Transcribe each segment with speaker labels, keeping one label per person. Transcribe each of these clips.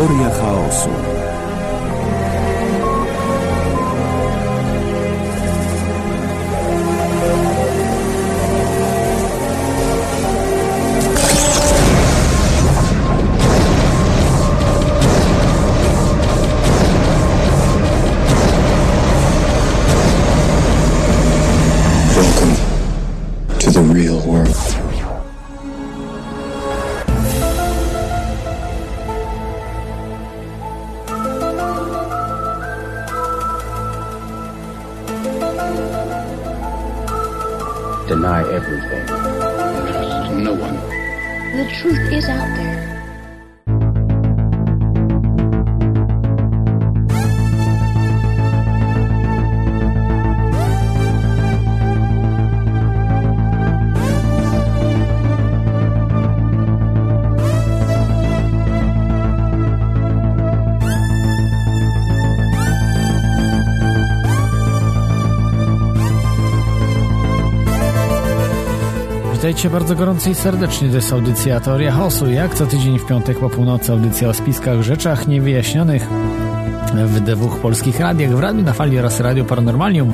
Speaker 1: Teoria chaosu.
Speaker 2: Witajcie bardzo gorąco i serdecznie. To jest audycja Teoria Chaosu. Jak co tydzień w piątek po północy audycja o spiskach, rzeczach niewyjaśnionych w dwóch polskich radiach, w Radiu na Fali oraz Radio Paranormalium.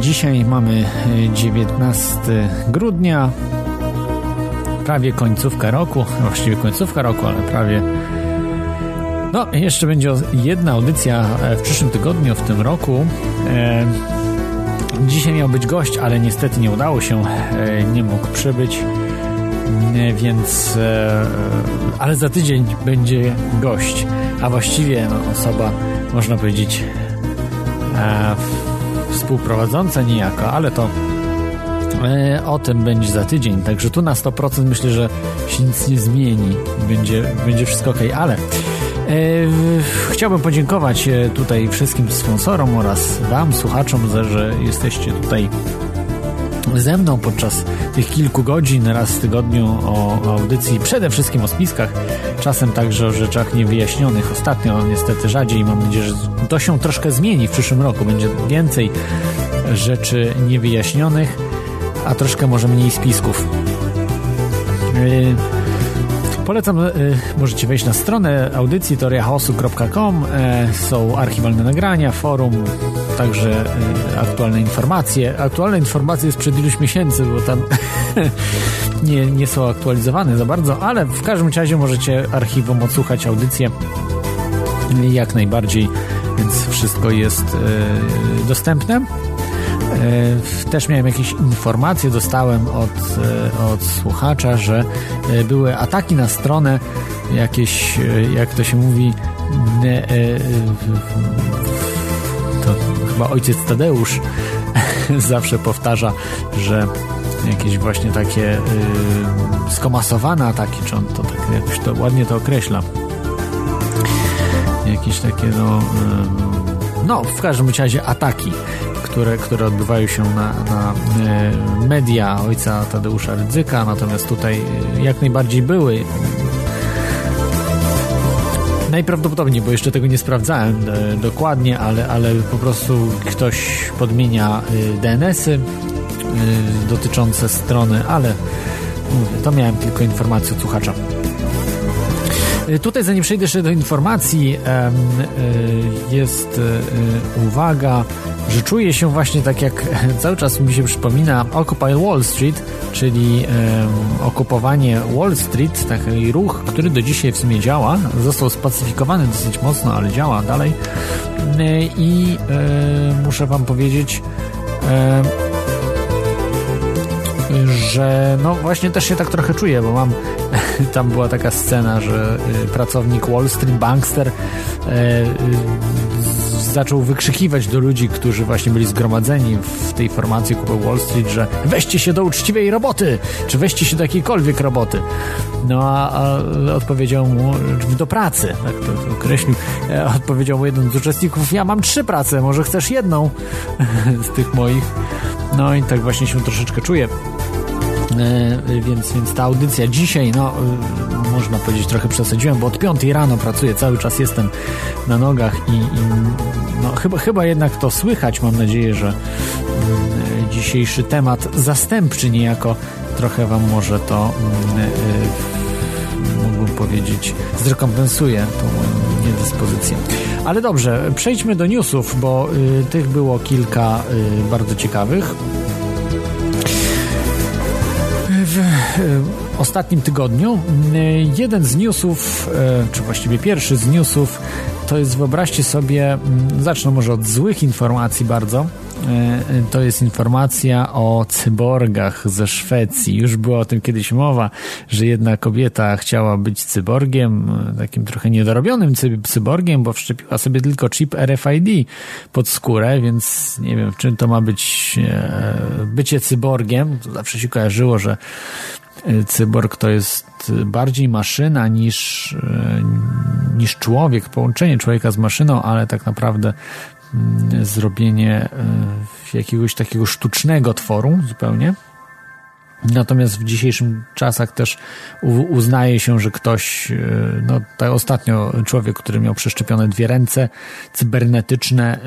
Speaker 2: Dzisiaj mamy 19 grudnia, prawie końcówka roku, właściwie końcówka roku, ale prawie no, jeszcze będzie jedna audycja w przyszłym tygodniu, w tym roku. E, Dzisiaj miał być gość, ale niestety nie udało się, e, nie mógł przybyć, e, więc e, ale za tydzień będzie gość, a właściwie no, osoba, można powiedzieć, współprowadząca niejako, ale to o tym będzie za tydzień. Także tu na 100% myślę, że się nic nie zmieni. Będzie, będzie wszystko ok, ale E, chciałbym podziękować e, tutaj wszystkim sponsorom oraz Wam, słuchaczom, że jesteście tutaj ze mną podczas tych kilku godzin raz w tygodniu o, audycji, przede wszystkim o spiskach, czasem także o rzeczach niewyjaśnionych. Ostatnio niestety rzadziej, mam nadzieję, że to się troszkę zmieni w przyszłym roku. Będzie więcej rzeczy niewyjaśnionych, a troszkę może mniej spisków. Yy, Polecam, y, możecie wejść na stronę audycji teoriachaosu.com. E, są archiwalne nagrania, forum, także y, aktualne informacje. Aktualne informacje sprzed iluś miesięcy, bo tam nie, nie są aktualizowane za bardzo, ale w każdym razie możecie archiwum odsłuchać audycję jak najbardziej, więc wszystko jest y, dostępne. E, też miałem jakieś informacje, dostałem od, e, od słuchacza, że e, były ataki na stronę, jakieś, jak to się mówi, to chyba ojciec Tadeusz zawsze powtarza, że jakieś właśnie takie skomasowane ataki, czy on to tak jakoś to ładnie to określa. Jakieś takie no no w każdym razie ataki które, które odbywają się na, na e, media ojca Tadeusza Rydzyka, natomiast tutaj e, jak najbardziej były. Najprawdopodobniej, bo jeszcze tego nie sprawdzałem e, dokładnie, ale, ale po prostu ktoś podmienia DNS-y dotyczące strony, ale mówię, to miałem tylko informację od słuchacza. Tutaj, zanim przejdę jeszcze do informacji, jest uwaga że czuję się właśnie tak jak cały czas mi się przypomina Occupy Wall Street, czyli okupowanie Wall Street, taki ruch, który do dzisiaj w sumie działa, został spacyfikowany dosyć mocno, ale działa dalej. I muszę wam powiedzieć że no właśnie też się tak trochę czuję, bo mam tam była taka scena, że y, pracownik Wall Street, bankster e, zaczął wykrzykiwać do ludzi, którzy właśnie byli zgromadzeni w tej formacji kupy Wall Street, że weźcie się do uczciwej roboty, czy weźcie się do jakiejkolwiek roboty. No a, a odpowiedział mu do pracy, tak to, to określił. E, odpowiedział mu jeden z uczestników, ja mam trzy prace, może chcesz jedną z tych moich. No i tak właśnie się troszeczkę czuję. E, więc, więc ta audycja dzisiaj, no e, można powiedzieć trochę przesadziłem, bo od 5 rano pracuję, cały czas jestem na nogach i, i no, chyba, chyba jednak to słychać. Mam nadzieję, że mm, dzisiejszy temat zastępczy niejako trochę Wam może to mm, mógłbym powiedzieć, zrekompensuje tą niedyspozycję. Ale dobrze, przejdźmy do newsów, bo y, tych było kilka y, bardzo ciekawych. Ostatnim tygodniu jeden z newsów, y, czy właściwie pierwszy z newsów, to jest wyobraźcie sobie, mm, zacznę może od złych informacji bardzo. To jest informacja o cyborgach ze Szwecji. Już była o tym kiedyś mowa, że jedna kobieta chciała być cyborgiem, takim trochę niedorobionym cyborgiem, bo wszczepiła sobie tylko chip RFID pod skórę, więc nie wiem, w czym to ma być bycie cyborgiem. To zawsze się kojarzyło, że cyborg to jest bardziej maszyna niż, niż człowiek, połączenie człowieka z maszyną, ale tak naprawdę mm, zrobienie jakiegoś takiego sztucznego tworu zupełnie. Natomiast w dzisiejszych czasach też uznaje się, że ktoś, e, no tak ostatnio człowiek, który miał przeszczepione dwie ręce cybernetyczne,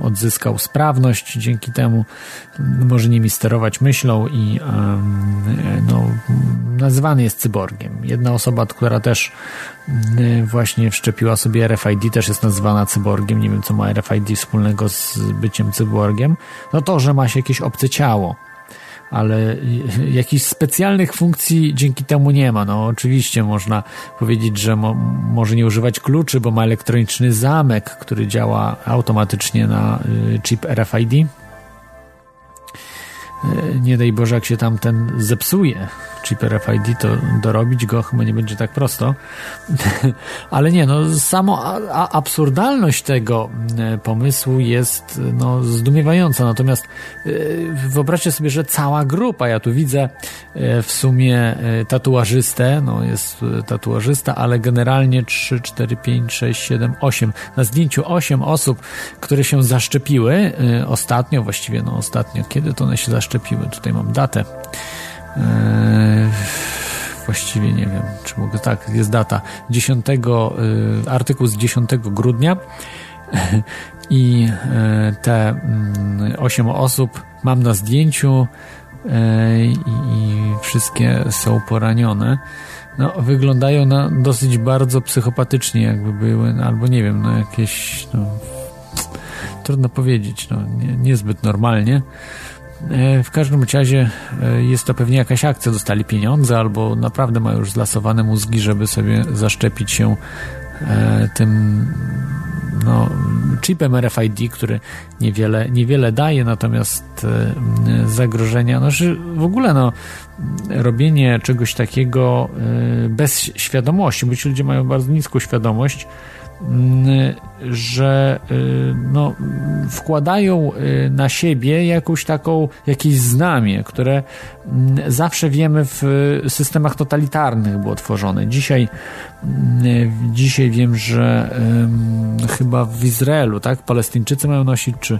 Speaker 2: e, odzyskał sprawność, dzięki temu może nimi sterować myślą i no, nazywany jest cyborgiem. Jedna osoba, która też właśnie wszczepiła sobie RFID, też jest nazywana cyborgiem. Nie wiem, co ma RFID wspólnego z byciem cyborgiem. No to, że ma się jakieś obce ciało ale jakichś specjalnych funkcji dzięki temu nie ma. No oczywiście można powiedzieć, że mo może nie używać kluczy, bo ma elektroniczny zamek, który działa automatycznie na y, chip RFID. Y, nie daj Boże, jak się tam ten zepsuje, chip RFID, to dorobić go chyba nie będzie tak prosto. Ale nie, no samo absurdalność tego e, pomysłu jest no, zdumiewająca. Natomiast e, wyobraźcie sobie, że cała grupa, ja tu widzę e, w sumie tatuażystę, no jest tatuażysta, ale generalnie 3, 4, 5, 6, 7, 8. Na zdjęciu 8 osób, które się zaszczepiły ostatnio, właściwie no ostatnio, kiedy to one się zaszczepiły? Tutaj mam datę. Eee, właściwie nie wiem, czy mogę, tak, jest data 10, y, artykuł z 10 grudnia i e, te 8 mm, osób mam na zdjęciu i wszystkie są poranione. No, wyglądają na dosyć bardzo psychopatycznie, jakby były, no, albo nie wiem, no jakieś, no, trudno powiedzieć, no, nie, niezbyt normalnie. E, w każdym razie e, jest to pewnie jakaś akcja, dostali pieniądze albo naprawdę mają już zlasowane mózgi, żeby sobie zaszczepić się e, tym no, chipem RFID, który niewiele, niewiele daje, natomiast zagrożenia, no, że w ogóle no, robienie czegoś takiego bez świadomości, bo ci ludzie mają bardzo niską świadomość, że y, no, wkładają y, na siebie jakąś taką, jakieś znamie, które zawsze wiemy w systemach totalitarnych było tworzone. Dzisiaj, dzisiaj wiem, że chyba w Izraelu, tak, Palestyńczycy mają nosić, czy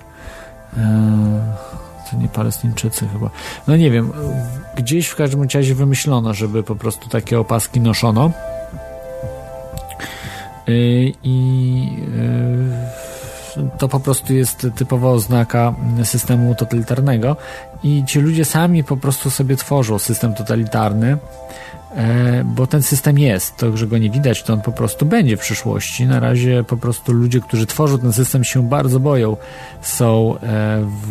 Speaker 2: to nie Palestyńczycy chyba. No nie wiem, gdzieś w każdym razie wymyślono, żeby po prostu takie opaski noszono Y, i y, to po prostu jest typowa oznaka systemu totalitarnego. I ci ludzie sami po prostu sobie tworzą system totalitarny bo ten system jest. To, że go nie widać, to on po prostu będzie w przyszłości. Na razie po prostu ludzie, którzy tworzą ten system, się bardzo boją. Są e,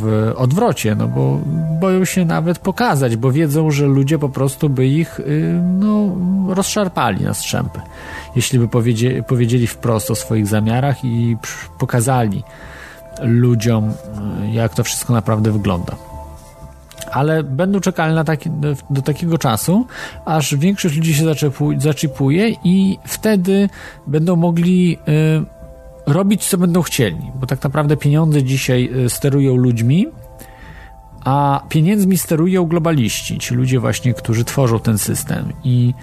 Speaker 2: w odwrocie, no bo boją się nawet pokazać, bo wiedzą, że ludzie po prostu by ich y, no, rozszarpali na strzępy. Jeśli by powiedzieli, powiedzieli wprost o swoich zamiarach i pokazali ludziom, y, jak to wszystko naprawdę wygląda ale będą czekali na taki, do, takiego czasu, aż większość ludzi się zaczepuje i wtedy będą mogli y, robić, co będą chcieli, bo tak naprawdę pieniądze dzisiaj y, sterują ludźmi, a pieniędzmi sterują globaliści, ci ludzie właśnie, którzy tworzą ten system. I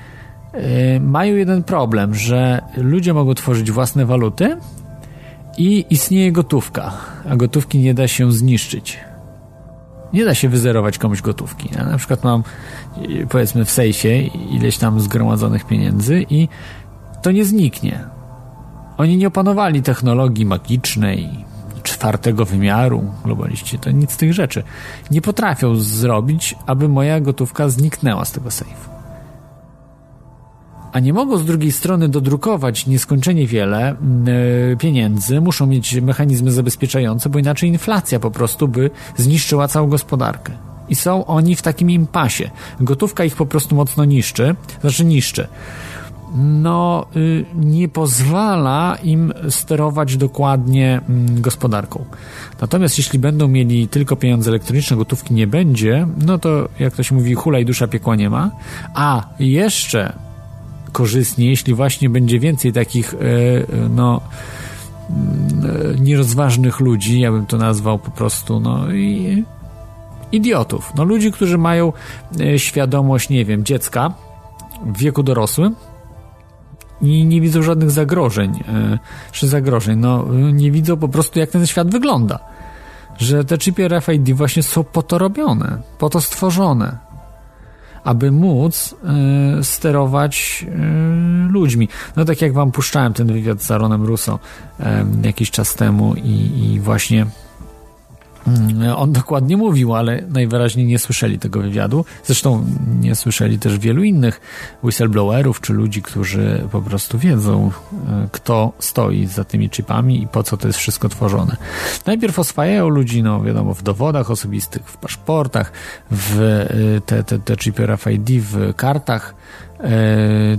Speaker 2: y, mają jeden problem, że ludzie mogą tworzyć własne waluty i istnieje gotówka, a gotówki nie da się zniszczyć nie da się wyzerować komuś gotówki. Ja na przykład mam powiedzmy w sejfie ileś tam zgromadzonych pieniędzy i to nie zniknie. Oni nie opanowali technologii magicznej, czwartego wymiaru, globaliści, to nic z tych rzeczy. Nie potrafią zrobić, aby moja gotówka zniknęła z tego sejfu. A nie mogą z drugiej strony dodrukować nieskończenie wiele yy, pieniędzy, muszą mieć mechanizmy zabezpieczające, bo inaczej inflacja po prostu by zniszczyła całą gospodarkę. I są oni w takim impasie. Gotówka ich po prostu mocno niszczy, znaczy niszczy no, y, nie pozwala im sterować dokładnie mm, gospodarką. Natomiast jeśli będą mieli tylko pieniądze elektroniczne, gotówki nie będzie, no to jak to się mówi, hula i dusza piekła nie ma. A jeszcze korzystnie, jeśli właśnie będzie więcej takich, e, no, mm, nierozważnych ludzi, ja bym to nazwał po prostu, no i idiotów. No, ludzi, którzy mają e, świadomość, nie wiem, dziecka w wieku dorosłym, i nie widzą żadnych zagrożeń, e, czy zagrożeń, no nie widzą po prostu jak ten świat wygląda. Że te chipy RFID właśnie są po to robione, po to stworzone, aby móc y, sterować y, ludźmi. No tak jak wam puszczałem ten wywiad z Aaronem Russo y, jakiś czas temu i, i właśnie on dokładnie mówił, ale najwyraźniej nie słyszeli tego wywiadu. Zresztą nie słyszeli też wielu innych whistleblowerów czy ludzi, którzy po prostu wiedzą, e, kto stoi za tymi chipami i po co to jest wszystko tworzone. Najpierw oswajają ludzi, no wiadomo, w dowodach osobistych, w paszportach, w e, te, te, te chipy RFID, w kartach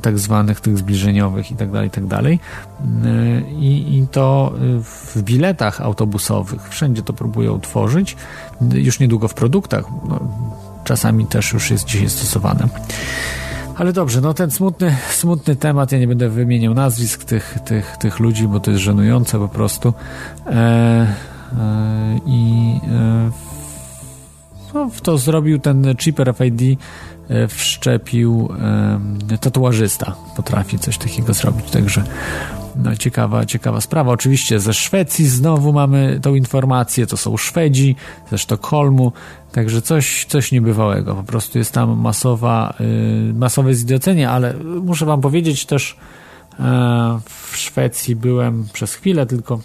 Speaker 2: tak zwanych tych zbliżeniowych i tak dalej, i tak. E, I, to w biletach autobusowych wszędzie to próbują tworzyć, już niedługo w produktach, no, czasami też już jest dzisiaj stosowane. Ale dobrze, no ten smutny, smutny temat, ja nie będę wymieniał nazwisk tych, tych, tych ludzi, bo to jest żenujące po prostu. E, e, I e, no, to zrobił ten chip RFID E, wszczepił tatuażysta. Potrafi coś takiego zrobić, także no, ciekawa, ciekawa sprawa. Oczywiście ze Szwecji znowu mamy tą informację, to są Szwedzi ze Sztokholmu, także coś, coś niebywałego. Po prostu jest tam masowa, y, masowe zidocenie, ale muszę wam powiedzieć też, e, w Szwecji byłem przez chwilę tylko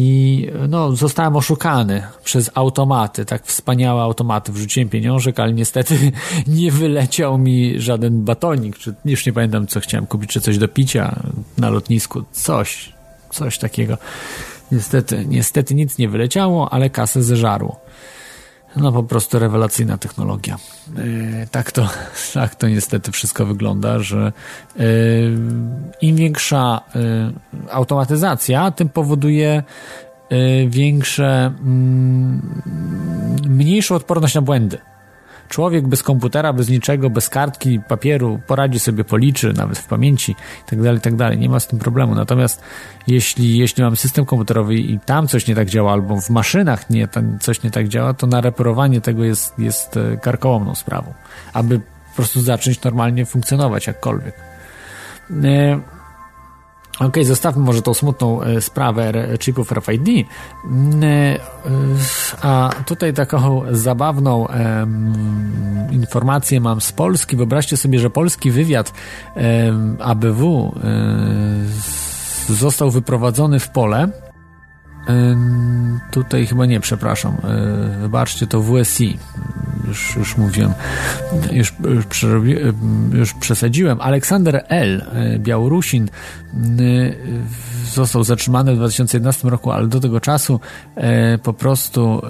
Speaker 2: i no, zostałem oszukany przez automaty, tak wspaniałe automaty. Wrzuciłem pieniążek, ale niestety nie wyleciał mi żaden batonik, czy już nie pamiętam, co chciałem kupić, czy coś do picia na lotnisku, coś, coś takiego. Niestety, niestety nic nie wyleciało, ale kasę zeżarło. No po prostu rewelacyjna technologia. Yy, tak, to, tak to niestety wszystko wygląda, że yy, im większa yy, automatyzacja, tym powoduje większe, mm, mniejszą odporność na błędy. Człowiek bez komputera, bez niczego, bez kartki, papieru poradzi sobie, policzy, nawet w pamięci itd., tak itd. Tak nie ma z tym problemu. Natomiast jeśli, jeśli mamy system komputerowy i tam coś nie tak działa, albo w maszynach nie, coś nie tak działa, to na reperowanie tego jest, jest e, karkołomną sprawą, aby po prostu zacząć normalnie funkcjonować jakkolwiek. E, Okej, okay, zostawmy może tą smutną e, sprawę chipów RFID. E, a tutaj taką zabawną informację mam z Polski. Wyobraźcie sobie, że polski wywiad ABW e, został wyprowadzony w pole. Tutaj chyba nie, przepraszam. Wybaczcie, to WSI już, już mówiłem, już, już, już przesadziłem. Aleksander L., e, Białorusin, został zatrzymany w 2011 roku, ale do tego czasu e, po prostu,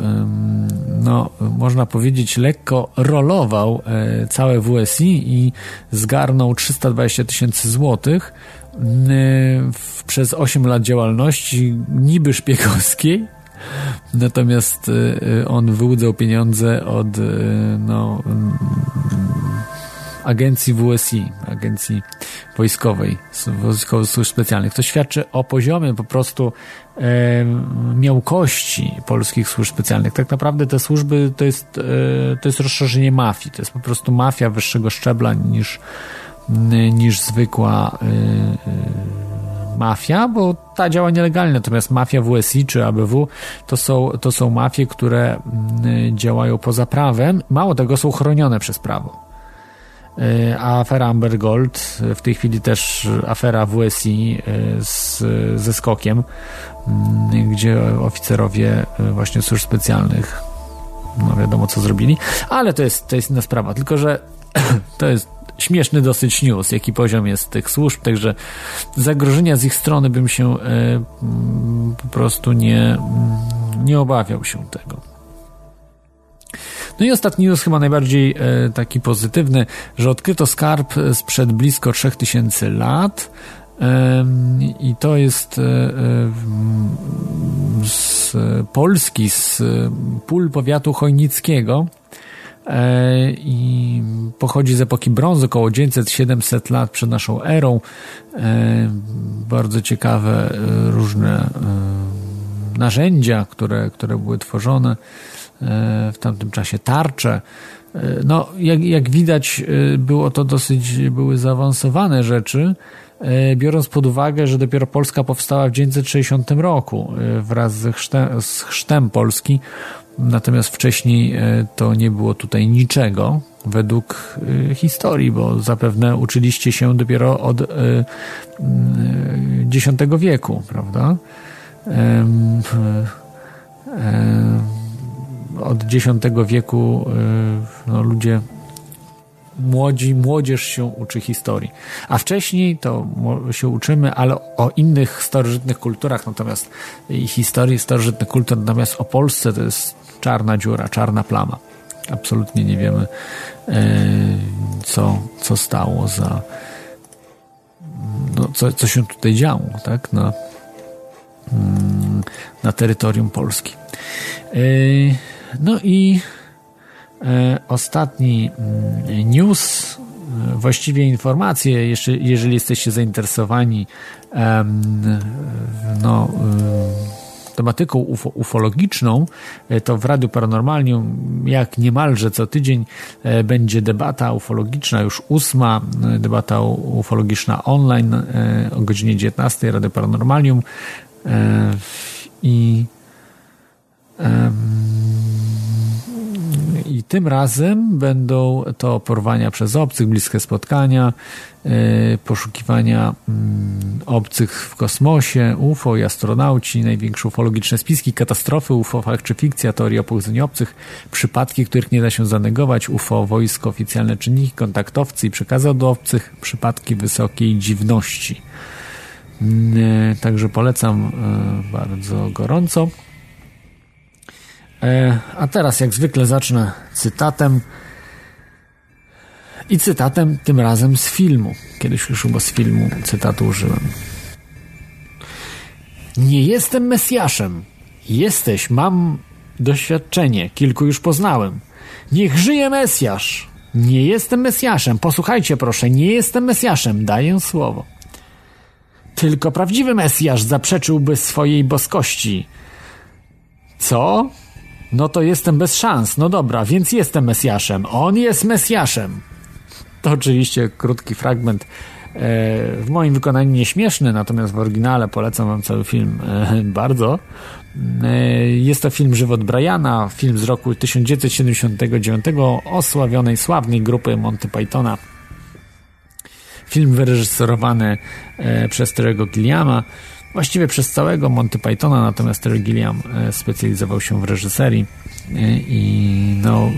Speaker 2: no, można powiedzieć, lekko rolował e, całe WSI i zgarnął 320 tysięcy złotych przez 8 lat działalności niby szpiegowskiej Natomiast y, y, on wyłudzał pieniądze od y, no, mm, agencji WSI, agencji wojskowej, wojskowych służb specjalnych. To świadczy o poziomie po prostu e, miałkości polskich służb specjalnych. Tak naprawdę te służby to jest, e, to jest rozszerzenie mafii. To jest po prostu mafia wyższego szczebla niż, niż zwykła e, mafia, bo ta działa nielegalnie, natomiast mafia WSI czy ABW to są, to są mafie, które mm, działają poza prawem, mało tego są chronione przez prawo. E, a afera Amber Gold, w tej chwili też afera WSI z, ze skokiem, gdzie oficerowie właśnie służb specjalnych, no wiadomo co zrobili, ale to jest, to jest inna sprawa, tylko że to jest śmieszny dosyć news, jaki poziom jest tych służb, także zagrożenia z ich strony bym się e, po prostu nie, nie obawiał się tego. No i ostatni news, chyba najbardziej e, taki pozytywny, że odkryto skarb sprzed blisko 3000 lat. I to jest e, z Polski, z pól powiatu chojnickiego i pochodzi z epoki brązu, około 900-700 lat przed naszą erą. E, bardzo ciekawe e, różne narzędzia, które, które były tworzone w tamtym czasie, tarcze. No, jak, jak widać, było to dosyć, były zaawansowane rzeczy, biorąc pod uwagę, że dopiero Polska powstała w 960 roku wraz z chrztem, z chrztem Polski Natomiast wcześniej e, to nie było tutaj niczego według e, historii, bo zapewne uczyliście się dopiero od X e, wieku, prawda? Od X wieku no, ludzie młodzi, młodzież się uczy historii. A wcześniej to się uczymy, ale o innych starożytnych kulturach, natomiast historii starożytnych kultur, natomiast o Polsce to jest czarna dziura, czarna plama. Absolutnie nie wiemy, e, co, co stało za. No, co, co się tutaj działo, tak? Na, mm, na terytorium Polski. E, no i e, ostatni mm, news, właściwie informacje, jeżeli jesteście zainteresowani no tematyką ufo, ufologiczną, e, to w Radiu Paranormalnium, jak niemalże co tydzień, e, będzie debata ufologiczna, już ósma e, debata ufologiczna online o godzinie 19 Radio Paranormalium i i tym razem będą to porwania przez obcych, bliskie spotkania, poszukiwania mm, obcych w kosmosie, UFO i astronauci, największe ufologiczne spiski, katastrofy UFO, fakt czy fikcja, pochodzeniu obcych, przypadki, których nie da się zanegować, UFO, wojsko, oficjalne czynniki, kontaktowcy i przekazy od obcych, przypadki wysokiej dziwności. Mm, e, także polecam e, bardzo gorąco. E, a teraz, jak zwykle, zacznę cytatem. I cytatem tym razem z filmu. Kiedyś już chyba z filmu cytatu użyłem. Nie jestem Mesjaszem. Jesteś, mam doświadczenie, kilku już poznałem. Niech żyje Mesjasz. Nie jestem Mesjaszem. Posłuchajcie proszę, nie jestem Mesjaszem. Daję słowo. Tylko prawdziwy Mesjasz zaprzeczyłby swojej boskości. Co? No to jestem bez szans. No dobra, więc jestem Mesjaszem. On jest Mesjaszem. To oczywiście krótki fragment. E, w moim wykonaniu nieśmieszny, natomiast w oryginale polecam wam cały film e, bardzo. E, jest to film Żywot Briana, film z roku 1979 osławionej, sławnej grupy Monty Pythona. Film wyreżyserowany przez Terego Gilliama właściwie przez całego Monty Pythona, natomiast Terry Gilliam e, specjalizował się w reżyserii e, i no,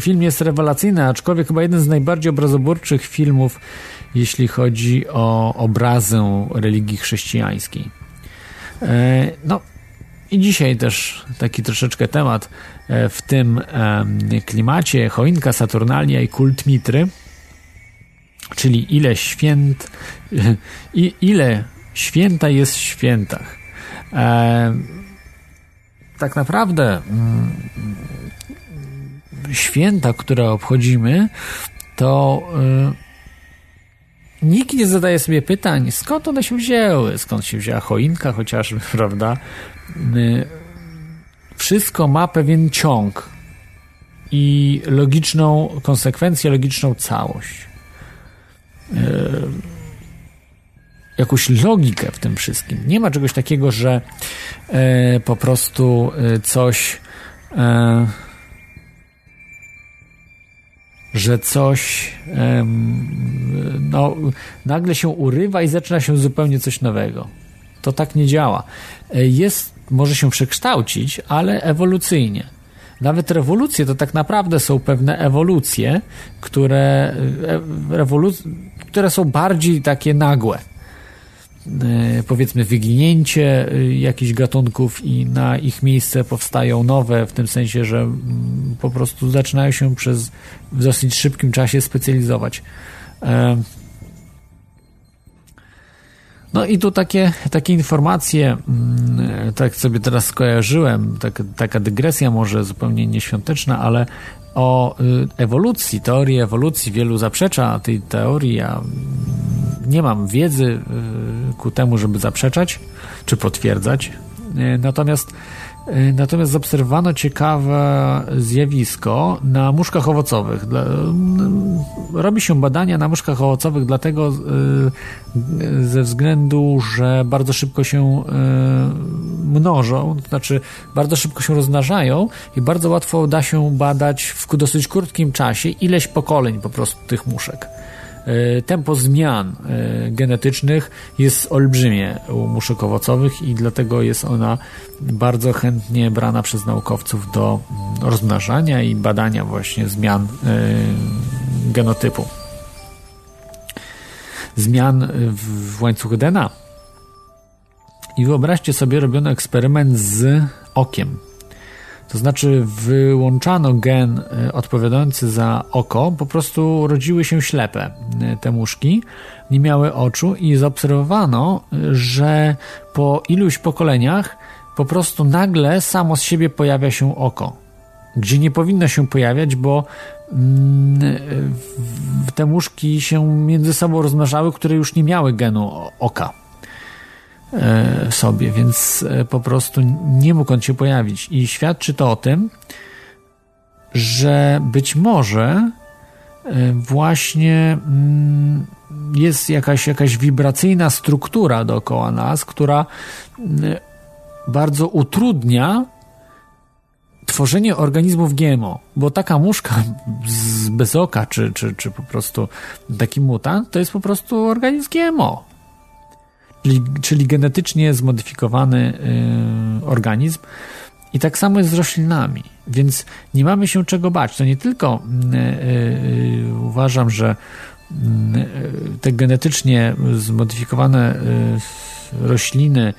Speaker 2: film jest rewelacyjny, aczkolwiek chyba jeden z najbardziej obrazoburczych filmów, jeśli chodzi o obrazę religii chrześcijańskiej. E, no i dzisiaj też taki troszeczkę temat w tym klimacie choinka, Saturnalia i kult Mitry, czyli ile święt, i ile święta jest w świętach. E, tak naprawdę mm, święta, które obchodzimy, to y, nikt nie zadaje sobie pytań, skąd one się wzięły, skąd się wzięła choinka chociażby, prawda? Y, wszystko ma pewien ciąg i logiczną konsekwencję, logiczną całość. Y, jakąś logikę w tym wszystkim. Nie ma czegoś takiego, że e, po prostu e, coś e, że coś e, no, nagle się urywa i zaczyna się zupełnie coś nowego. To tak nie działa. E, jest, może się przekształcić, ale ewolucyjnie. nawet rewolucje to tak naprawdę są pewne ewolucje, które, rewolu- które są bardziej takie nagłe. Powiedzmy, wyginięcie jakichś gatunków i na ich miejsce powstają nowe, w tym sensie, że mm, po prostu zaczynają się przez w dosyć szybkim czasie specjalizować. No i tu takie, takie informacje, mm, tak sobie teraz skojarzyłem, tak, taka dygresja może zupełnie nieświąteczna, ale o y, ewolucji, teorii ewolucji wielu zaprzecza tej teorii. Ja mm, nie mam wiedzy y, ku temu, żeby zaprzeczać czy potwierdzać. Y, natomiast natomiast zaobserwowano ciekawe zjawisko na muszkach owocowych. Mm, robi się badania na muszkach owocowych dlatego y, ze względu, że bardzo szybko się y, mnożą, to znaczy bardzo szybko się rozmnażają i bardzo łatwo da się badać w dosyć krótkim czasie ileś pokoleń po prostu tych muszek. E, tempo zmian e, genetycznych jest olbrzymie u muszek owocowych i dlatego jest ona bardzo chętnie brana przez naukowców do mm, rozmnażania i badania właśnie zmian e, genotypu. Zmian w łańcuchu DNA. I wyobraźcie sobie, robiono eksperyment z okiem to znaczy wyłączano gen e, odpowiadający za oko, po prostu rodziły się ślepe e, te muszki, nie miały oczu i zaobserwowano, że po iluś pokoleniach po prostu nagle samo z siebie pojawia się oko, gdzie nie powinno się pojawiać, bo mm, te muszki się między sobą rozmnażały, które już nie miały genu oka. E, sobie, więc e, po prostu nie mógł on się pojawić. I świadczy to o tym, że być może e, właśnie mm, jest jakaś, jakaś wibracyjna struktura dookoła nas, która bardzo utrudnia tworzenie organizmów GMO, bo taka muszka z, bez oka, czy, czy, czy po prostu taki mutant, to jest po prostu organizm GMO czyli, czyli genetycznie zmodyfikowany y, organizm. I tak samo jest z roślinami, więc nie mamy się czego bać. To nie tylko y, y, uważam, że te genetycznie zmodyfikowane rośliny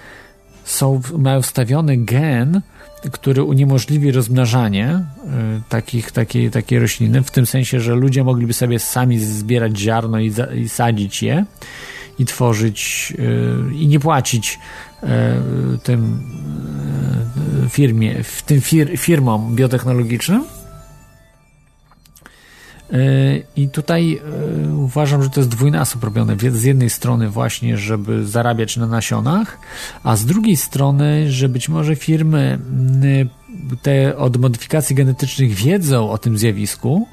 Speaker 2: są, mają wstawiony gen, który uniemożliwi rozmnażanie takich, takiej, takiej rośliny, w tym sensie, że ludzie mogliby sobie sami zbierać ziarno i, i sadzić je i tworzyć y, i nie płacić y, tym y, firmie, tym fir, firmom biotechnologicznym. I tutaj uważam, że to jest dwójnasób robione. Z jednej strony właśnie, żeby zarabiać na nasionach, a z drugiej strony, że być może firmy te od modyfikacji genetycznych wiedzą o tym zjawisku,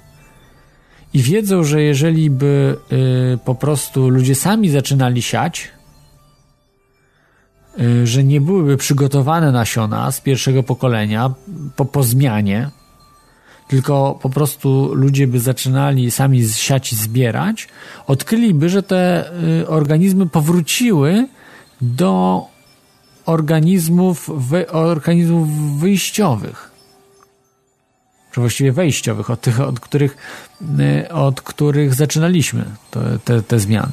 Speaker 2: i wiedzą, że jeżeli by y, po prostu ludzie sami zaczynali siać, y, że nie byłyby przygotowane nasiona z pierwszego pokolenia po, po zmianie, tylko po prostu ludzie by zaczynali sami siać i zbierać, odkryliby, że te y, organizmy powróciły do organizmów, wy, organizmów wyjściowych czy właściwie wejściowych, od tych, od których, y, od których zaczynaliśmy te, te zmiany.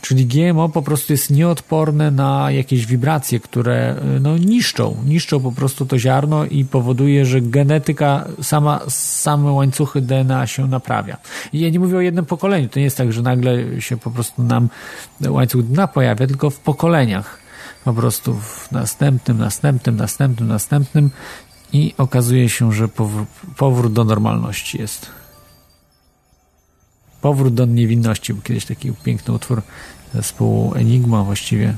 Speaker 2: Czyli GMO po prostu jest nieodporne na jakieś wibracje, które y, no, niszczą, niszczą po prostu to ziarno i powoduje, że genetyka, sama, same łańcuchy DNA się naprawia. I ja nie mówię o jednym pokoleniu, to nie jest tak, że nagle się po prostu nam łańcuch DNA pojawia, tylko w pokoleniach po prostu w następnym, następnym, następnym, następnym i okazuje się, że powrót, do normalności jest. Powrót do niewinności, bo kiedyś taki piękny utwór zespołu Enigma, właściwie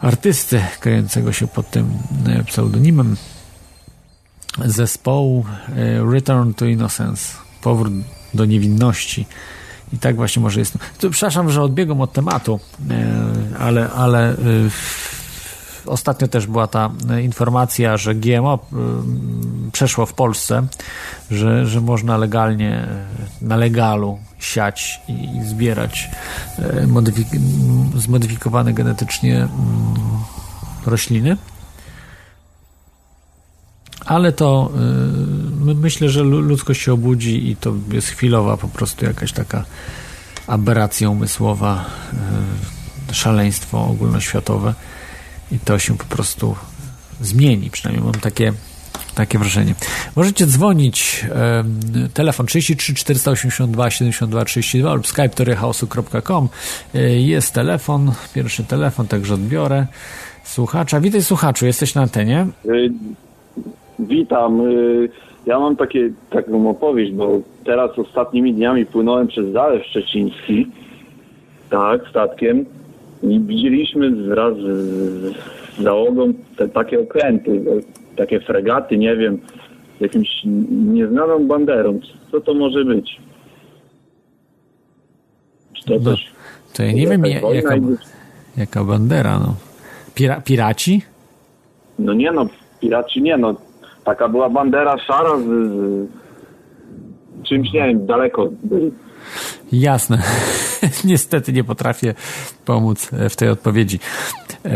Speaker 2: artysty kryjącego się pod tym e, pseudonimem zespołu e, Return to Innocence, powrót do niewinności. I tak właśnie może jest. To, przepraszam, że odbiegam od tematu, e, ale, ale ostatnio też była ta informacja, że GMO przeszło w Polsce, że, że można legalnie na legalu siać i zbierać modyfik zmodyfikowane genetycznie rośliny. ale to myślę, że ludzkość się obudzi i to jest chwilowa po prostu jakaś taka aberracja umysłowa, y, szaleństwo ogólnoświatowe i to się po prostu zmieni, przynajmniej mam takie takie wrażenie. Możecie dzwonić e, telefon 33 482 72 32 lub skype torychaosu.com e, jest telefon, pierwszy telefon, także odbiorę słuchacza. Witaj słuchaczu, jesteś na antenie.
Speaker 1: Witam. Ja mam takie, taką opowieść, bo teraz ostatnimi dniami płynąłem przez Zalew Szczeciński, tak, statkiem i widzieliśmy wraz z załogą te takie okręty, takie fregaty, nie wiem, z jakimś nieznaną banderą. Co to może być?
Speaker 2: Czy to no, coś... To ja nie wiem, jaka, jaka bandera, no. Pira, piraci?
Speaker 1: No nie no, piraci nie no. Taka była bandera szara z, z czymś, nie wiem, daleko byli.
Speaker 2: Jasne. Niestety nie potrafię pomóc w tej odpowiedzi. E,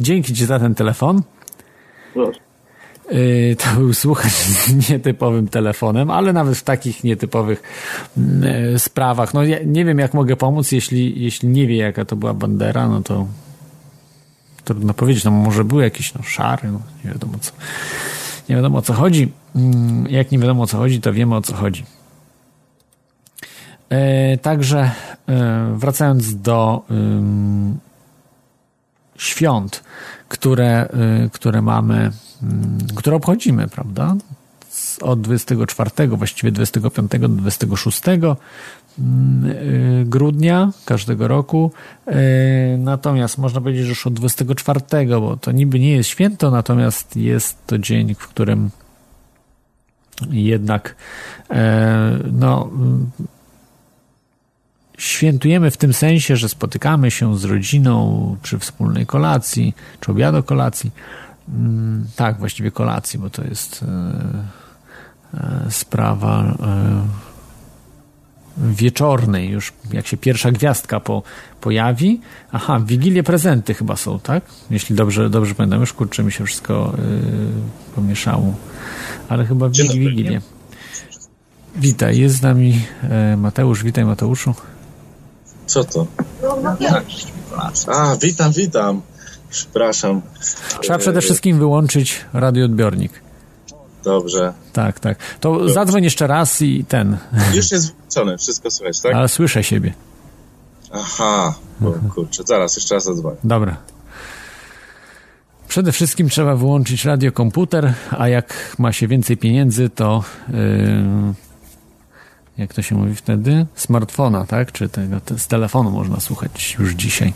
Speaker 2: dzięki Ci za ten telefon. Proszę. E, to był słuchacz z nietypowym telefonem, ale nawet w takich nietypowych e, sprawach. No ja nie wiem, jak mogę pomóc, jeśli, jeśli nie wie, jaka to była bandera, no to trudno powiedzieć. No może był jakiś no, szary, no, nie wiadomo co. Nie wiadomo o co chodzi. Mm, jak nie wiadomo o co chodzi, to wiemy o co chodzi. Także wracając do świąt, które, y, które mamy, mm, które obchodzimy, prawda? Od 24, właściwie 25 do 26 mm, y, grudnia każdego roku. Y, natomiast można powiedzieć, że już od 24, bo to niby nie jest święto, natomiast jest to dzień, w którym jednak e, no, świętujemy w tym sensie, że spotykamy się z rodziną przy wspólnej kolacji, czy obiadu kolacji. Mm, tak, właściwie kolacji, bo to jest e, e, sprawa wieczornej, już jak się pierwsza gwiazdka po, pojawi. Aha, w Wigilię prezenty chyba są, tak? Jeśli dobrze, dobrze pamiętam, już kurczę mi się wszystko pomieszało. Ale chyba w Wigilię. Witaj, jest z nami Mateusz. Witaj Mateuszu.
Speaker 3: Co to? A, witam, witam. Przepraszam.
Speaker 2: Trzeba przede wszystkim wyłączyć radioodbiornik.
Speaker 3: Dobrze.
Speaker 2: Tak, tak. To Dobrze. zadzwoń jeszcze raz i ten.
Speaker 3: Już jest włączone, wszystko słychać, tak?
Speaker 2: Ale słyszę siebie.
Speaker 3: Aha, bo, kurczę, zaraz, jeszcze raz zadzwonię.
Speaker 2: Dobra. Przede wszystkim trzeba wyłączyć radiokomputer, a jak ma się więcej pieniędzy, to yy, jak to się mówi wtedy, smartfona, tak? Czy tego, z telefonu można słuchać już dzisiaj.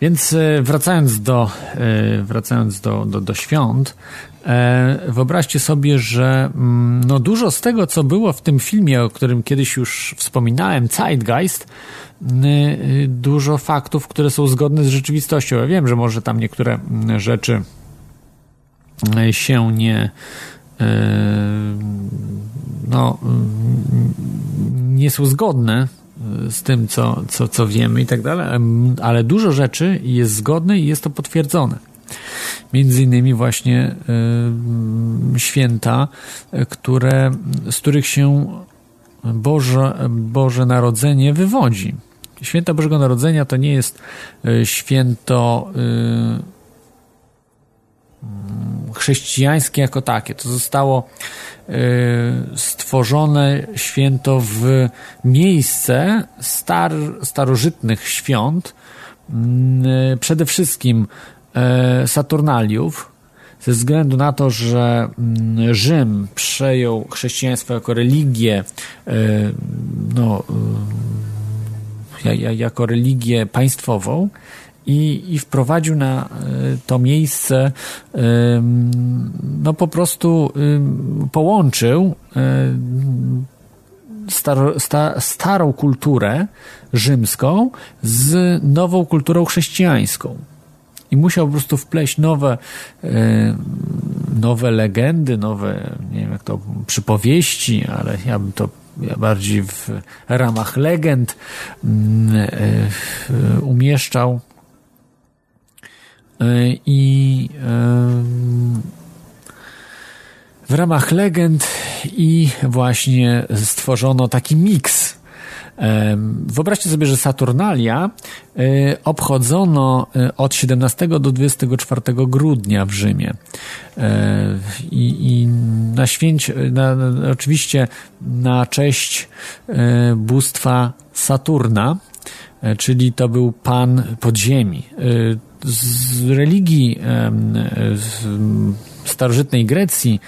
Speaker 2: Więc e, wracając do, e, wracając do, do, do świąt, e, wyobraźcie sobie, że mm, no dużo z tego, co było w tym filmie, o którym kiedyś już wspominałem, Zeitgeist, dużo faktów, które są zgodne z rzeczywistością. Ja wiem, że może tam niektóre mm, rzeczy się nie, no, nie są zgodne z tym, co, co, co wiemy i tak dalej, ale dużo rzeczy jest zgodne i jest to potwierdzone. Między innymi właśnie y, święta, które, z których się Boże, Boże Narodzenie wywodzi. Święta Bożego Narodzenia to nie jest święto y, chrześcijańskie jako takie. To zostało y, stworzone święto w miejsce star, starożytnych świąt, y, przede wszystkim y, Saturnaliów, ze względu na to, że mm, Rzym przejął chrześcijaństwo jako religię, no, jako religię państwową, i, i wprowadził na e, to miejsce, no po prostu połączył e, sta, starą kulturę rzymską z nową kulturą chrześcijańską. I musiał po prostu wpleść nowe, nowe legendy, nowe, nie wiem jak to, przypowieści, ale ja bym to bardziej w ramach legend e, umieszczał i w ramach legend i właśnie stworzono taki miks Wyobraźcie sobie, że Saturnalia e, obchodzono e, od 17 do 24 grudnia w Rzymie. E, I, i na święcie, na, oczywiście na cześć bóstwa Saturna, czyli to był pan podziemi. Z religii starożytnej Grecji,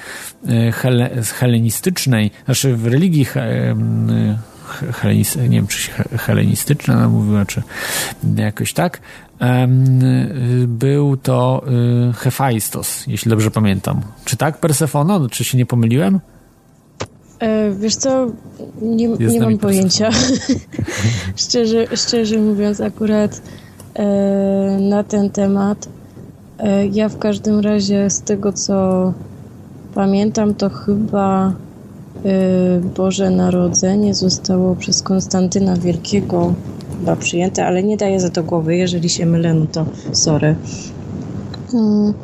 Speaker 2: helenistycznej, znaczy w religii helenistyczna, nie wiem czy helenistyczna ona mówiła, czy jakoś tak, był to Hefajstos, jeśli dobrze pamiętam. Czy tak, Persefono? Czy się nie pomyliłem?
Speaker 4: E, wiesz co, nie, nie mam pojęcia. szczerze, szczerze mówiąc, akurat e, na ten temat. E, ja w każdym razie z tego, co pamiętam, to chyba Y, Boże Narodzenie zostało przez Konstantyna Wielkiego chyba przyjęte, ale nie daję za to głowy. Jeżeli się mylę, no to sorry. Mm,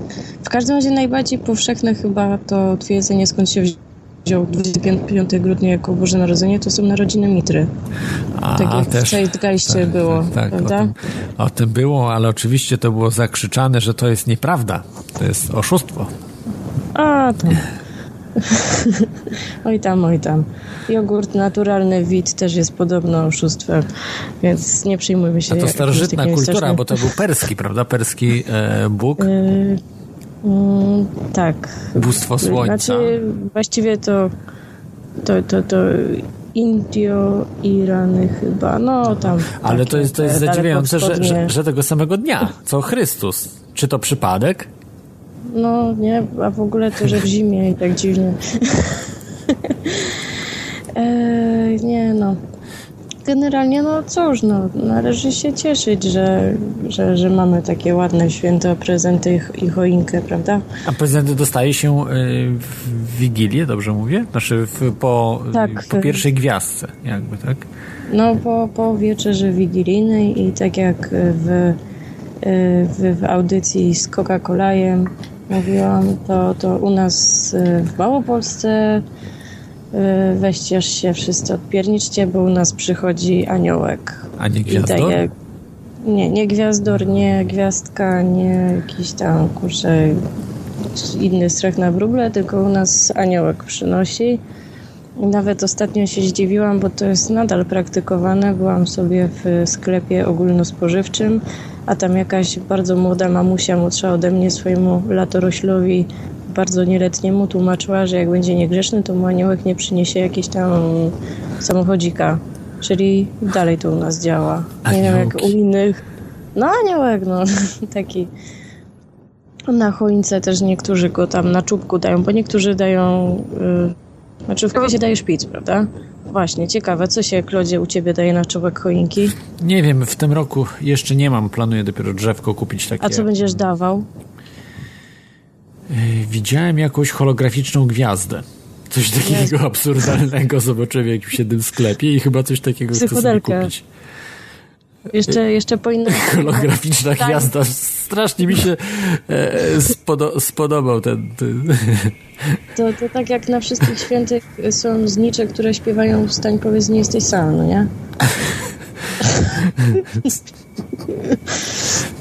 Speaker 4: w każdym razie najbardziej powszechne chyba to twierdzenie, skąd się wziął 25 grudnia jako Boże Narodzenie, to są narodziny Mitry. A, tak jak też, w Zeitgeistie tak, było, tak, tak, prawda?
Speaker 2: O tym, o tym było, ale oczywiście to było zakrzyczane, że to jest nieprawda. To jest oszustwo.
Speaker 4: A, to... oj tam, oj tam. Jogurt naturalny wit też jest podobno oszustwem, więc nie przyjmujmy się.
Speaker 2: A to starożytna kultura, strasznym... bo to był perski, prawda? Perski e, Bóg. E,
Speaker 4: mm, tak.
Speaker 2: Bóstwo słońca. Znaczy,
Speaker 4: właściwie to to, to, to Indio, Irany chyba, no tam.
Speaker 2: Ale to jest, to jest zadziwiające, że, że, że tego samego dnia, co Chrystus. Czy to przypadek?
Speaker 4: No nie, a w ogóle to, że w zimie i tak dziwnie. e, nie no. Generalnie no cóż, no, należy się cieszyć, że, że, że mamy takie ładne święto, prezenty i choinkę, prawda?
Speaker 2: A prezenty dostaje się y, w Wigilię, dobrze mówię? Znaczy w, po, tak, po pierwszej gwiazdce jakby, tak?
Speaker 4: No po, po wieczerzy wigilijnej i tak jak w, y, w, w audycji z Coca-Colajem mówiłam, to, to u nas y, w Małopolsce y, weźcie się wszyscy odpierniczcie, bo u nas przychodzi aniołek.
Speaker 2: A nie gwiazdor? Daje,
Speaker 4: nie, nie gwiazdor, nie gwiazdka, nie jakiś tam, kurczę, inny strach na wróble, tylko u nas aniołek przynosi. I nawet ostatnio się zdziwiłam, bo to jest nadal praktykowane. Byłam sobie w sklepie ogólnospożywczym a tam jakaś bardzo młoda mamusia, młodsza ode mnie, swojemu latoroślowi bardzo nieletniemu tłumaczyła, że jak będzie niegrzeczny, to mu aniołek nie przyniesie jakieś tam samochodzika. Czyli dalej to u nas działa. Nie wiem jak u innych. No aniołek, no taki. Na choince też niektórzy go tam na czubku dają, bo niektórzy dają... Yy, znaczy w końcu daje szpic, prawda? Właśnie, ciekawe, co się, Klodzie, u Ciebie daje na czubek choinki?
Speaker 2: Nie wiem, w tym roku jeszcze nie mam, planuję dopiero drzewko kupić takie.
Speaker 4: A co będziesz dawał?
Speaker 2: E, widziałem jakąś holograficzną gwiazdę. Coś takiego Jezu. absurdalnego zobaczyłem w jakimś jednym sklepie i chyba coś takiego chcę sobie kupić.
Speaker 4: Jeszcze, jeszcze po innym...
Speaker 2: Holograficzna tak. gwiazda. Strasznie mi się e, spodo spodobał ten... ten.
Speaker 4: To, to tak jak na wszystkich świętych są znicze, które śpiewają wstań powiedz nie jesteś sam, no nie?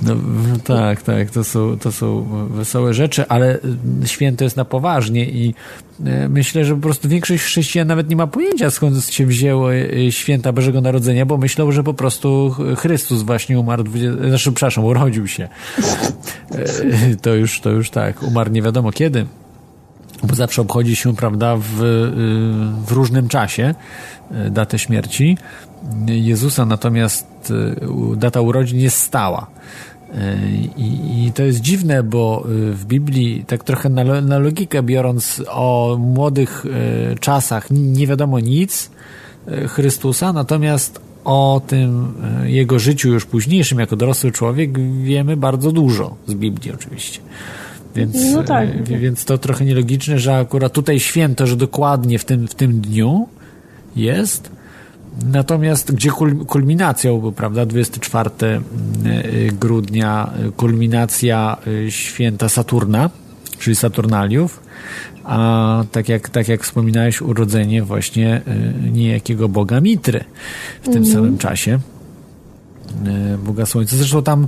Speaker 2: No, tak, tak, to są, to są wesołe rzeczy, ale święto jest na poważnie i e, myślę, że po prostu większość chrześcijan nawet nie ma pojęcia skąd się wzięło e, święta Bożego Narodzenia, bo myślał, że po prostu Chrystus właśnie umarł, 20, znaczy, przepraszam, urodził się. To już, to już tak, umarł nie wiadomo kiedy bo zawsze obchodzi się, prawda, w, w różnym czasie datę śmierci. Jezusa, natomiast y, data urodzin jest stała. Y, I, I, to jest dziwne, bo y, w Biblii, tak trochę na, na logikę biorąc, o młodych czasach nie wiadomo nic Chrystusa, natomiast o tym jego życiu już późniejszym, jako dorosły człowiek, wiemy bardzo dużo z Biblii oczywiście. Więc, no tak. więc to trochę nielogiczne, że akurat tutaj święto, że dokładnie w tym, w tym dniu jest, Natomiast gdzie kulminacją był, prawda, 24 grudnia, kulminacja święta Saturna, czyli Saturnaliów, a tak jak, tak jak wspominałeś, urodzenie właśnie niejakiego Boga Mitry w tym mhm. samym czasie. Boga Słońca. Zresztą tam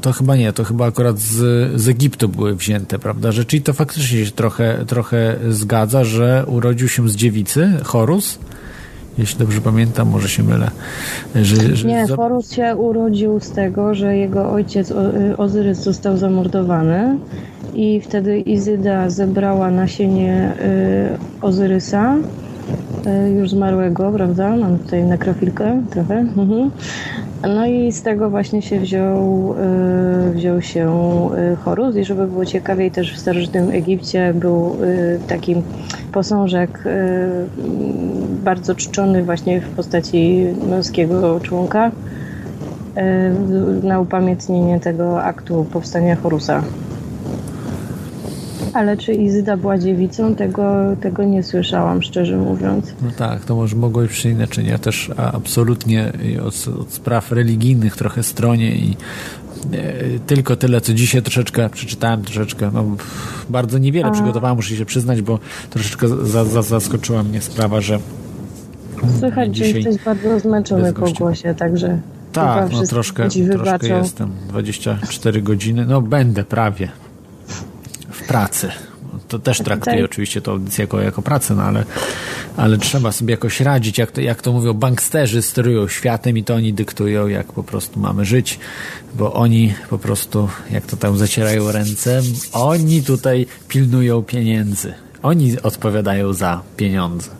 Speaker 2: to chyba nie, to chyba akurat z, z Egiptu były wzięte, prawda? Że, czyli to faktycznie się trochę, trochę zgadza, że urodził się z dziewicy Horus, jeśli dobrze pamiętam, może się mylę.
Speaker 4: Że, że nie, Horus się urodził z tego, że jego ojciec Ozyrys został zamordowany i wtedy Izyda zebrała nasienie Ozyrysa E, już zmarłego, prawda? Mam tutaj nekrofilkę trochę. Mhm. No i z tego właśnie się wziął, e, wziął się Horus i żeby było ciekawiej też w starożytnym Egipcie był taki posążek bardzo czczony właśnie w postaci męskiego członka na upamiętnienie tego aktu powstania Horusa. Ale czy Izyda była dziewicą, tego, tego nie słyszałam, szczerze mówiąc.
Speaker 2: No tak, to może mogło być inaczej. Ja też absolutnie od, od spraw religijnych trochę stronie i tylko tyle, co dzisiaj troszeczkę przeczytałem, troszeczkę, no, bardzo niewiele A. przygotowałem, muszę się przyznać, bo troszeczkę za, za, zaskoczyła mnie sprawa, że
Speaker 4: Słychać, że jesteś bardzo zmęczony po głosie, także
Speaker 2: tak, no troszkę, troszkę jestem. 24 godziny, no będę prawie pracy. To też traktuję tak. oczywiście to audycję jako, jako pracę, no ale, ale trzeba sobie jakoś radzić, jak to, jak to mówią, banksterzy sterują światem i to oni dyktują, jak po prostu mamy żyć, bo oni po prostu, jak to tam zacierają ręce, oni tutaj pilnują pieniędzy. Oni odpowiadają za pieniądze.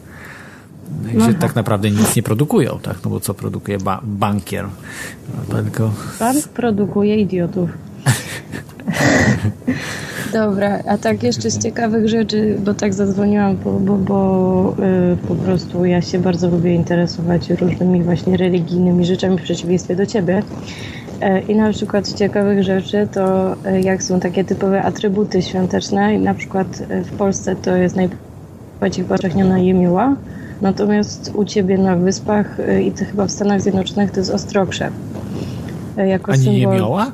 Speaker 2: Gdzie no. tak naprawdę nic nie produkują, tak? No bo co produkuje ba bankier?
Speaker 4: No, tylko... Bank produkuje idiotów. Dobra, a tak jeszcze z ciekawych rzeczy, bo tak zadzwoniłam, bo, bo, bo yy, po prostu ja się bardzo lubię interesować różnymi właśnie religijnymi rzeczami w przeciwieństwie do ciebie. Yy, I na przykład z ciekawych rzeczy to yy, jak są takie typowe atrybuty świąteczne, na przykład w Polsce to jest najbardziej powszechniona jemioła, natomiast u ciebie na wyspach i to chyba w Stanach Zjednoczonych to jest ostrokrzew.
Speaker 2: Jako Ani symbol... jemioła?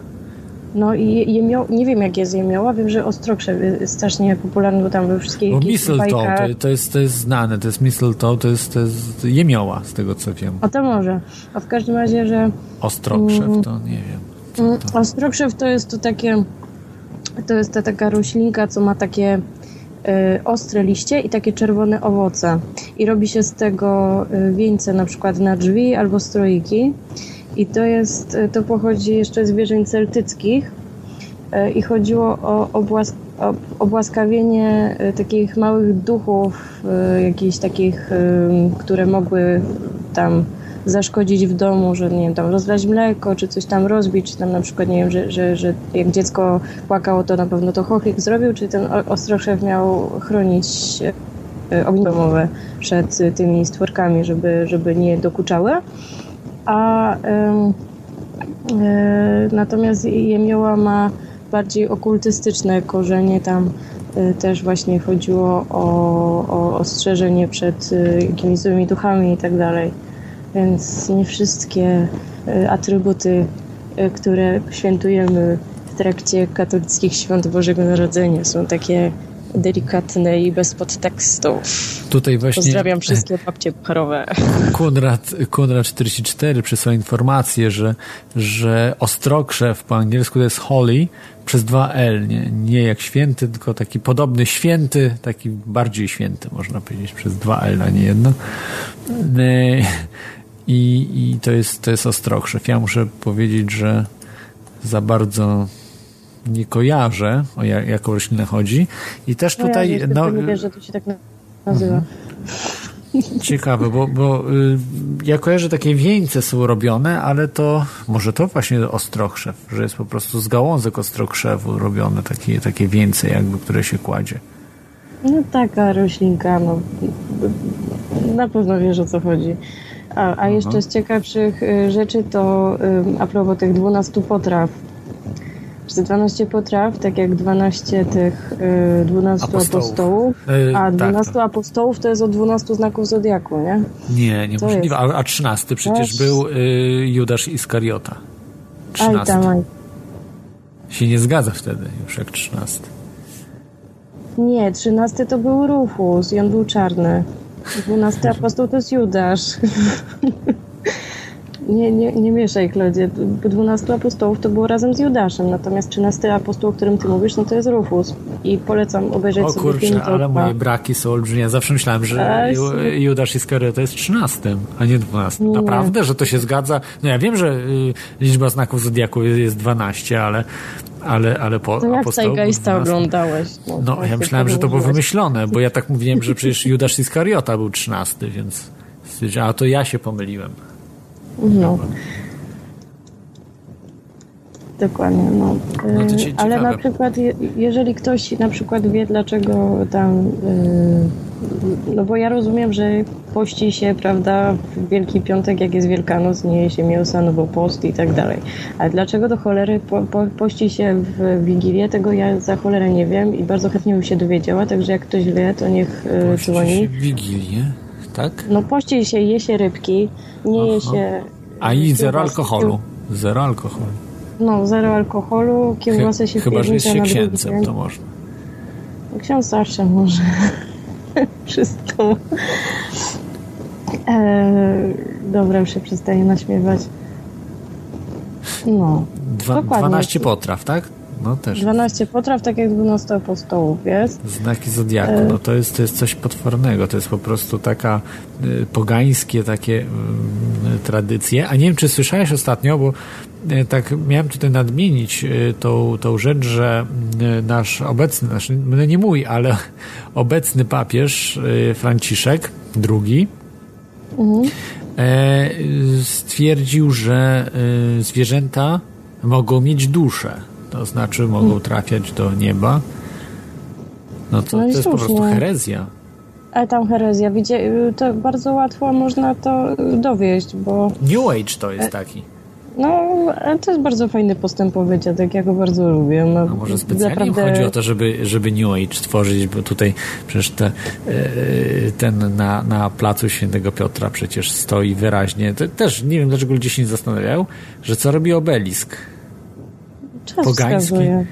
Speaker 4: No i jemio, nie wiem jak jest jemioła, wiem, że ostrokrzew jest strasznie popularny, bo tam we wszystkich Bo
Speaker 2: mistletoe, to, to, jest, to jest znane, to jest mistletoe, to jest, to jest jemioła, z tego co wiem.
Speaker 4: A to może. A w każdym razie, że...
Speaker 2: Ostrokrzew mm, to nie wiem.
Speaker 4: Mm, to? Ostrokrzew to jest to takie, to jest ta taka roślinka, co ma takie y, ostre liście i takie czerwone owoce. I robi się z tego y, wieńce na przykład na drzwi albo stroiki. I to jest, e, to pochodzi jeszcze z wierzeń celtyckich e, i chodziło o, obłas, o obłaskawienie e, takich małych duchów, jakichś takich, które mogły tam zaszkodzić w domu, że nie wiem, tam rozlać mleko, czy coś tam rozbić, czy tam na przykład, nie wiem, że, że, że jak dziecko płakało, to na pewno to chochlik zrobił, czy ten ostroszew miał chronić ognie domowe przed tymi stworkami, żeby, żeby nie dokuczały a y, natomiast jemioła ma bardziej okultystyczne korzenie. Tam y, też właśnie chodziło o, o ostrzeżenie przed y, jakimiś złymi duchami i tak dalej. Więc nie wszystkie atrybuty, które świętujemy w trakcie katolickich świąt Bożego Narodzenia są takie delikatne i bez podtekstów.
Speaker 2: Tutaj właśnie...
Speaker 4: Pozdrawiam wszystkie babcie parowe.
Speaker 2: Kunrad, Kunrad 44 przysłał informację, że, że ostrokrzew po angielsku to jest holy przez dwa L, nie, nie jak święty, tylko taki podobny święty, taki bardziej święty, można powiedzieć, przez dwa L, a nie jedno. E, I, i to, jest, to jest ostrokrzew. Ja muszę powiedzieć, że za bardzo nie kojarzę, o jaką roślinę chodzi. I też no tutaj... Ja
Speaker 4: no, nie wiesz, że to się tak nazywa. Mhm.
Speaker 2: Ciekawe, bo, bo y, ja kojarzę takie wieńce są robione, ale to może to właśnie ostrokrzew, że jest po prostu z gałązek ostrokrzewu robione takie, takie wieńce jakby, które się kładzie.
Speaker 4: No taka roślinka, no na pewno wiesz o co chodzi. A, a jeszcze z ciekawszych y, rzeczy to y, a propos tych 12 potraw że 12 potraw, tak jak 12 tych y, 12
Speaker 2: Apostołów.
Speaker 4: apostołów,
Speaker 2: Y,
Speaker 4: a
Speaker 2: tak,
Speaker 4: 12
Speaker 2: tak.
Speaker 4: apostołów to jest od 12 znaków Zodiaku, nie?
Speaker 2: Nie, niemożliwe. A, a 13 przecież
Speaker 4: Weź.
Speaker 2: był y, Judasz Iskariota.
Speaker 4: Aj
Speaker 2: 13.
Speaker 4: tam, aj.
Speaker 2: Się nie zgadza wtedy już jak 13.
Speaker 4: Nie, 13 to był Rufus i on był czarny. 12 apostoł to jest Judasz. Nie, nie, nie mieszaj, Klodzie. 12 apostołów to było razem z Judaszem, natomiast 13 apostoł, o którym ty mówisz, no to jest Rufus. I polecam obejrzeć
Speaker 2: O
Speaker 4: sobie film
Speaker 2: kurczę, ale moje braki są olbrzymie. Ja zawsze myślałem, że Ju. Judasz Iskariota jest 13, a nie 12.
Speaker 4: Nie.
Speaker 2: Naprawdę, że to się zgadza? No ja wiem, że y, liczba znaków Zodiaku jest, jest 12, ale, ale, ale po apostołów
Speaker 4: Zeitgeista
Speaker 2: 12.
Speaker 4: oglądałeś?
Speaker 2: No,
Speaker 4: właśnie
Speaker 2: ja myślałem, że to było wymyślone, bo ja tak mówiłem, że przecież Judasz Iskariota był 13, więc a to ja się pomyliłem.
Speaker 4: No. Dokładnie, no.
Speaker 2: No
Speaker 4: Y, Ale
Speaker 2: ciekawe.
Speaker 4: na przykład, je- jeżeli ktoś na przykład wie, dlaczego tam. y, No bo ja rozumiem, że pości się, prawda, w Wielki Piątek, jak jest Wielkanoc, nie je się mięsa, no bo post i tak dalej. Ale dlaczego do cholery po, po, pości się w Wigilię, tego ja za cholerę nie wiem i bardzo chętnie bym się dowiedziała, także jak ktoś wie, to niech y,
Speaker 2: Pości
Speaker 4: dzwoni.
Speaker 2: się w Wigilię, tak?
Speaker 4: No pości się, je się rybki, nie je
Speaker 2: Aha.
Speaker 4: się...
Speaker 2: A i zero alkoholu. Zero alkoholu.
Speaker 4: No, zero alkoholu, kiełbasę się
Speaker 2: Chyba, że jest się
Speaker 4: dzień.
Speaker 2: to można.
Speaker 4: Ksiądz zawsze może. Wszystko. Eee, dobra, już się przestaję naśmiewać. No.
Speaker 2: Dwa,
Speaker 4: Dokładnie.
Speaker 2: 12 potraw, tak? No też.
Speaker 4: 12 potraw, tak jak 12 apostołów jest.
Speaker 2: Znaki Zodiaku, no to jest, to jest coś potwornego, to jest po prostu taka y, pogańskie takie y, tradycje. A nie wiem, czy słyszałeś ostatnio, bo y, tak miałem tutaj nadmienić y, tą, tą rzecz, że y, nasz obecny, znaczy, no nie mój, ale obecny papież Franciszek II e, y, stwierdził, że zwierzęta mogą mieć duszę, to znaczy mogą trafiać do nieba. No to,
Speaker 4: No
Speaker 2: to jest po prostu herezja.
Speaker 4: Ale tam herezja, widzie, to bardzo łatwo można to dowieść, bo
Speaker 2: New Age to jest taki.
Speaker 4: no, ale to jest bardzo fajny postępowy dziadek, ja go bardzo lubię. No,
Speaker 2: A może specjalnie
Speaker 4: naprawdę-
Speaker 2: chodzi o to, żeby, żeby New Age tworzyć, bo tutaj przecież te, e, ten na, na placu Świętego Piotra przecież stoi wyraźnie. Też nie wiem, dlaczego ludzie się nie zastanawiają, że co robi obelisk.
Speaker 4: Czas
Speaker 2: pogański.
Speaker 4: wskazuje.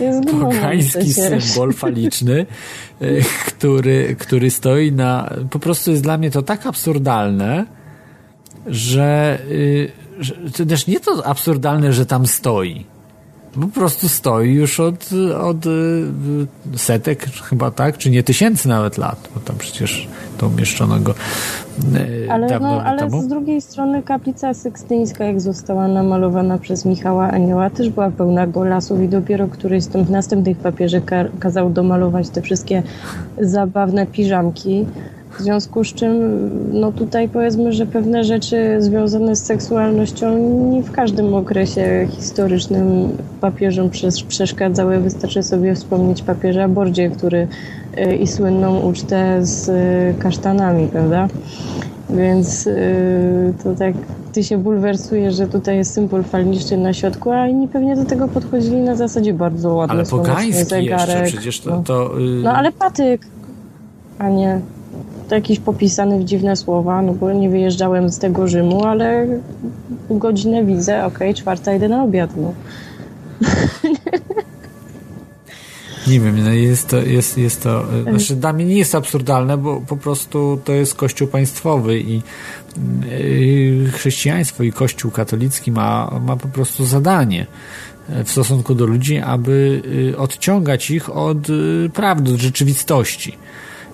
Speaker 2: Pogański symbol faliczny, e, który, który stoi na. Po prostu jest dla mnie to tak absurdalne, że, y, że też nie to absurdalne, że tam stoi. Po prostu stoi już od, od y, setek, chyba tak, czy nie tysięcy nawet lat, bo tam przecież to umieszczono go y,
Speaker 4: Ale,
Speaker 2: dawno
Speaker 4: no, ale
Speaker 2: temu.
Speaker 4: z drugiej strony kaplica sykstyńska, jak została namalowana przez Michała Anioła, też była pełna golasów i dopiero któryś z tych następnych papieży ka- kazał domalować te wszystkie zabawne piżamki. W związku z czym, no tutaj powiedzmy, że pewne rzeczy związane z seksualnością nie w każdym okresie historycznym papieżom przesz- przeszkadzały. Wystarczy sobie wspomnieć papieża Bordzie, który y, i słynną ucztę z y, kasztanami, prawda? Więc y, to tak ty się bulwersujesz, że tutaj jest symbol falniczny na środku, a inni pewnie do tego podchodzili na zasadzie bardzo ładny
Speaker 2: Ale pogański jeszcze,
Speaker 4: zegarek.
Speaker 2: przecież to... to y,
Speaker 4: no ale patyk, a nie to jakiś popisany w dziwne słowa, no bo nie wyjeżdżałem z tego Rzymu, ale godzinę widzę, okej, czwarta idę na obiad, no.
Speaker 2: Nie wiem, no jest to, jest, jest to, znaczy dla mnie nie jest absurdalne, bo po prostu to jest kościół państwowy i y, chrześcijaństwo i kościół katolicki ma, ma po prostu zadanie y, w stosunku do ludzi, aby y, odciągać ich od y, prawdy, od rzeczywistości.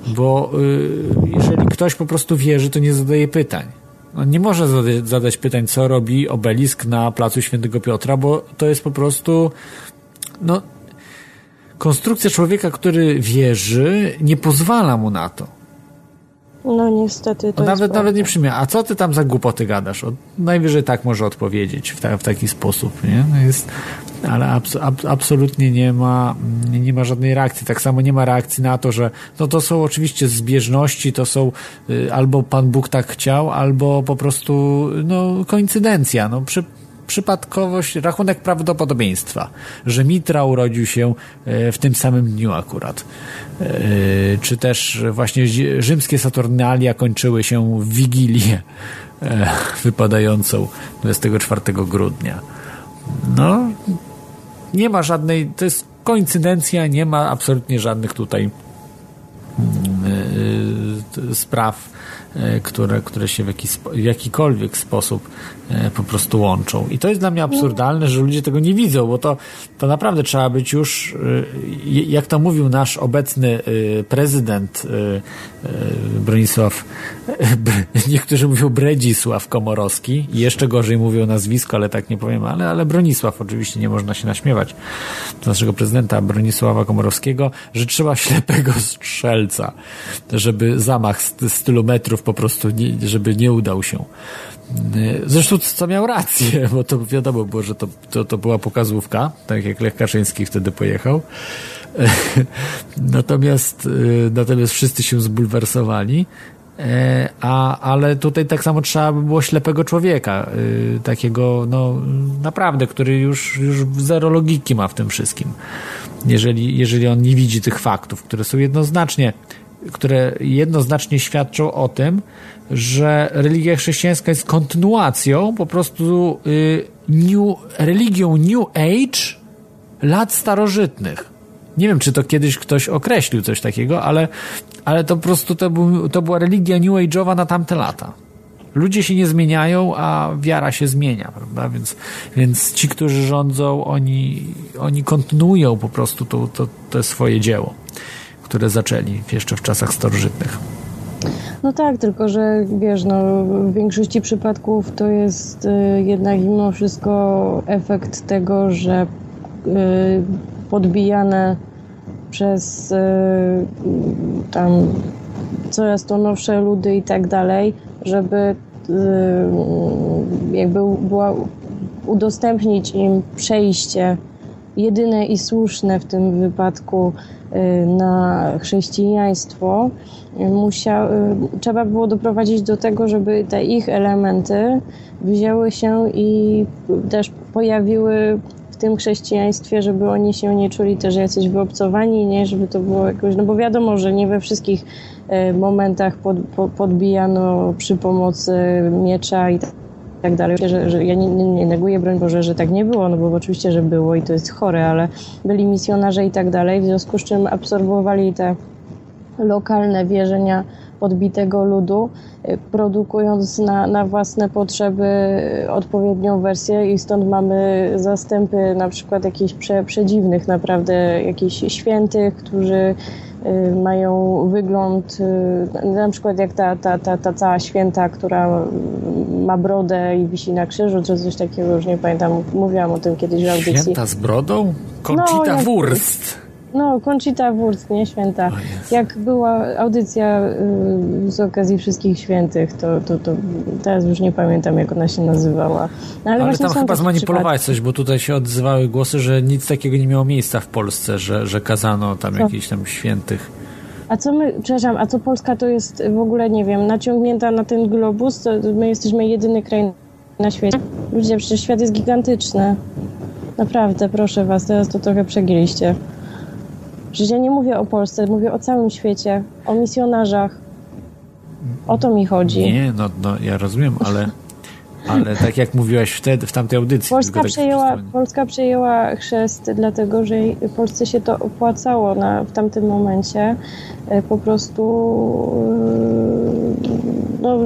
Speaker 2: Bo y, jeżeli ktoś po prostu wierzy, to nie zadaje pytań. On nie może zada- zadać pytań, co robi obelisk na placu Świętego Piotra, bo to jest po prostu no, konstrukcja człowieka, który wierzy, nie pozwala mu na to.
Speaker 4: No niestety to jest
Speaker 2: nawet, nawet nie przyjmie. A co ty tam za głupoty gadasz? On najwyżej tak może odpowiedzieć w, ta, w taki sposób, nie? No jest, ale abs, ab, absolutnie nie ma, nie ma żadnej reakcji. Tak samo nie ma reakcji na to, że no to są oczywiście zbieżności, to są y, albo Pan Bóg tak chciał, albo po prostu no, koincydencja. No, przy, przypadkowość, rachunek prawdopodobieństwa, że Mitra urodził się w tym samym dniu akurat. Czy też właśnie rzymskie Saturnalia kończyły się w Wigilię wypadającą 24 grudnia. No, nie ma żadnej, to jest koincydencja, nie ma absolutnie żadnych tutaj mm, spraw E, które, które się w, jaki, w jakikolwiek sposób e, po prostu łączą. I to jest dla mnie absurdalne, że ludzie tego nie widzą, bo to, to naprawdę trzeba być już, e, jak to mówił nasz obecny prezydent Bronisław, niektórzy mówią Bredzisław Komorowski jeszcze gorzej mówią nazwisko, ale tak nie powiem, ale, ale Bronisław oczywiście nie można się naśmiewać naszego prezydenta Bronisława Komorowskiego, że trzeba ślepego strzelca, żeby zamach z stylu metrów po prostu, nie, żeby nie udał się. Zresztą co miał rację, bo to wiadomo było, że to, to, to była pokazówka, tak jak Lech Kaczyński wtedy pojechał. natomiast, natomiast wszyscy się zbulwersowali. E, a, ale tutaj tak samo trzeba by było ślepego człowieka, e, takiego, no, naprawdę, który już, już zero logiki ma w tym wszystkim. Jeżeli, jeżeli on nie widzi tych faktów, które są jednoznacznie które jednoznacznie świadczą o tym, że religia chrześcijańska jest kontynuacją po prostu y, new, religią New Age lat starożytnych. Nie wiem, czy to kiedyś ktoś określił coś takiego, ale, ale to po prostu to, był, to była religia New Age'owa na tamte lata. Ludzie się nie zmieniają, a wiara się zmienia, prawda? Więc, więc ci, którzy rządzą, oni, oni kontynuują po prostu to, to, to swoje dzieło które zaczęli jeszcze w czasach starożytnych.
Speaker 4: No tak, tylko że wiesz, no, w większości przypadków to jest y, jednak mimo wszystko efekt tego, że y, podbijane przez y, tam coraz to nowsze ludy i tak dalej, żeby y, jakby była udostępnić im przejście jedyne i słuszne w tym wypadku y, na chrześcijaństwo, musiał, y, trzeba było doprowadzić do tego, żeby te ich elementy wzięły się i też pojawiły w tym chrześcijaństwie, żeby oni się nie czuli też jacyś wyobcowani, nie, żeby to było jakoś, no bo wiadomo, że nie we wszystkich y, momentach pod, podbijano przy pomocy miecza i tak tak dalej. Że, że ja nie, nie, neguję, broń Boże, że tak nie było, no bo oczywiście, że było i to jest chore, ale byli misjonarze i tak dalej, w związku z czym absorbowali te lokalne wierzenia podbitego ludu, y, produkując na, na własne potrzeby odpowiednią wersję i stąd mamy zastępy na przykład jakichś prze, przedziwnych naprawdę, jakichś świętych, którzy mają wygląd, y, na przykład jak ta, ta, ta, ta cała święta, która ma brodę i wisi na krzyżu, czy coś takiego, już nie pamiętam, mówiłam o tym kiedyś w audycji.
Speaker 2: Święta z brodą? Conchita no, Wurst.
Speaker 4: No, Conchita Wurst, nie święta. Jak była audycja y, z okazji wszystkich świętych, to, to, to teraz już nie pamiętam, jak ona się nazywała.
Speaker 2: No, ale, ale tam chyba zmanipulowałeś coś, bo tutaj się odzywały głosy, że nic takiego nie miało miejsca w Polsce, że, że kazano tam co? jakichś tam świętych.
Speaker 4: A co my, przepraszam, a co Polska to jest w ogóle, nie wiem, naciągnięta na ten globus? To my jesteśmy jedyny kraj na świecie. Ludzie, przecież świat jest gigantyczny. Naprawdę, proszę was, teraz to trochę przegięliście. Przecież ja nie mówię o Polsce, mówię o całym świecie, o misjonarzach. O to mi chodzi.
Speaker 2: Nie, no, no ja rozumiem, ale, ale tak jak mówiłaś wtedy, w tamtej audycji.
Speaker 4: Polska, tak przejęła, Polska przejęła chrzest, dlatego że Polsce się to opłacało na, w tamtym momencie. E, po prostu e, no,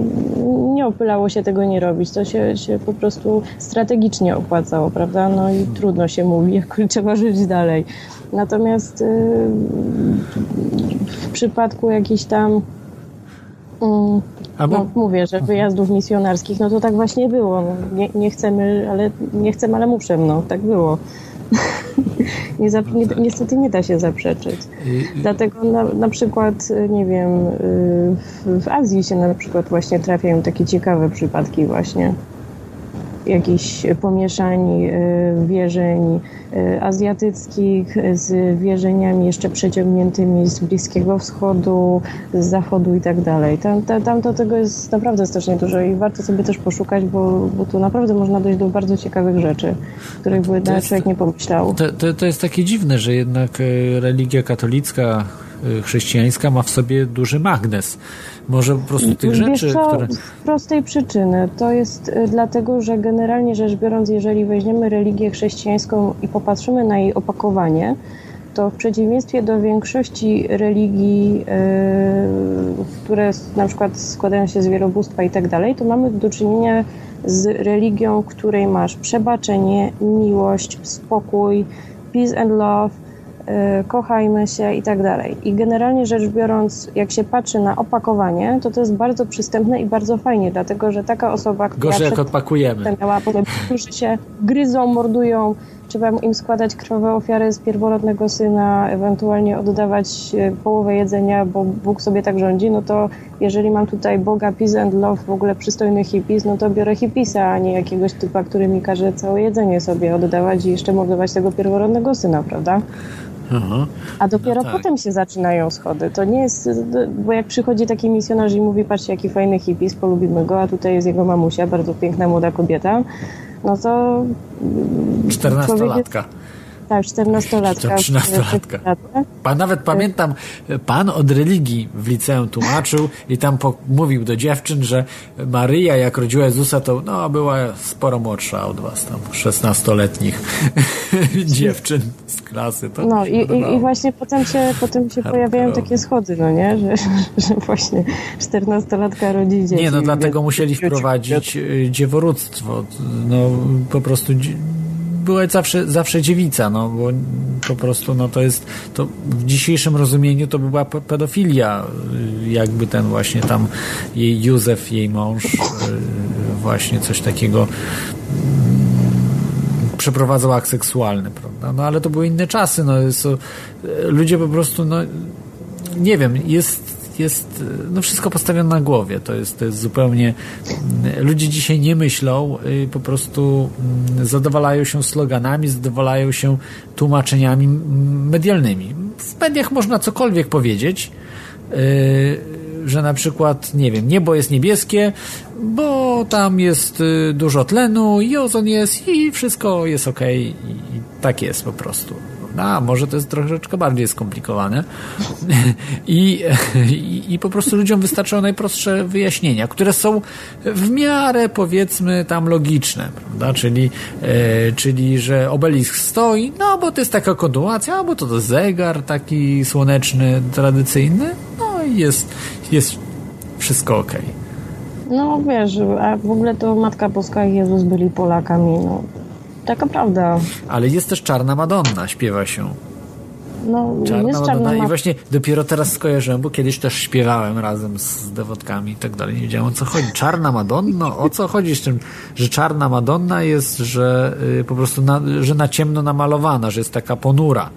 Speaker 4: nie opylało się tego nie robić. To się, się po prostu strategicznie opłacało, prawda? No i trudno się mówi, jak trzeba żyć dalej. Natomiast y, w przypadku jakichś tam mm, no, mówię, że wyjazdów misjonarskich, no to tak właśnie było. No, nie, nie, chcemy, ale nie chcemy, ale muszę, no tak było. nie, nie, niestety nie da się zaprzeczyć. Dlatego na, na przykład, nie wiem, y, w, w Azji się na przykład właśnie trafiają takie ciekawe przypadki właśnie jakichś pomieszań wierzeń azjatyckich z wierzeniami jeszcze przeciągniętymi z Bliskiego Wschodu, z Zachodu i tak dalej. Tam, tam, tam to tego jest naprawdę strasznie dużo i warto sobie też poszukać, bo, bo tu naprawdę można dojść do bardzo ciekawych rzeczy, których by człowiek nie pomyślał.
Speaker 2: To, to, to jest takie dziwne, że jednak religia katolicka chrześcijańska ma w sobie duży magnes. Może po prostu tych
Speaker 4: Wiesz
Speaker 2: rzeczy,
Speaker 4: co,
Speaker 2: które...
Speaker 4: Z prostej przyczyny. To jest y, dlatego, że generalnie rzecz biorąc, jeżeli weźmiemy religię chrześcijańską i popatrzymy na jej opakowanie, to w przeciwieństwie do większości religii, yy, które na przykład składają się z wielobóstwa i tak dalej, to mamy do czynienia z religią, w której masz przebaczenie, miłość, spokój, peace and love, Y, kochajmy się i tak dalej. I generalnie rzecz biorąc, jak się patrzy na opakowanie, to to jest bardzo przystępne i bardzo fajnie, dlatego że taka osoba, która
Speaker 2: Gorzej jak odpakujemy.
Speaker 4: miała potem, którzy się gryzą, mordują, trzeba im składać krwawe ofiary z pierworodnego syna, ewentualnie oddawać y, połowę jedzenia, bo Bóg sobie tak rządzi, no to jeżeli mam tutaj Boga, peace and love, w ogóle przystojny hippies, no to biorę hippisa, a nie jakiegoś typa, który mi każe całe jedzenie sobie oddawać i jeszcze mordować tego pierworodnego syna, prawda?
Speaker 2: Aha.
Speaker 4: A dopiero
Speaker 2: no tak.
Speaker 4: potem się zaczynają schody. To nie jest, bo jak przychodzi taki misjonarz i mówi, patrzcie jaki fajny hippies, polubimy go, a tutaj jest jego mamusia, bardzo piękna młoda kobieta, no to...
Speaker 2: 14-latka.
Speaker 4: Tak, 14-latka.
Speaker 2: 13-latka. Pan nawet pamiętam, pan od religii w liceum tłumaczył i tam mówił do dziewczyn, że Maryja jak rodziła Jezusa, to no, była sporo młodsza od was tam, 16-letnich dziewczyn z klasy. To
Speaker 4: no i, i, i, właśnie potem się, potem się pojawiają takie schody, no nie, że, że właśnie 14-latka rodzi dzieci.
Speaker 2: Nie, no dlatego musieli wprowadzić y, dzieworództwo. No po prostu była zawsze, zawsze dziewica, no bo po prostu no to jest, to w dzisiejszym rozumieniu to była pedofilia, jakby ten właśnie tam jej Józef, jej mąż właśnie coś takiego przeprowadzał akt seksualny, prawda? No ale to były inne czasy, no jest, ludzie po prostu, no nie wiem, jest jest no wszystko postawione na głowie. To jest, to jest zupełnie. Ludzie dzisiaj nie myślą, po prostu mm, zadowalają się sloganami, zadowalają się tłumaczeniami medialnymi. W mediach można cokolwiek powiedzieć, y, że na przykład, nie wiem, niebo jest niebieskie, bo tam jest y, dużo tlenu i ozon jest i wszystko jest ok. I tak jest po prostu. A może to jest troszeczkę bardziej skomplikowane. I, i, I, po prostu ludziom wystarczą najprostsze wyjaśnienia, które są w miarę powiedzmy tam logiczne, prawda? Czyli, e, czyli że obelisk stoi, no bo to jest taka kontynuacja, albo to, to zegar taki słoneczny, tradycyjny, no i jest, jest wszystko ok.
Speaker 4: No wiesz, a w ogóle to Matka Boska i Jezus byli Polakami, no Taka prawda.
Speaker 2: Ale jest też Czarna Madonna, śpiewa się.
Speaker 4: No,
Speaker 2: Czarna
Speaker 4: jest
Speaker 2: Madonna
Speaker 4: czarna
Speaker 2: i właśnie dopiero teraz skojarzyłem, bo kiedyś też śpiewałem razem z dewotkami i tak dalej. Nie wiedziałem o co chodzi. Czarna Madonna? O co chodzi z tym, że Czarna Madonna jest, że y, po prostu na, że na ciemno namalowana, że jest taka ponura.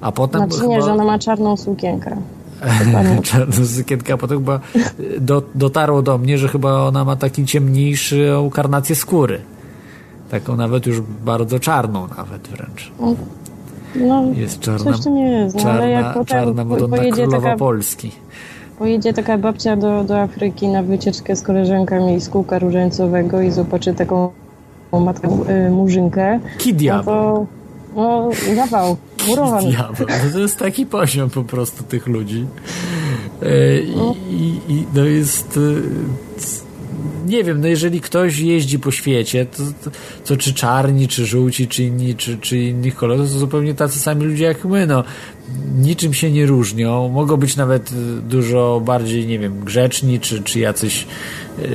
Speaker 2: A potem
Speaker 4: znaczy
Speaker 2: chyba...
Speaker 4: nie, że ona ma czarną sukienkę.
Speaker 2: czarną sukienkę, a potem chyba do, dotarło do mnie, że chyba ona ma taki ciemniejszą karnację skóry. Taką nawet już bardzo czarną nawet wręcz.
Speaker 4: No,
Speaker 2: jest czarna,
Speaker 4: coś nie jest, no,
Speaker 2: czarna, czarna Madonna Królowa taka, Polski.
Speaker 4: Pojedzie taka babcia do, do Afryki na wycieczkę z koleżankami z kółka różańcowego i zobaczy taką matkę y, murzynkę.
Speaker 2: Kidia.
Speaker 4: No to no, zawał, murowan.
Speaker 2: Diabeł. No to jest taki poziom po prostu tych ludzi. E, i, no. i, i no jest... Nie wiem, no jeżeli ktoś jeździ po świecie, to, to, to, czy czarni, czy żółci, czy inni, czy, czy innych kolorów, to zupełnie tacy sami ludzie jak my, no. Niczym się nie różnią, mogą być nawet dużo bardziej, nie wiem, grzeczni, czy, czy jacyś, yy,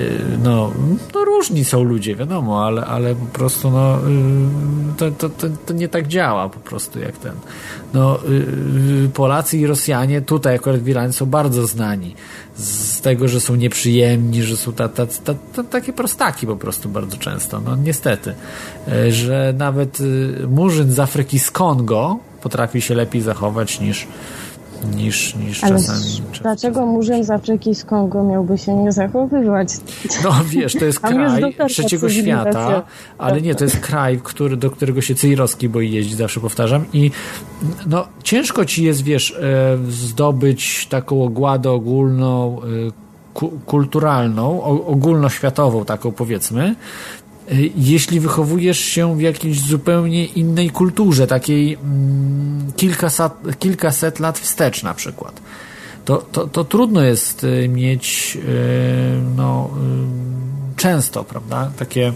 Speaker 2: no, no różni są ludzie, wiadomo, ale, ale po prostu, no, yy, to, to, to, to nie tak działa po prostu jak ten. No, Polacy i Rosjanie tutaj akurat w Iranie są bardzo znani z tego, że są nieprzyjemni, że są ta, ta, ta, ta, takie prostaki po prostu bardzo często, no niestety, że nawet y, murzyn z Afryki z Kongo potrafi się lepiej zachować niż niż, niż
Speaker 4: Ale
Speaker 2: czasami.
Speaker 4: dlaczego murzyn z Afryki z Kongo miałby się nie zachowywać?
Speaker 2: No wiesz, to jest
Speaker 4: jest
Speaker 2: kraj
Speaker 4: dotarta
Speaker 2: trzeciego świata, ale nie, to jest kraj, który, do którego się Cyjrowski boi jeździć, zawsze powtarzam. I no, ciężko ci jest, wiesz, e, zdobyć taką ogładę ogólną, e, ku, kulturalną, ogólnoświatową taką powiedzmy, jeśli wychowujesz się w jakiejś zupełnie innej kulturze, takiej mm, kilkaset, kilkaset lat wstecz na przykład to, to, to trudno jest y, mieć y, no, często, prawda? Takie.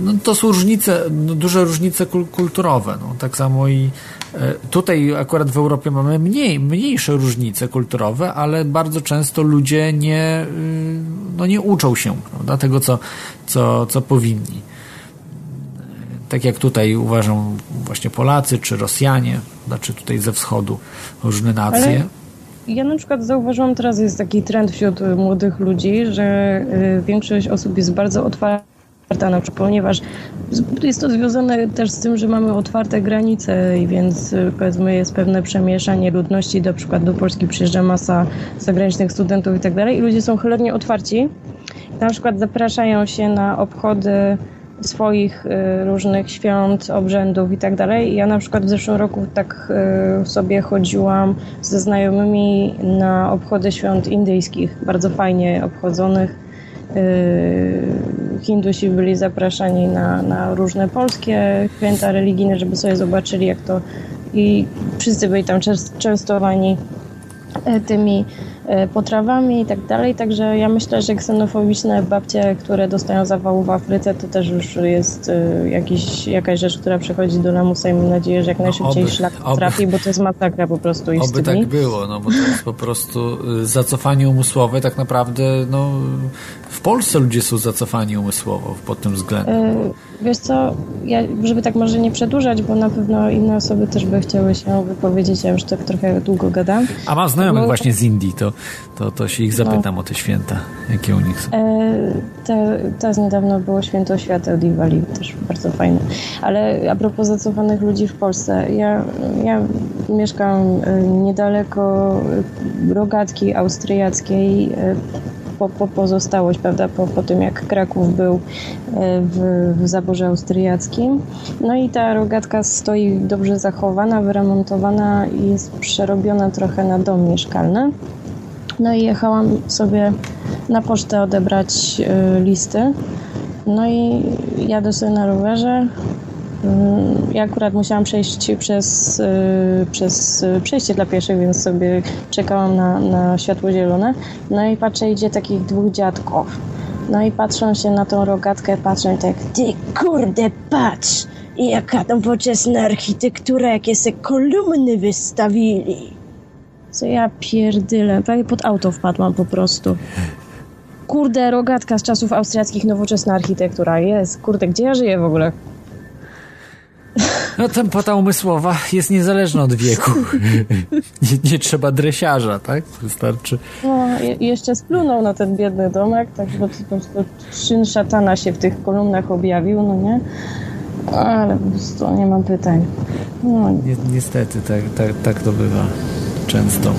Speaker 2: No, to są różnice, no, duże różnice kul- kulturowe. No. Tak samo i tutaj akurat w Europie mamy mniej, mniejsze różnice kulturowe, ale bardzo często ludzie nie, y, no, nie uczą się prawda? tego, co, co, co powinni. Tak jak tutaj uważam właśnie Polacy czy Rosjanie, znaczy tutaj ze wschodu różne nacje.
Speaker 4: Ale Ja na przykład zauważyłam teraz jest taki trend wśród młodych ludzi, że y, większość osób jest bardzo otwarta przykład, ponieważ jest to związane też z tym, że mamy otwarte granice więc y, powiedzmy jest pewne przemieszanie ludności, na przykład do Polski przyjeżdża masa zagranicznych studentów i tak dalej i ludzie są cholernie otwarci. Na przykład zapraszają się na obchody swoich y, różnych świąt, obrzędów i tak dalej. Ja na przykład w zeszłym roku tak y, sobie chodziłam ze znajomymi na obchody świąt indyjskich, bardzo fajnie obchodzonych. Y, Hindusi byli zapraszani na, na różne polskie święta religijne, żeby sobie zobaczyli jak to i wszyscy byli tam częst- częstowani e, tymi potrawami i tak dalej. Także ja myślę, że ksenofobiczne babcie, które dostają zawału w Afryce, to też już jest e, jakiś, jakaś rzecz, która przechodzi do lamusa i mam nadzieję, że jak najszybciej
Speaker 2: oby,
Speaker 4: szlak
Speaker 2: oby.
Speaker 4: trafi, bo to jest masakra po prostu i
Speaker 2: Oby
Speaker 4: wstydni.
Speaker 2: tak było, no bo to jest po prostu y, zacofanie umysłowe. Tak naprawdę, no w Polsce ludzie są zacofani umysłowo pod tym względem.
Speaker 4: Wiesz co, ja, żeby tak może nie przedłużać, bo na pewno inne osoby też by chciały się wypowiedzieć, ja już tak trochę długo gadam.
Speaker 2: A mam znajomych
Speaker 4: no-
Speaker 2: właśnie z Indii, to, to, to się ich zapytam o te święta, jakie u nich są.
Speaker 4: E, te, teraz niedawno było Święto Świateł Diwali, też bardzo fajne. Ale a propos zacofanych ludzi w Polsce, ja, ja mieszkam e, niedaleko rogatki austriackiej, e, po, po pozostałość, prawda, po, po tym jak Kraków był e, w, w zaborze austriackim. No i ta rogatka stoi dobrze zachowana, wyremontowana i jest przerobiona trochę na dom mieszkalny. No i jechałam sobie na pocztę odebrać y, listy. No i jadę sobie na rowerze. Mm, Ja akurat musiałam przejść przez, y, przez y, przejście dla pieszych, więc sobie czekałam na, na światło zielone. No i patrzę, idzie takich dwóch dziadków. No i patrzą się na tą rogatkę, patrzą i tak, ty kurde, patrz! Jaka nowoczesna architektura, jakie se kolumny wystawili. Co ja pierdylę. Prawie pod auto wpadłam po prostu. Kurde, rogatka z czasów austriackich, nowoczesna architektura. Jest, kurde, gdzie ja żyję w ogóle?
Speaker 2: No tempota umysłowa jest niezależna od wieku. nie, nie trzeba dresiarza, tak? Wystarczy.
Speaker 4: No, je, jeszcze splunął na ten biedny domek, tak bo po prostu szyn szatana się w tych kolumnach objawił, no nie? Ale po prostu nie mam pytań. No,
Speaker 2: Ni niestety, tak, tak, tak to bywa często.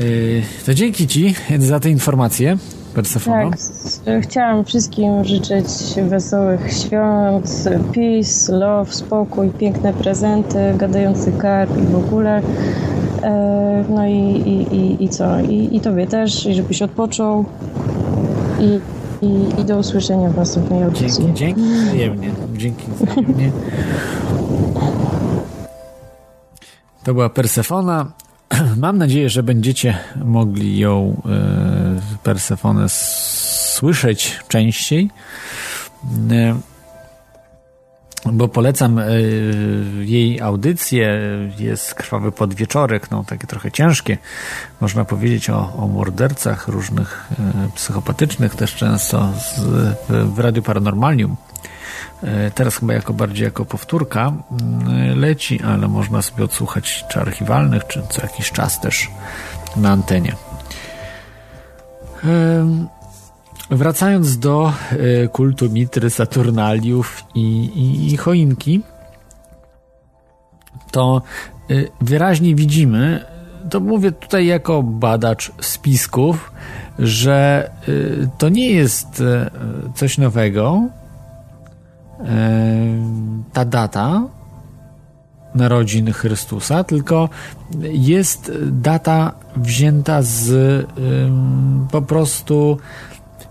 Speaker 2: Yy, to dzięki Ci za te informacje,
Speaker 4: Tak, chciałam wszystkim życzyć wesołych świąt, peace, love, spokój, piękne prezenty, gadający karp i w ogóle. E, no i, i, i, i co? I, I tobie też, i żebyś odpoczął. I, i, i do usłyszenia w następnej audycji.
Speaker 2: Dzięki, dzięki wzajemnie. Dzięki wzajemnie. To była Persefona. Mam nadzieję, że będziecie mogli ją, e, Persefonę, słyszeć częściej. E, Bo polecam e, jej audycję. Jest krwawy podwieczorek, no takie trochę ciężkie. Można powiedzieć o, o mordercach różnych e, psychopatycznych też często z, w, Radiu Paranormalium. Teraz chyba jako bardziej jako powtórka mm, leci, ale można sobie odsłuchać czy archiwalnych, czy co jakiś czas też na antenie. Wracając do e, kultu Mitry, Saturnaliów i, i, i choinki, to y, wyraźnie widzimy, to mówię tutaj jako badacz spisków, że y, to nie jest coś nowego. Ta data narodzin Chrystusa, tylko jest data wzięta z po prostu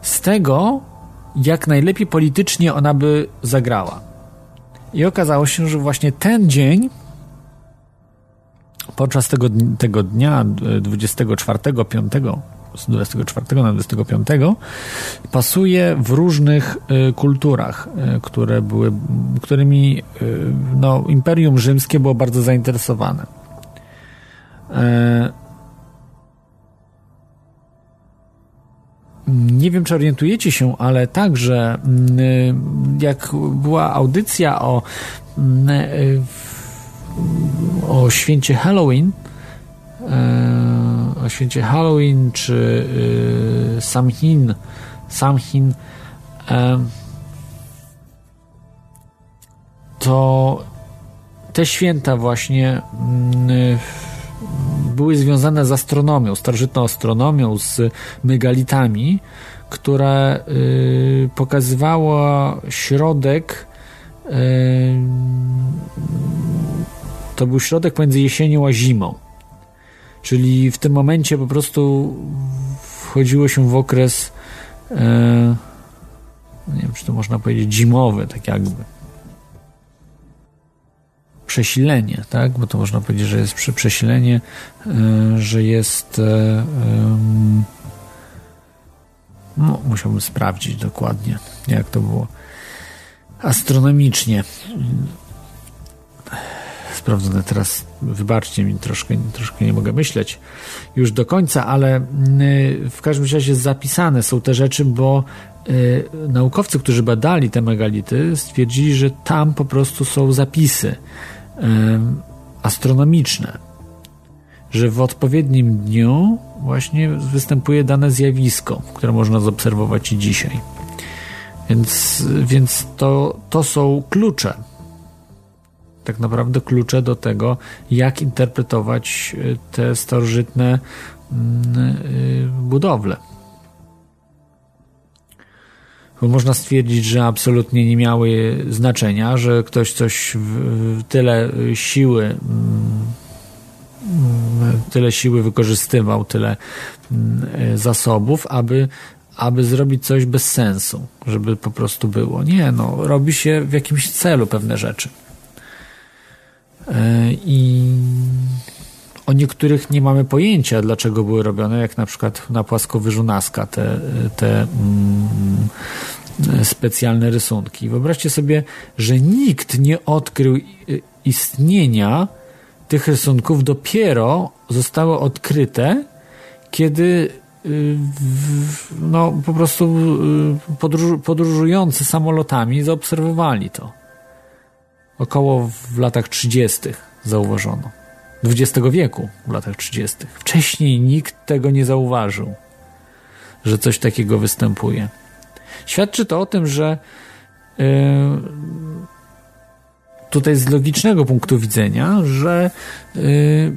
Speaker 2: z tego, jak najlepiej politycznie ona by zagrała. I okazało się, że właśnie ten dzień, podczas tego, tego dnia 24, 5, z 24 na 25, pasuje w różnych y, kulturach, y, które były, którymi y, no, Imperium Rzymskie było bardzo zainteresowane. E, nie wiem, czy orientujecie się, ale także mm, jak była audycja o, mm, y, o święcie Halloween, o święcie Halloween czy y, Samhain, Samhain, e, to te święta właśnie mm, były związane z astronomią, starożytną astronomią, z megalitami, które y, pokazywało środek y, to był środek pomiędzy jesienią a zimą. Czyli w tym momencie po prostu wchodziło się w okres y, nie wiem, czy to można powiedzieć zimowy, tak jakby przesilenie, tak? Bo to można powiedzieć, że jest przesilenie, e, że jest e, no, musiałbym sprawdzić dokładnie, jak to było astronomicznie sprawdzone teraz, wybaczcie mi, troszkę, troszkę nie mogę myśleć już do końca, ale w każdym razie zapisane są te rzeczy, bo y, naukowcy, którzy badali te megality, stwierdzili, że tam po prostu są zapisy astronomiczne, że w odpowiednim dniu właśnie występuje dane zjawisko, które można zaobserwować i dzisiaj. Więc, więc to, to są klucze. Tak naprawdę klucze do tego, jak interpretować e, te starożytne mm, e, budowle bo można stwierdzić, że absolutnie nie miały znaczenia, że ktoś coś w, tyle siły mm, tyle siły wykorzystywał, tyle mm, zasobów, aby, aby zrobić coś bez sensu, żeby po prostu było. Nie, no, robi się w jakimś celu pewne rzeczy. I o niektórych nie mamy pojęcia, dlaczego były robione, jak na przykład na płaskowyżu Nazca te, te mm, specjalne rysunki. Wyobraźcie sobie, że nikt nie odkrył istnienia tych rysunków, dopiero zostały odkryte, kiedy y, no, po prostu y, podróż, podróżujący samolotami zaobserwowali to. Około w latach 30. zauważono. XX wieku, w latach 30. Wcześniej nikt tego nie zauważył, że coś takiego występuje. Świadczy to o tym, że yy, tutaj z logicznego punktu widzenia, że yy,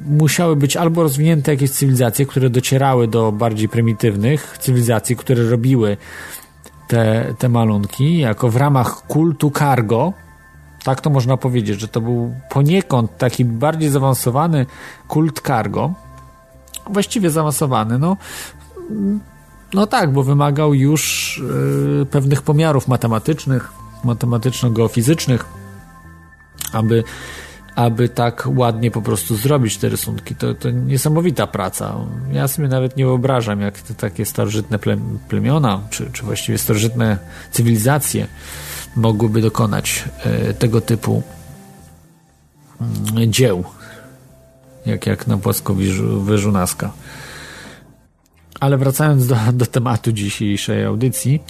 Speaker 2: musiały być albo rozwinięte jakieś cywilizacje, które docierały do bardziej prymitywnych cywilizacji, które robiły te, te malunki, jako w ramach kultu cargo, tak to można powiedzieć, że to był poniekąd taki bardziej zaawansowany kult cargo. Właściwie zaawansowany, no. No tak, bo wymagał już y, pewnych pomiarów matematycznych, matematyczno-geofizycznych, aby, aby tak ładnie po prostu zrobić te rysunki. To, to niesamowita praca. Ja sobie nawet nie wyobrażam, jak te takie starożytne plemiona, czy, czy właściwie starożytne cywilizacje mogłyby dokonać e, tego typu mm, dzieł, jak, jak na płaskowyżu Nazca. Ale wracając do, do tematu dzisiejszej audycji,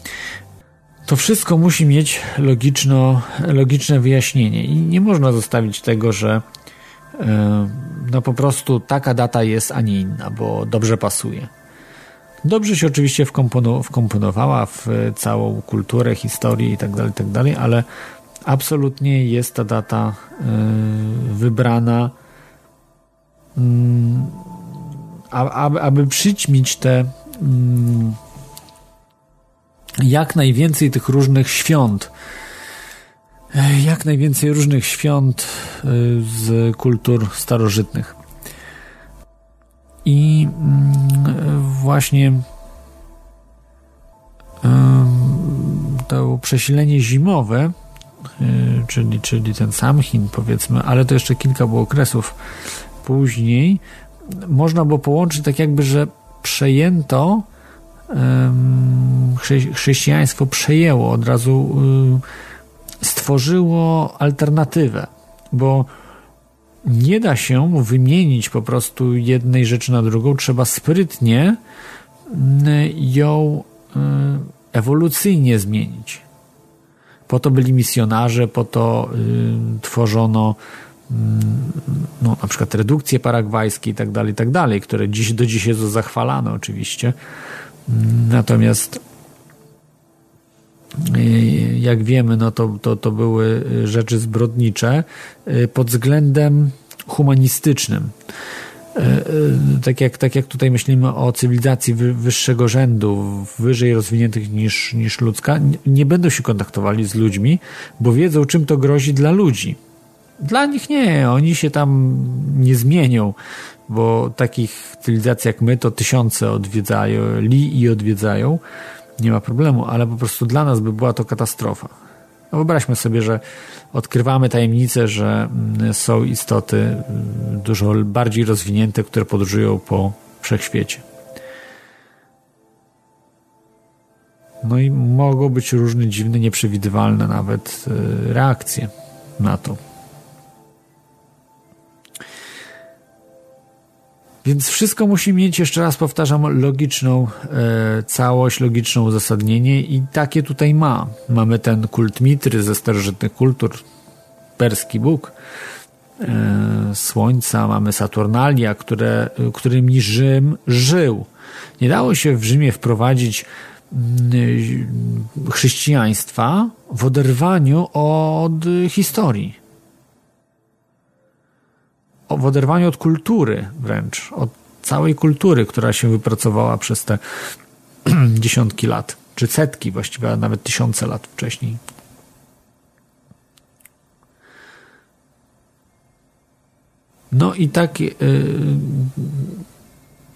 Speaker 2: to wszystko musi mieć logiczno, logiczne wyjaśnienie i nie można zostawić tego, że e, no po prostu taka data jest, a nie inna, bo dobrze pasuje. Dobrze się oczywiście wkomponowała w całą kulturę, historię itd., tak itd., tak ale absolutnie jest ta data y, wybrana mm, aby, aby przyćmić te mm, jak najwięcej tych różnych świąt, jak najwięcej różnych świąt z kultur starożytnych. I mm, właśnie to przesilenie zimowe, y, czyli, czyli ten sam Chin powiedzmy, ale to jeszcze kilka było okresów później, można było połączyć tak jakby, że przejęto chrześcijaństwo przejęło od razu y, stworzyło alternatywę, bo nie da się wymienić po prostu jednej rzeczy na drugą, trzeba sprytnie y, ją y, ewolucyjnie zmienić. Po to byli misjonarze, po to tworzono no, na przykład redukcje paragwajskie i tak dalej, tak dalej, które dziś, do dziś jest zachwalane oczywiście. Natomiast y, jak wiemy, no to, to, to były rzeczy zbrodnicze y, pod względem humanistycznym. Y, tak jak, tak jak tutaj myślimy o cywilizacji wyższego rzędu, wyżej rozwiniętych niż, niż ludzka, nie będą się kontaktowali z ludźmi, bo wiedzą, czym to grozi dla ludzi. Dla nich nie, oni się tam nie zmienią, bo takich cywilizacji jak my to tysiące odwiedzają, li i odwiedzają, nie ma problemu, ale po prostu dla nas by była to katastrofa. No wyobraźmy sobie, że odkrywamy tajemnicę, że mm, są istoty mm, dużo bardziej rozwinięte, które podróżują po wszechświecie. No i mogą być różne dziwne, nieprzewidywalne nawet y, reakcje na to. Więc wszystko musi mieć, jeszcze raz powtarzam, logiczną e, całość, logiczne uzasadnienie i takie tutaj ma. Mamy ten kult Mitry ze starożytnych kultur, perski Bóg, e, Słońca, mamy Saturnalia, które, którymi Rzym żył. Nie dało się w Rzymie wprowadzić mm, chrześcijaństwa w oderwaniu od historii w oderwaniu od kultury wręcz, od całej kultury, która się wypracowała przez te dziesiątki lat, czy setki właściwie, a nawet tysiące lat wcześniej. No i tak, yy,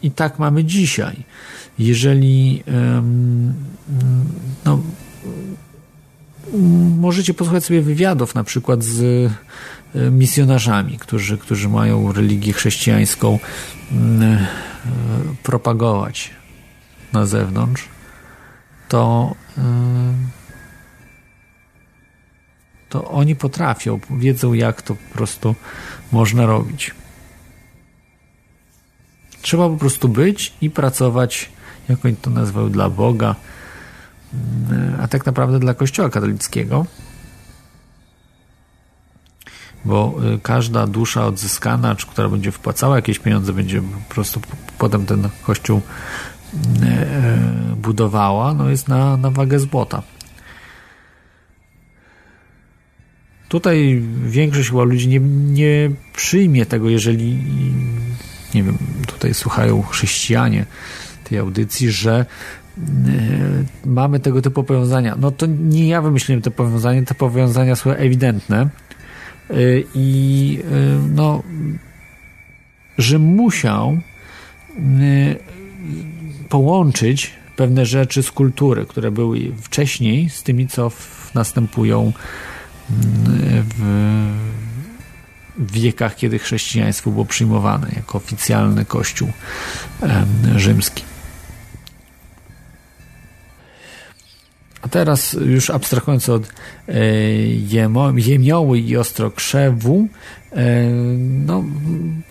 Speaker 2: i tak mamy dzisiaj. Jeżeli yy, no, możecie posłuchać sobie wywiadów na przykład z misjonarzami, którzy, którzy mają religię chrześcijańską e, propagować na zewnątrz, to, e, to oni potrafią, wiedzą jak to po prostu można robić. Trzeba po prostu być i pracować, jak oni to nazwały, dla Boga, a tak naprawdę dla Kościoła katolickiego bo y, każda dusza odzyskana, czy która będzie wpłacała jakieś pieniądze, będzie po prostu potem ten kościół y, y, budowała, no jest na, na wagę złota. Tutaj większość chyba ludzi nie, nie przyjmie tego, jeżeli nie wiem, tutaj słuchają chrześcijanie tej audycji, że mamy tego typu powiązania. No to nie ja wymyśliłem te powiązania, te powiązania są ewidentne i y, no, że musiał y, połączyć pewne rzeczy z kultury, które były wcześniej, z tymi, co następują w wiekach, kiedy chrześcijaństwo było przyjmowane jako oficjalny kościół rzymski. A teraz już abstrahując od e, jemo, jemioły i ostrokrzewu, e, no,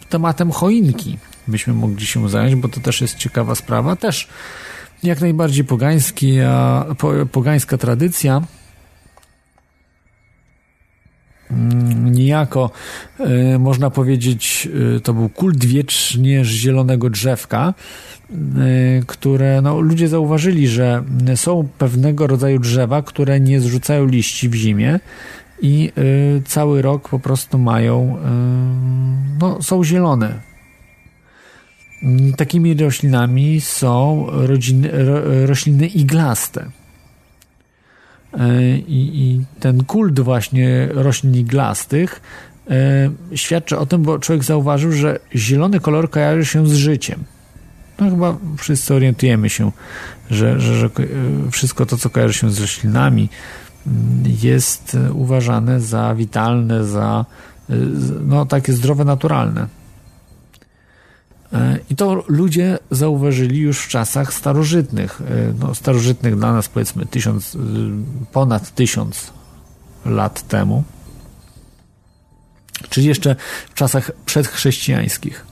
Speaker 2: tematem choinki byśmy mogli się zająć, bo to też jest ciekawa sprawa. Też jak najbardziej pogański, a, po, pogańska tradycja niejako y, można powiedzieć, y, to był kult wiecznie zielonego drzewka, y, które no, ludzie zauważyli, że są pewnego rodzaju drzewa, które nie zrzucają liści w zimie i cały rok po prostu mają, no, są zielone Mm, takimi roślinami są rodziny, ro, rośliny iglaste. E, I, I, ten kult właśnie roślin iglastych e, świadczy o tym, bo człowiek zauważył, że zielony kolor kojarzy się z życiem. No chyba wszyscy orientujemy się, że, że, że wszystko to, co kojarzy się z roślinami, mm, jest uważane za witalne, za no, takie zdrowe, naturalne. E, I to ludzie zauważyli już w czasach starożytnych. E, no, starożytnych dla nas powiedzmy tysiąc, e, ponad tysiąc lat temu. Czyli jeszcze w czasach przedchrześcijańskich.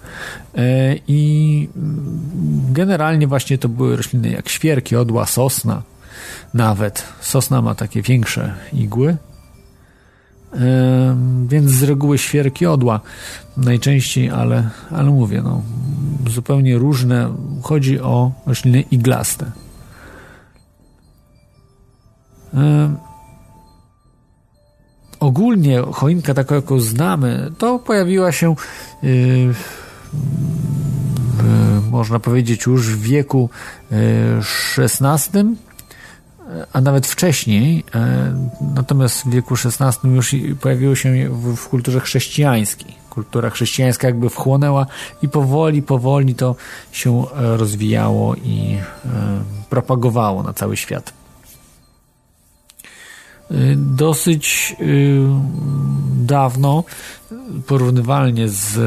Speaker 2: I generalnie właśnie to były rośliny jak świerki, odła, sosna. Nawet sosna ma takie większe igły, więc z reguły świerki odła najczęściej, ale, ale mówię, no, zupełnie różne. Chodzi o rośliny iglaste. Ogólnie choinka, taką jaką znamy, to pojawiła się yy, można powiedzieć już w wieku XVI y, a nawet wcześniej, e, natomiast w wieku XVI już pojawiło się w, w kulturze chrześcijańskiej. Kultura chrześcijańska jakby wchłonęła i powoli, powoli to się e, rozwijało i e, propagowało na cały świat. Dosyć dawno, porównywalnie z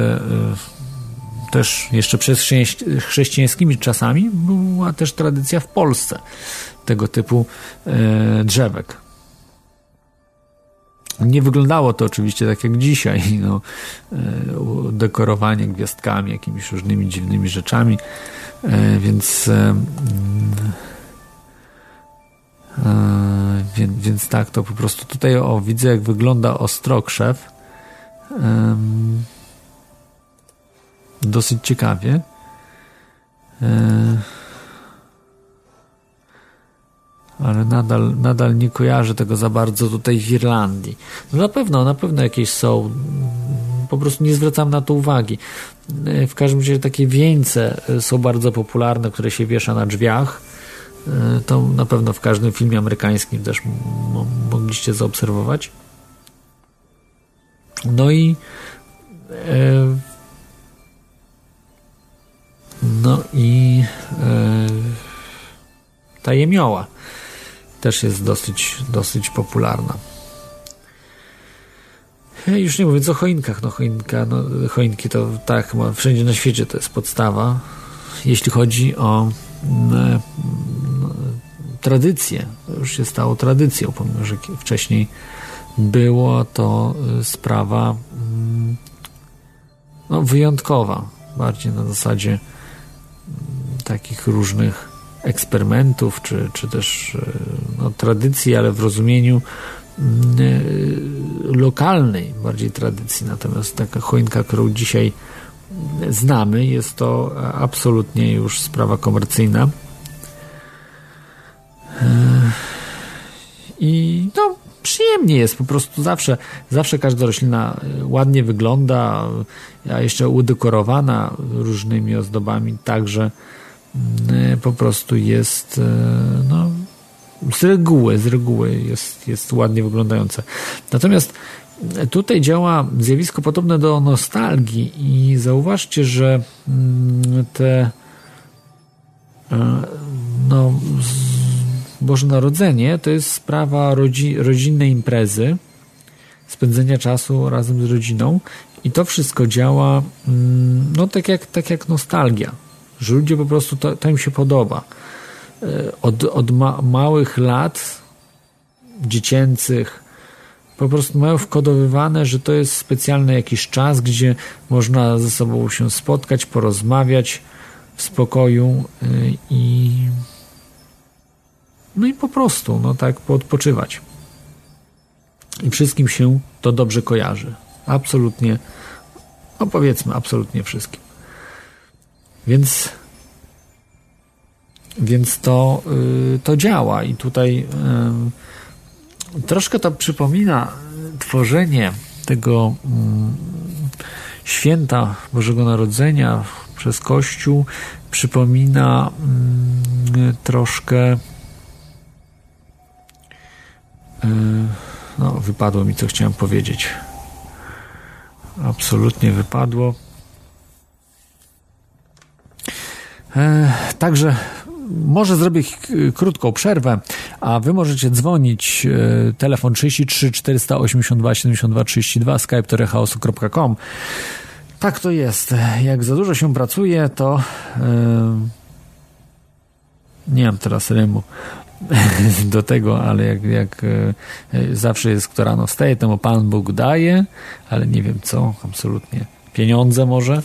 Speaker 2: też jeszcze przez chrześcijańskimi czasami, była też tradycja w Polsce tego typu e, drzewek. Nie wyglądało to oczywiście tak jak dzisiaj, no, e, dekorowanie gwiazdkami, jakimiś różnymi dziwnymi rzeczami, e, więc więc, więc tak, to po prostu tutaj o, widzę jak wygląda ostrokrzew dosyć ciekawie ale nadal, nadal nie kojarzę tego za bardzo tutaj w Irlandii. No na pewno, na pewno jakieś są. Po prostu nie zwracam na to uwagi. W każdym razie takie wieńce są bardzo popularne, które się wiesza na drzwiach. To na pewno w każdym filmie amerykańskim też mogliście zaobserwować. No i e, no i e, ta jemioła też jest dosyć, dosyć popularna. Już nie mówiąc o choinkach, no choinka, no choinki to tak, wszędzie na świecie to jest podstawa. Jeśli chodzi o no, no, tradycję, to już się stało tradycją, pomimo że wcześniej było to y, sprawa mm, no, wyjątkowa, bardziej na zasadzie mm, takich różnych eksperymentów, czy, czy też e, no, tradycji, ale w rozumieniu mm, e, lokalnej bardziej tradycji. Natomiast taka choinka, którą dzisiaj znamy, jest to absolutnie już sprawa komercyjna. E, I no, przyjemnie jest po prostu zawsze, zawsze każda roślina ładnie wygląda, a jeszcze udekorowana różnymi ozdobami, także E, po prostu jest e, no, z reguły, z reguły jest, jest ładnie wyglądające. Natomiast tutaj działa zjawisko podobne do nostalgii i zauważcie, że mm, te e, no, Boże Narodzenie to jest sprawa rodzi, rodzinnej imprezy, spędzenia czasu razem z rodziną i to wszystko działa mm, no tak jak, tak jak nostalgia że ludzie po prostu to, to im się podoba. E, od, od ma, małych lat dziecięcych po prostu mają wkodowywane, że to jest specjalny jakiś czas, gdzie można ze sobą się spotkać, porozmawiać w spokoju e, i no i po prostu, no tak, poodpoczywać. I wszystkim się to dobrze kojarzy. Absolutnie, no powiedzmy, absolutnie wszystkim. Więc więc to, y, to działa i tutaj y, troszkę to przypomina tworzenie tego mm, święta Bożego Narodzenia przez Kościół przypomina mm, troszkę no, wypadło mi, co chciałem powiedzieć. Absolutnie wypadło. E, także może zrobię krótką przerwę, a wy możecie dzwonić. E, telefon 33 482 72 32, skype torechaosu.com. Tak to jest. Jak za dużo się pracuje, to yy, nie mam teraz rymu do tego, ale jak, jak yy, zawsze jest, kto rano wstaje, temu Pan Bóg daje, ale nie wiem co, absolutnie. Pieniądze może?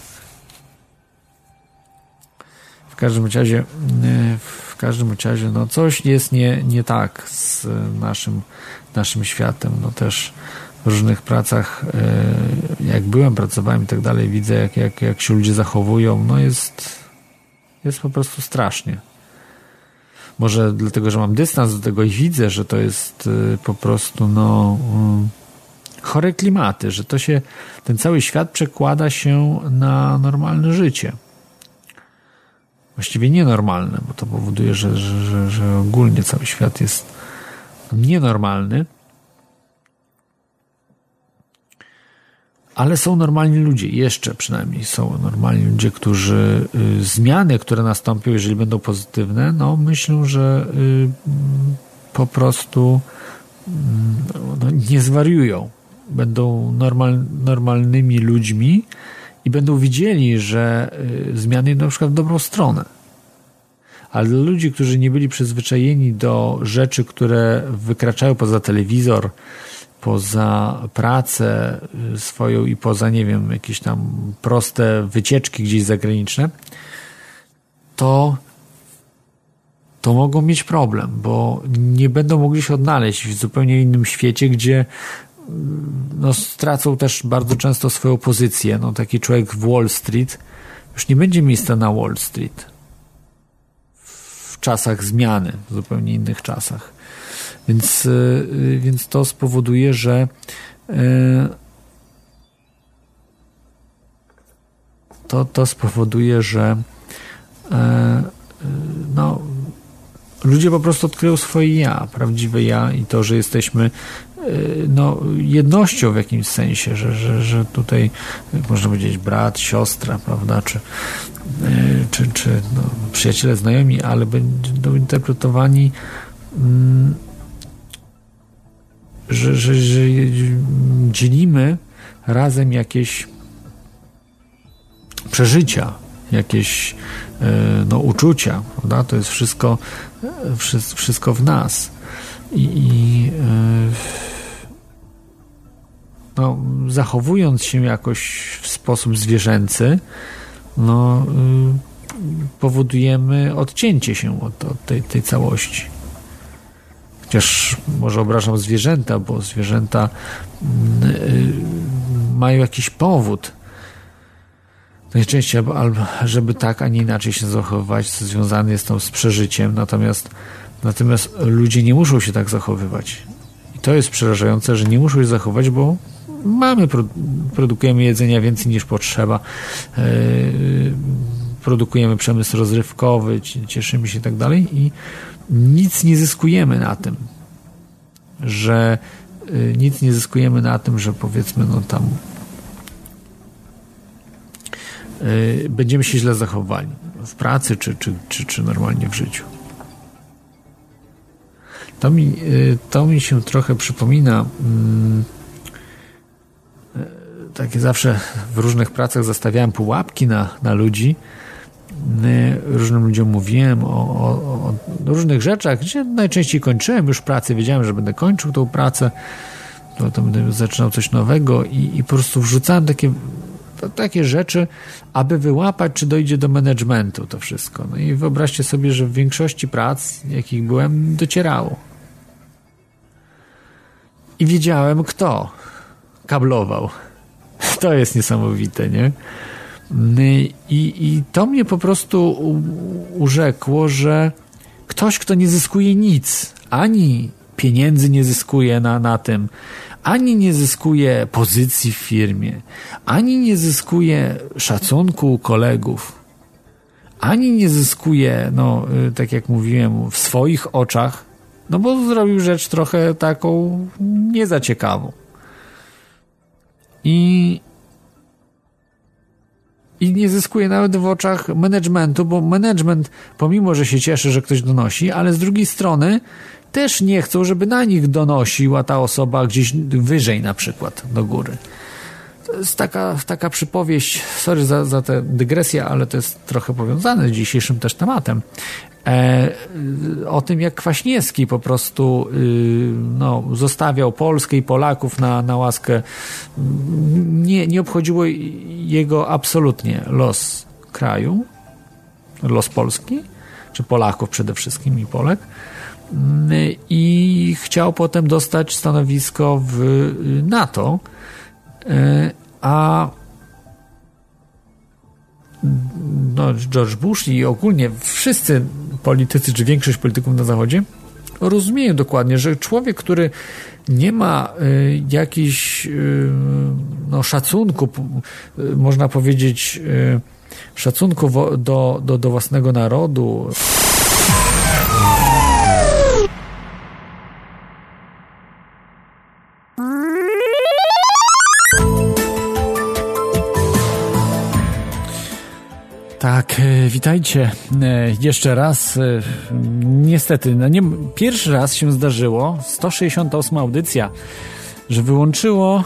Speaker 2: W każdym razie, yy, w każdym razie, no coś jest nie, nie tak z naszym, naszym światem. No też w różnych pracach, e, jak byłem, pracowałem i tak dalej, widzę, jak, jak, jak się ludzie zachowują, no jest, jest po prostu strasznie. Może dlatego, że mam dystans do tego i widzę, że to jest e, po prostu, no, mm, chore klimaty, że to się, ten cały świat przekłada się na normalne życie. Właściwie nienormalne, bo to powoduje, że, że, że ogólnie cały świat jest nienormalny ale są normalni ludzie, jeszcze przynajmniej są normalni ludzie, którzy y, zmiany, które nastąpią, jeżeli będą pozytywne, no myślę, że y, po prostu mm, no, nie zwariują. Będą normal, normalnymi ludźmi i będą widzieli, że y, zmiany idą na przykład w dobrą stronę. Ale dla ludzi, którzy nie byli przyzwyczajeni do rzeczy, które wykraczają poza telewizor, poza pracę y, swoją i poza, nie wiem, jakieś tam proste wycieczki gdzieś zagraniczne, to to mogą mieć problem, bo nie będą mogli się odnaleźć w zupełnie innym świecie, gdzie no, stracą też bardzo często swoją pozycję. No, taki człowiek w Wall Street już nie będzie miejsca na Wall Street w czasach zmiany, w zupełnie innych czasach. Więc, y, więc to spowoduje, że y, to, to spowoduje, że y, no, ludzie po prostu odkryją swoje ja, prawdziwe ja i to, że jesteśmy no, jednością w jakimś sensie, że, że, że tutaj można powiedzieć brat, siostra, prawda, czy, czy, czy no, przyjaciele, znajomi, ale będą interpretowani mm, że, że, że dzielimy razem jakieś przeżycia, jakieś e, no, uczucia, prawda? To jest wszystko, e, wszystko w nas. I, i e, no, zachowując się jakoś w sposób zwierzęcy, no, powodujemy odcięcie się od, od tej, tej całości. Chociaż może obrażam zwierzęta, bo zwierzęta mm, y, mają jakiś powód. Najczęściej, żeby tak, a nie inaczej się zachowywać, co związane jest to z przeżyciem, natomiast, natomiast ludzie nie muszą się tak zachowywać. I to jest przerażające, że nie muszą się zachować, bo mamy, produkujemy jedzenia więcej niż potrzeba, yy, produkujemy przemysł rozrywkowy, cieszymy się i tak dalej i nic nie zyskujemy na tym, że y, nic nie zyskujemy na tym, że powiedzmy, no tam y, będziemy się źle zachowali w pracy czy, czy, czy, czy normalnie w życiu. To mi, y, to mi się trochę przypomina mm, takie zawsze w różnych pracach zastawiałem pułapki na, na ludzi, różnym ludziom mówiłem o, o, o, różnych rzeczach, gdzie najczęściej kończyłem już pracę, wiedziałem, że będę kończył tą pracę, to, to będę zaczynał coś nowego i, i po prostu wrzucałem takie, takie rzeczy, aby wyłapać, czy dojdzie do managementu to wszystko. No i wyobraźcie sobie, że w większości prac, jakich byłem, docierało. I wiedziałem, kto kablował. To jest niesamowite, nie? I, I to mnie po prostu urzekło, że ktoś, kto nie zyskuje nic, ani pieniędzy nie zyskuje na, na tym, ani nie zyskuje pozycji w firmie, ani nie zyskuje szacunku kolegów, ani nie zyskuje, no, y, tak jak mówiłem, w swoich oczach, no bo zrobił rzecz trochę taką nie za ciekawą. I, i nie zyskuje nawet w oczach managementu, bo management, pomimo że się cieszy, że ktoś donosi, ale z drugiej strony też nie chcą, żeby na nich donosiła ta osoba gdzieś wyżej na przykład, do góry. Jest taka, taka przypowieść, sorry za, za tę dygresję, ale to jest trochę powiązane z dzisiejszym też tematem. E, o tym, jak Kwaśniewski po prostu y, no, zostawiał Polskę i Polaków na, na łaskę. Nie, nie obchodziło jego absolutnie los kraju, los Polski, czy Polaków przede wszystkim i Polek i chciał potem dostać stanowisko w NATO, e, a no, George Bush i ogólnie wszyscy politycy, czy większość polityków na Zachodzie rozumieją dokładnie, że człowiek, który nie ma y, jakiś y, no, szacunku, y, można powiedzieć, y, szacunku do, do, do własnego narodu, Tak, e, witajcie e, jeszcze raz. E, niestety, no nie, pierwszy raz się zdarzyło, 168 audycja, że wyłączyło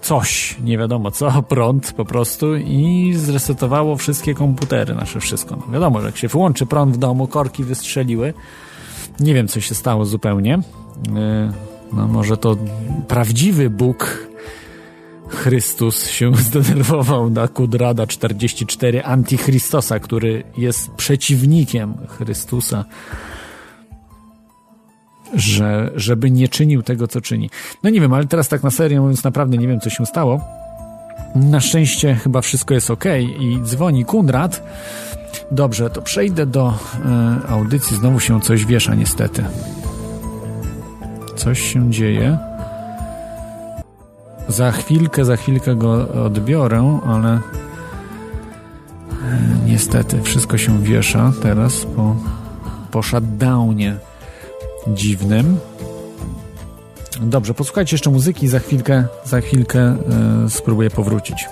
Speaker 2: coś, nie wiadomo co, prąd po prostu i zresetowało wszystkie komputery, nasze wszystko. No wiadomo, że jak się wyłączy prąd w domu, korki wystrzeliły. Nie wiem, co się stało zupełnie. No może to prawdziwy Bóg Chrystus się zdenerwował na Kudrada 44 Antichristosa, który jest przeciwnikiem Chrystusa, że, żeby nie czynił tego, co czyni. No nie wiem, ale teraz tak na serio mówiąc, naprawdę nie wiem, co się stało. Na szczęście chyba wszystko jest ok i dzwoni Kunrad. Dobrze, to przejdę do y, audycji. Znowu się coś wiesza, niestety. Coś się dzieje. Za chwilkę, za chwilkę go odbiorę, ale e, niestety wszystko się wiesza teraz po, po shutdownie dziwnym. Dobrze, posłuchajcie jeszcze muzyki, za chwilkę, za chwilkę e, spróbuję powrócić.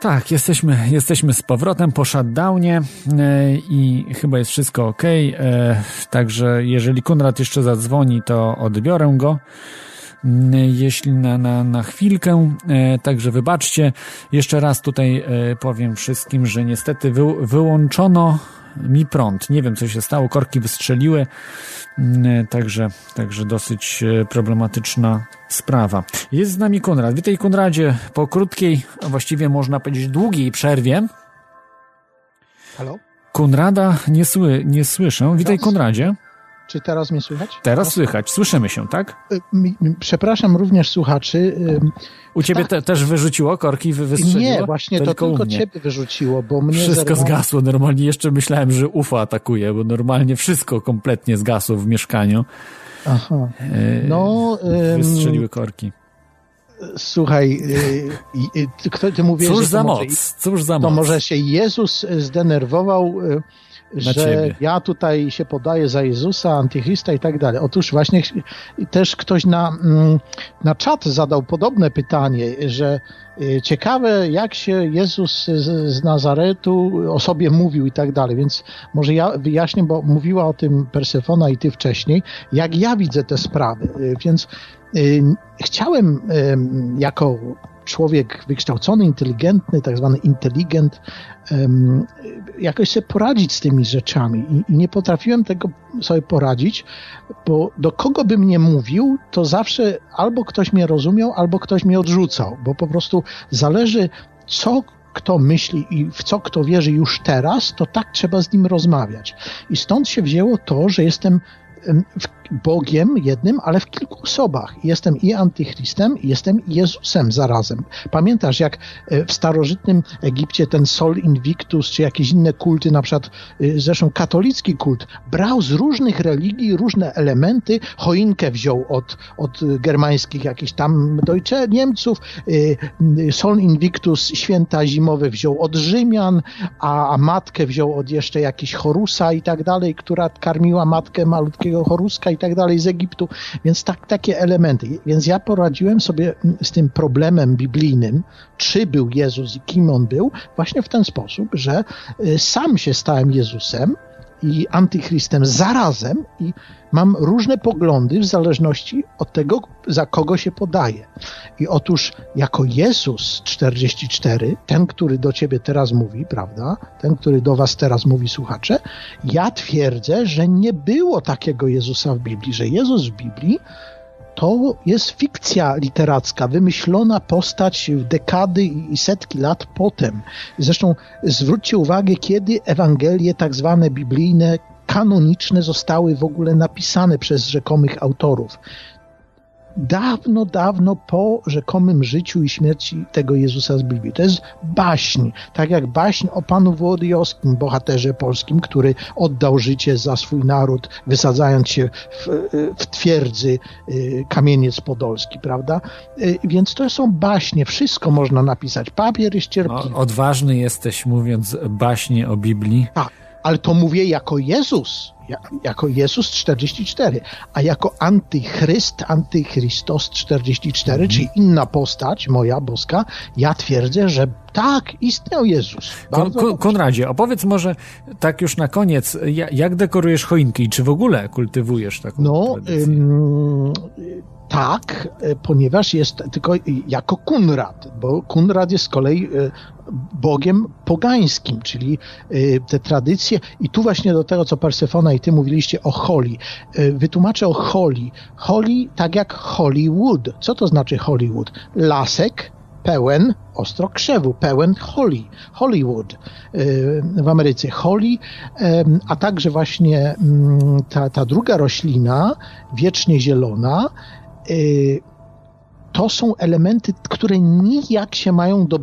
Speaker 2: Tak, jesteśmy, jesteśmy z powrotem po shutdownie e, i chyba jest wszystko ok. Także jeżeli Konrad jeszcze zadzwoni, to odbiorę go jeśli na, na, na chwilkę. E, także wybaczcie. Jeszcze raz tutaj e, powiem wszystkim, że niestety wy, wyłączono mi prąd. Nie wiem, co się stało. Korki wystrzeliły. E, także, także dosyć problematyczna sprawa. Jest z nami Konrad. Witaj Konradzie po krótkiej, a właściwie można powiedzieć długiej przerwie.
Speaker 5: Halo?
Speaker 2: Konrada nie, sły, nie słyszę. Witaj Konradzie.
Speaker 5: Czy teraz mnie słychać?
Speaker 2: Teraz słychać, słyszymy się, tak?
Speaker 5: Y, przepraszam również słuchaczy.
Speaker 2: U ciebie te, też wyrzuciło korki, wystrzeliło?
Speaker 5: Nie, właśnie to tylko, tylko ciebie wyrzuciło, bo mnie
Speaker 2: Wszystko zerwało... zgasło, normalnie jeszcze myślałem, że UFO atakuje, bo normalnie wszystko kompletnie zgasło w mieszkaniu.
Speaker 5: Aha, e, no...
Speaker 2: Wystrzeliły korki.
Speaker 5: Słuchaj, y, kto ty mówisz,
Speaker 2: cóż za moc, cóż za moc.
Speaker 5: To może się Jezus zdenerwował że ciebie. ja tutaj się podaję za Jezusa, antychrista i tak dalej. Otóż właśnie też ktoś na, mm, na czat zadał podobne pytanie, że y, ciekawe jak się Jezus z, Nazaretu o sobie mówił i tak dalej, więc może ja wyjaśnię, bo mówiła o tym Persefona i ty wcześniej, jak ja widzę te sprawy, y, więc y, chciałem jako człowiek wykształcony, inteligentny, tak zwany inteligent, jakoś sobie poradzić z tymi rzeczami I, i, nie potrafiłem tego sobie poradzić, bo do kogo bym nie mówił, to zawsze albo ktoś mnie rozumiał, albo ktoś mnie odrzucał, bo po prostu zależy, co kto myśli i w co kto wierzy już teraz, to tak trzeba z nim rozmawiać. I stąd się wzięło to, że jestem Bogiem jednym, ale w kilku osobach. Jestem i antychrystem, i jestem Jezusem zarazem. Pamiętasz, jak e, w starożytnym Egipcie ten Sol Invictus, czy jakieś inne kulty, na przykład e, zresztą katolicki kult, brał z różnych religii różne elementy. Choinkę wziął od, od germańskich jakichś tam Deutsche Niemców, e, Sol Invictus, święta zimowe wziął od Rzymian, a, a matkę wziął od jeszcze jakiejś Horusa i tak dalej, która karmiła matkę malutkiego Horuska i tak dalej z Egiptu, więc tak, takie elementy. Więc ja poradziłem sobie z tym problemem biblijnym, czy był Jezus i kim on był, właśnie w ten sposób, że y, sam się stałem Jezusem, i antychrystem zarazem i mam różne poglądy w zależności od tego, za kogo się podaje. I otóż jako Jezus 44, ten, który do ciebie teraz mówi, prawda, ten, który do was teraz mówi słuchacze, ja twierdzę, że nie było takiego Jezusa w Biblii, że Jezus w Biblii to jest fikcja literacka, wymyślona postać dekady i setki lat potem. Zresztą zwróćcie uwagę, kiedy Ewangelie tak zwane biblijne, kanoniczne zostały w ogóle napisane przez rzekomych autorów dawno, dawno po rzekomym życiu i śmierci tego Jezusa z Biblii. To jest baśń, tak jak baśń o Panu Wołodyjowskim, bohaterze polskim, który oddał życie za swój naród, wysadzając się w, w twierdzy y, Kamieniec Podolski, prawda? Y, więc to są baśnie, wszystko można napisać. Papier jest cierpliwy.
Speaker 2: Odważny jesteś mówiąc baśnie o Biblii.
Speaker 5: Tak, ale to mówię jako Jezus jako Jezus 44, a jako antychryst, antychrystos 44, mhm. czyli inna postać, moja boska, ja twierdzę, że tak, istniał Jezus.
Speaker 2: Kon, Konradzie, opowiedz może tak już na koniec, jak dekorujesz choinki i czy w ogóle kultywujesz taką No, ym,
Speaker 5: tak, ponieważ jest tylko jako Kunrad, bo Kunrad jest z kolei e, bogiem pogańskim, czyli e, te tradycje i tu właśnie do tego, co Persefona i ty mówiliście o Holi. Wytłumaczę o Holi. Holi tak jak Hollywood. Co to znaczy Hollywood? Lasek, pełen ostrokrzewu, pełen Holly, Hollywood w Ameryce. Holly, a także właśnie mm, ta, ta druga roślina, wiecznie zielona, Y, to są elementy, które nijak się mają do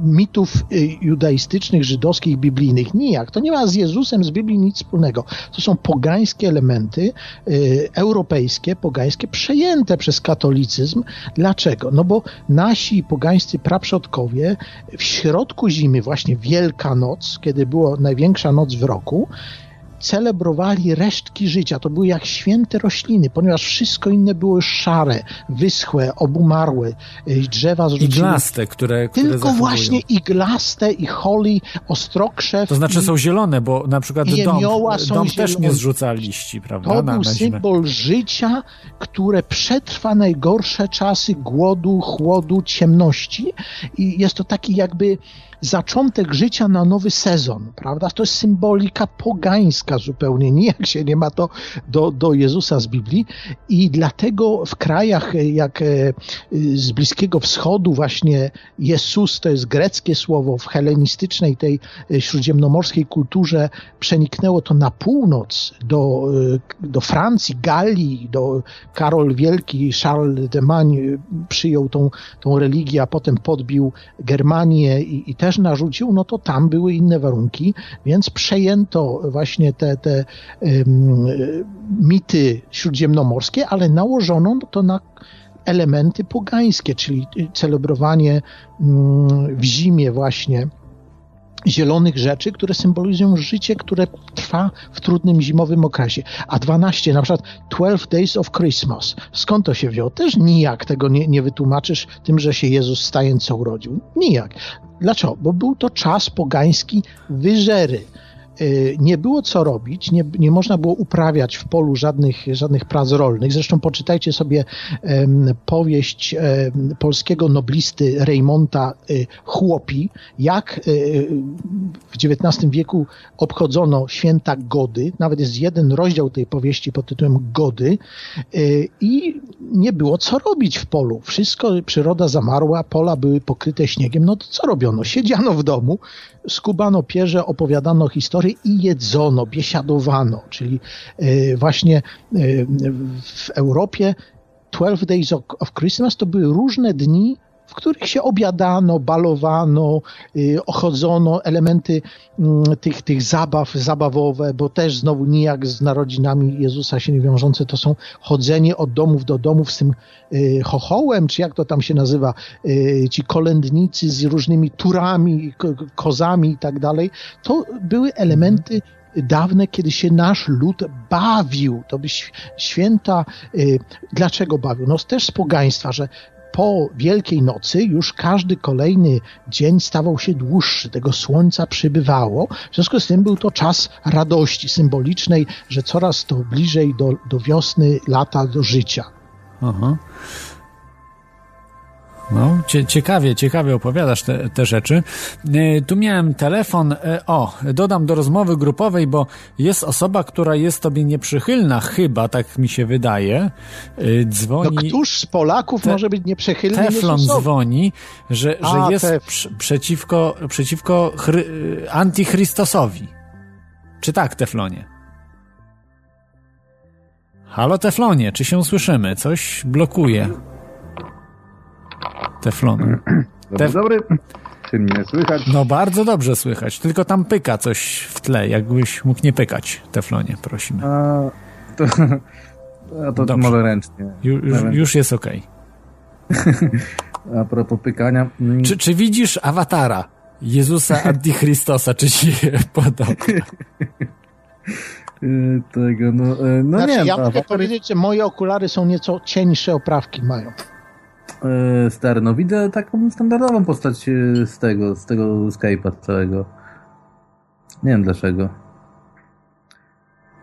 Speaker 5: mitów y, judaistycznych, żydowskich, biblijnych. Nijak. To nie ma z Jezusem, z Biblii nic wspólnego. To są pogańskie elementy, y, europejskie, pogańskie, przejęte przez katolicyzm. Dlaczego? No bo nasi pogańscy praprzodkowie w środku zimy, właśnie Wielka Noc, kiedy była największa noc w roku, celebrowali resztki życia. To były jak święte rośliny, ponieważ wszystko inne było już szare, wyschłe, obumarłe, drzewa zrzuciły.
Speaker 2: Iglaste, które, które
Speaker 5: Tylko
Speaker 2: zachowują.
Speaker 5: właśnie iglaste i holi, ostrokrzew.
Speaker 2: To znaczy są zielone, bo na przykład dom, dom też nie zrzuca liści, prawda?
Speaker 5: To był symbol życia, które przetrwa najgorsze czasy głodu, chłodu, ciemności i jest to taki jakby zaczątek życia na nowy sezon, prawda? To jest symbolika pogańska zupełnie, nijak się nie ma to do, do Jezusa z Biblii i dlatego w krajach jak e, z Bliskiego Wschodu właśnie Jezus to jest greckie słowo, w helenistycznej tej e, śródziemnomorskiej kulturze przeniknęło to na północ do, e, do Francji, Galii, do Karol Wielki, Charles de Magne przyjął tą, tą religię, a potem podbił Germanię i, i też też narzucił, no to tam były inne warunki, więc przejęto właśnie te, te um, mity śródziemnomorskie, ale nałożono to na elementy pogańskie, czyli celebrowanie um, w zimie właśnie zielonych rzeczy, które symbolizują życie, które trwa w trudnym zimowym okresie. A 12, na przykład 12 Days of Christmas. Skąd to się wzięło? Też nijak tego nie, nie wytłumaczysz tym, że się Jezus stająco urodził. Nijak. Dlaczego? Bo był to czas pogański wyżery. Y, nie było co robić, nie, nie można było uprawiać w polu żadnych, żadnych prac rolnych. Zresztą poczytajcie sobie um, powieść um, polskiego noblisty Reymonta y, Chłopi, jak y, w XIX wieku obchodzono święta Gody. Nawet jest jeden rozdział tej powieści pod tytułem Gody i nie było co robić w polu. Wszystko, przyroda zamarła, pola były pokryte śniegiem. No to co robiono? Siedziano w domu, skubano pierze, opowiadano historię i jedzono, biesiadowano, czyli właśnie w Europie 12 Days of Christmas to były różne dni, w których się obiadano, balowano, y, ochodzono, elementy mm, tych, tych zabaw zabawowe, bo też znowu nijak z narodzinami Jezusa się nie wiążące, to są chodzenie od domów do domów z tym y, chochołem, czy jak to tam się nazywa, y, ci kolędnicy z różnymi turami, kozami i tak dalej. To były elementy dawne, kiedy się nasz lud bawił. To by święta, dlaczego bawił? No też z pogaństwa, że po Wielkiej Nocy już każdy kolejny dzień stawał się dłuższy, tego słońca przybywało. W związku z tym był to czas radości symbolicznej, że coraz to bliżej do, do wiosny, lata, do życia. Aha.
Speaker 2: No, ciekawie, ciekawie opowiadasz te, te rzeczy. E, tu miałem telefon, e, o, dodam do rozmowy grupowej, bo jest osoba, która jest tobie nieprzychylna, chyba, tak mi się wydaje. E, dzwoni...
Speaker 5: No któż z Polaków te, może być nieprzychylny?
Speaker 2: Teflon dzwoni, że, że A, jest tef... przeciwko, przeciwko chry... antychrystosowi. Czy tak, Teflonie? Halo Teflonie, czy się słyszymy? Coś blokuje. Teflonu.
Speaker 6: Dobry, dobry. Czy mnie słychać?
Speaker 2: No bardzo dobrze słychać, tylko tam pyka coś w tle. Jakbyś mógł nie pykać, Teflonie, prosimy. A,
Speaker 6: to, a to dobrze. może ręcznie.
Speaker 2: Ju, już, już jest ok.
Speaker 6: a propos pykania.
Speaker 2: Mm. Czy, czy widzisz awatara Jezusa Antichristosa, czy ci się podoba?
Speaker 6: Tego, no, e, no znaczy, nie.
Speaker 5: Ja mogę powiedzieć, że moje okulary są nieco cieńsze oprawki mają.
Speaker 6: E, stary, no widzę taką standardową postać e, z tego, z tego Skype'a całego. Nie wiem dlaczego.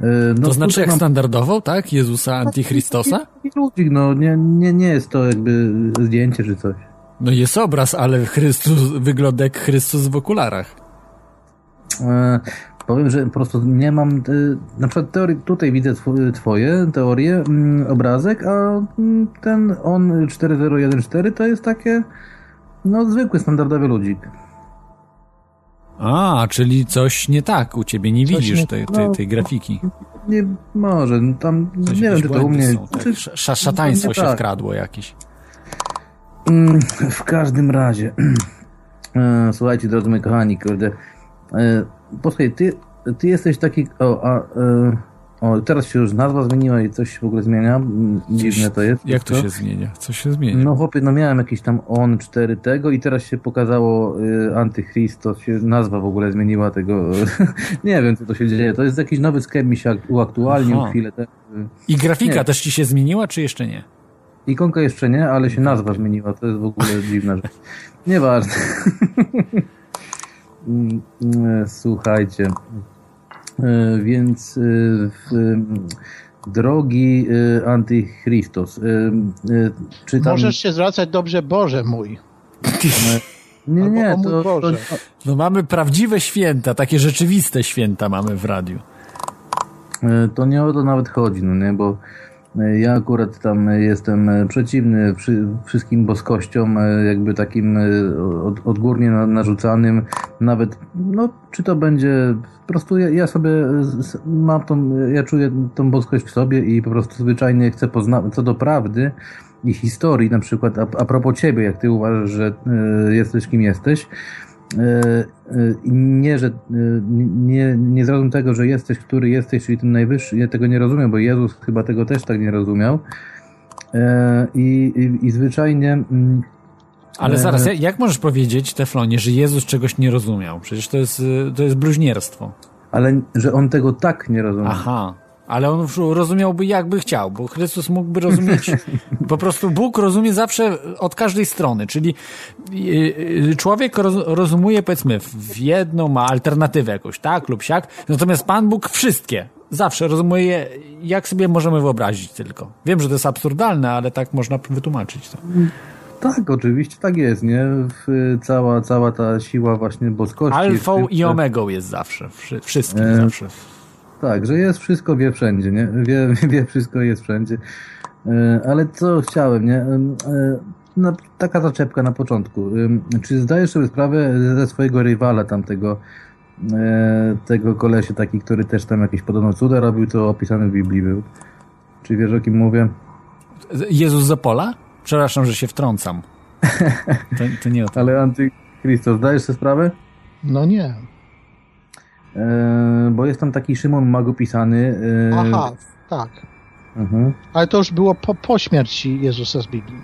Speaker 2: E, no, to znaczy jak mam... standardową, tak? Jezusa tak, Antichristosa?
Speaker 6: Ludzik, no nie, nie, nie jest to jakby zdjęcie czy coś.
Speaker 2: No jest obraz, ale Chrystus wygląda jak Chrystus w okularach.
Speaker 6: Powiem, że po prostu nie mam. Y, na przykład teorii, tutaj widzę Twoje teorie, mm, obrazek, a mm, ten on 4014 to jest takie. No, zwykły, standardowy ludzik.
Speaker 2: A, czyli coś nie tak u ciebie, nie coś widzisz nie, tej, tej, no, tej, grafiki.
Speaker 6: Nie, może, no tam, coś nie wiem, czy to u mnie... Są,
Speaker 2: tak, sz, szataństwo się tak. wkradło jakieś.
Speaker 6: Mm, w każdym razie, e, słuchajcie, drodzy moi kochani, kurde, e, posłuchaj, ty, ty jesteś taki. O, a, e, o, teraz się już nazwa zmieniła i coś w ogóle zmienia. Dziwne to jest.
Speaker 2: Jak to się zmienia? Co się zmienia?
Speaker 6: No chłopie, no miałem jakiś tam on 4 tego i teraz się pokazało y, Antychristos, się nazwa w ogóle zmieniła tego. nie wiem, co to się dzieje. To jest jakiś nowy sklep mi się uaktualnił chwilę. Te,
Speaker 2: I grafika nie. też ci się zmieniła, czy jeszcze nie?
Speaker 6: Ikonka jeszcze nie, ale się nazwa zmieniła. To jest w ogóle dziwna rzecz. Nieważne. Mm, słuchajcie, e, więc e, drogi e, Antychristos, czytam...
Speaker 5: Możesz się zwracać dobrze Boże mój.
Speaker 6: Nie, nie, to, to,
Speaker 2: No mamy prawdziwe święta, takie rzeczywiste święta mamy w radiu.
Speaker 6: To nie o to nawet chodzi, no nie, bo ja akurat tam jestem przeciwny wszystkim boskościom, jakby takim odgórnie narzucanym, nawet, no, czy to będzie, po prostu ja, ja sobie mam tą, ja czuję tą boskość w sobie i po prostu zwyczajnie chcę poznać, co do prawdy i historii, na przykład a, a propos ciebie, jak ty uważasz, że y, jesteś kim jesteś, E, e, nie, że e, nie, nie zrozum tego, że jesteś, który jesteś, czyli ten najwyższy, ja tego nie rozumiem, bo Jezus chyba tego też tak nie rozumiał. I, i, i zwyczajnie. Mm,
Speaker 2: Ale zaraz, jak możesz powiedzieć, Teflonie, że Jezus czegoś nie rozumiał? Przecież to jest, to jest bluźnierstwo.
Speaker 6: Ale że on tego tak nie rozumiał.
Speaker 2: Aha. Ale on rozumiałby jakby chciał, bo Chrystus mógłby rozumieć, po prostu Bóg rozumie zawsze od każdej strony, czyli y, y, człowiek rozumuje powiedzmy w jedną, ma alternatywę jakoś, tak lub siak, natomiast Pan Bóg wszystkie, zawsze rozumie, jak sobie możemy wyobrazić tylko. Wiem, że to jest absurdalne, ale tak można wytłumaczyć to.
Speaker 6: Tak, oczywiście tak jest, nie? Cała, cała ta siła właśnie boskości.
Speaker 2: Alfą i omegą jest zawsze, wszystkim e... zawsze.
Speaker 6: Tak, że jest wszystko, wie wszędzie, nie? Wie, wie wszystko, jest wszędzie. E, ale co chciałem, nie? E, no, taka zaczepka na początku. Czy zdajesz sobie sprawę ze swojego rywala tamtego e, tego kolesie taki, który też tam jakieś podobno cuda robił, to opisany w Biblii był. Czy wiesz o kim mówię?
Speaker 2: Jezus Zapola? Przepraszam, że się wtrącam. To, to nie o to.
Speaker 6: Ale Antychrystus, zdajesz sobie sprawę?
Speaker 5: No nie.
Speaker 6: E, bo jest tam taki Szymon Magopisany. E,
Speaker 5: Aha, tak.
Speaker 6: Mhm.
Speaker 5: Ale to już było po, po śmierci Jezusa z Biblii.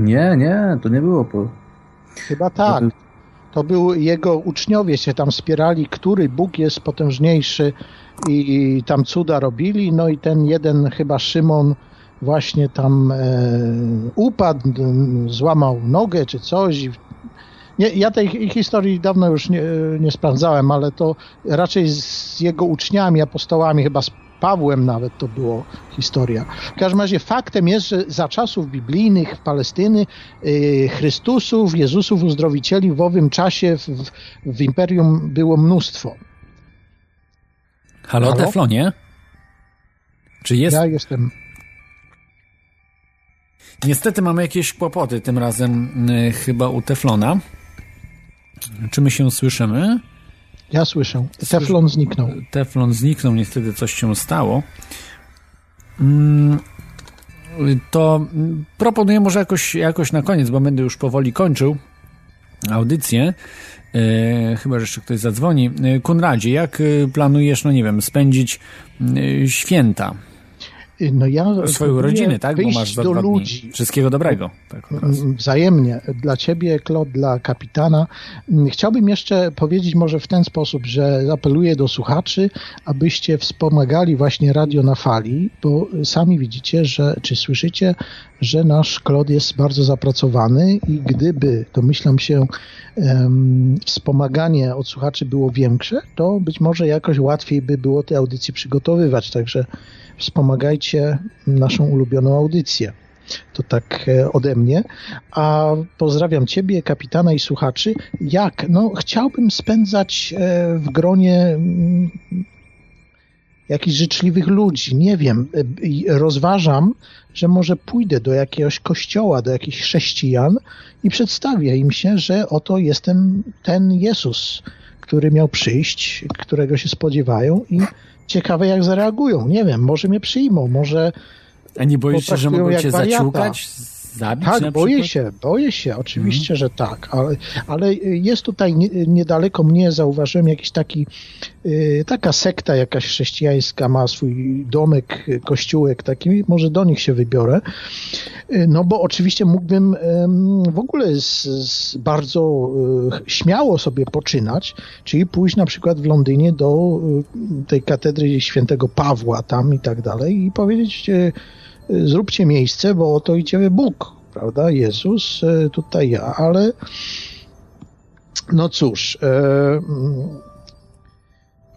Speaker 6: Nie, nie, to nie było po...
Speaker 5: Chyba tak. To był jego uczniowie się tam wspierali, który Bóg jest potężniejszy i, i tam cuda robili. No i ten jeden chyba Szymon właśnie tam e, upadł, złamał nogę czy coś. I, nie, ja tej historii dawno już nie, nie sprawdzałem, ale to raczej z jego uczniami, apostołami, chyba z Pawłem nawet to było historia. W każdym razie faktem jest, że za czasów biblijnych w Palestyny yy, Chrystusów, Jezusów, uzdrowicieli w owym czasie w, w imperium było mnóstwo.
Speaker 2: Halo,
Speaker 5: Halo?
Speaker 2: Teflonie? Czy jest?
Speaker 5: Ja jestem.
Speaker 2: Niestety mamy jakieś kłopoty tym razem y, chyba u Teflona. Czy my się słyszymy?
Speaker 5: Ja słyszę. Teflon zniknął.
Speaker 2: Teflon zniknął, niestety coś się stało. Mm, To mm, proponuję może jakoś, jakoś na koniec, bo będę już powoli kończył audycję. E, chyba, że jeszcze ktoś zadzwoni. E, Konradzie, jak e, planujesz, no nie wiem, spędzić e, święta?
Speaker 5: No ja
Speaker 2: Swoją rodzinę, tak? Bo masz
Speaker 5: do ludzi.
Speaker 2: Wszystkiego dobrego. Tak, od razu.
Speaker 5: Wzajemnie. Dla ciebie, Klod, dla kapitana. Mm, Chciałbym jeszcze powiedzieć może w ten sposób, że apeluję do słuchaczy, abyście wspomagali właśnie radio na fali, bo sami widzicie, że, czy słyszycie, że nasz Klod jest bardzo zapracowany i gdyby, domyślam się, em, wspomaganie od słuchaczy było większe, to być może jakoś łatwiej by było te audycje przygotowywać. Także wspomagajcie naszą ulubioną audycję. To tak e, ode mnie. A pozdrawiam Ciebie, kapitana i słuchaczy. Jak? No, chciałbym spędzać e, w gronie mm, jakichś życzliwych ludzi. Nie wiem. E, Rozważam, że może pójdę do jakiegoś kościoła, do jakichś chrześcijan i przedstawię im się, że oto jestem ten Jezus, który miał przyjść, którego się spodziewają i ciekawe jak zareagują. Nie wiem, może mnie przyjmą, może
Speaker 2: A nie boisz się, że mogą cię zaciukać? Zabić
Speaker 5: Tak, boję
Speaker 2: przykład?
Speaker 5: się, boję się, oczywiście, że tak, ale, ale jest tutaj nie, niedaleko mnie, zauważyłem jakiś taki, y, taka sekta jakaś chrześcijańska ma swój domek, kościółek taki, może do nich się wybiorę, Y, no bo oczywiście mógłbym w ogóle z, z bardzo y, śmiało sobie poczynać, czyli pójść na przykład w Londynie do tej katedry świętego Pawła tam i tak dalej i powiedzieć zróbcie miejsce, bo oto idzie Bóg, prawda, Jezus, y, tutaj ja, ale no cóż, e, mm,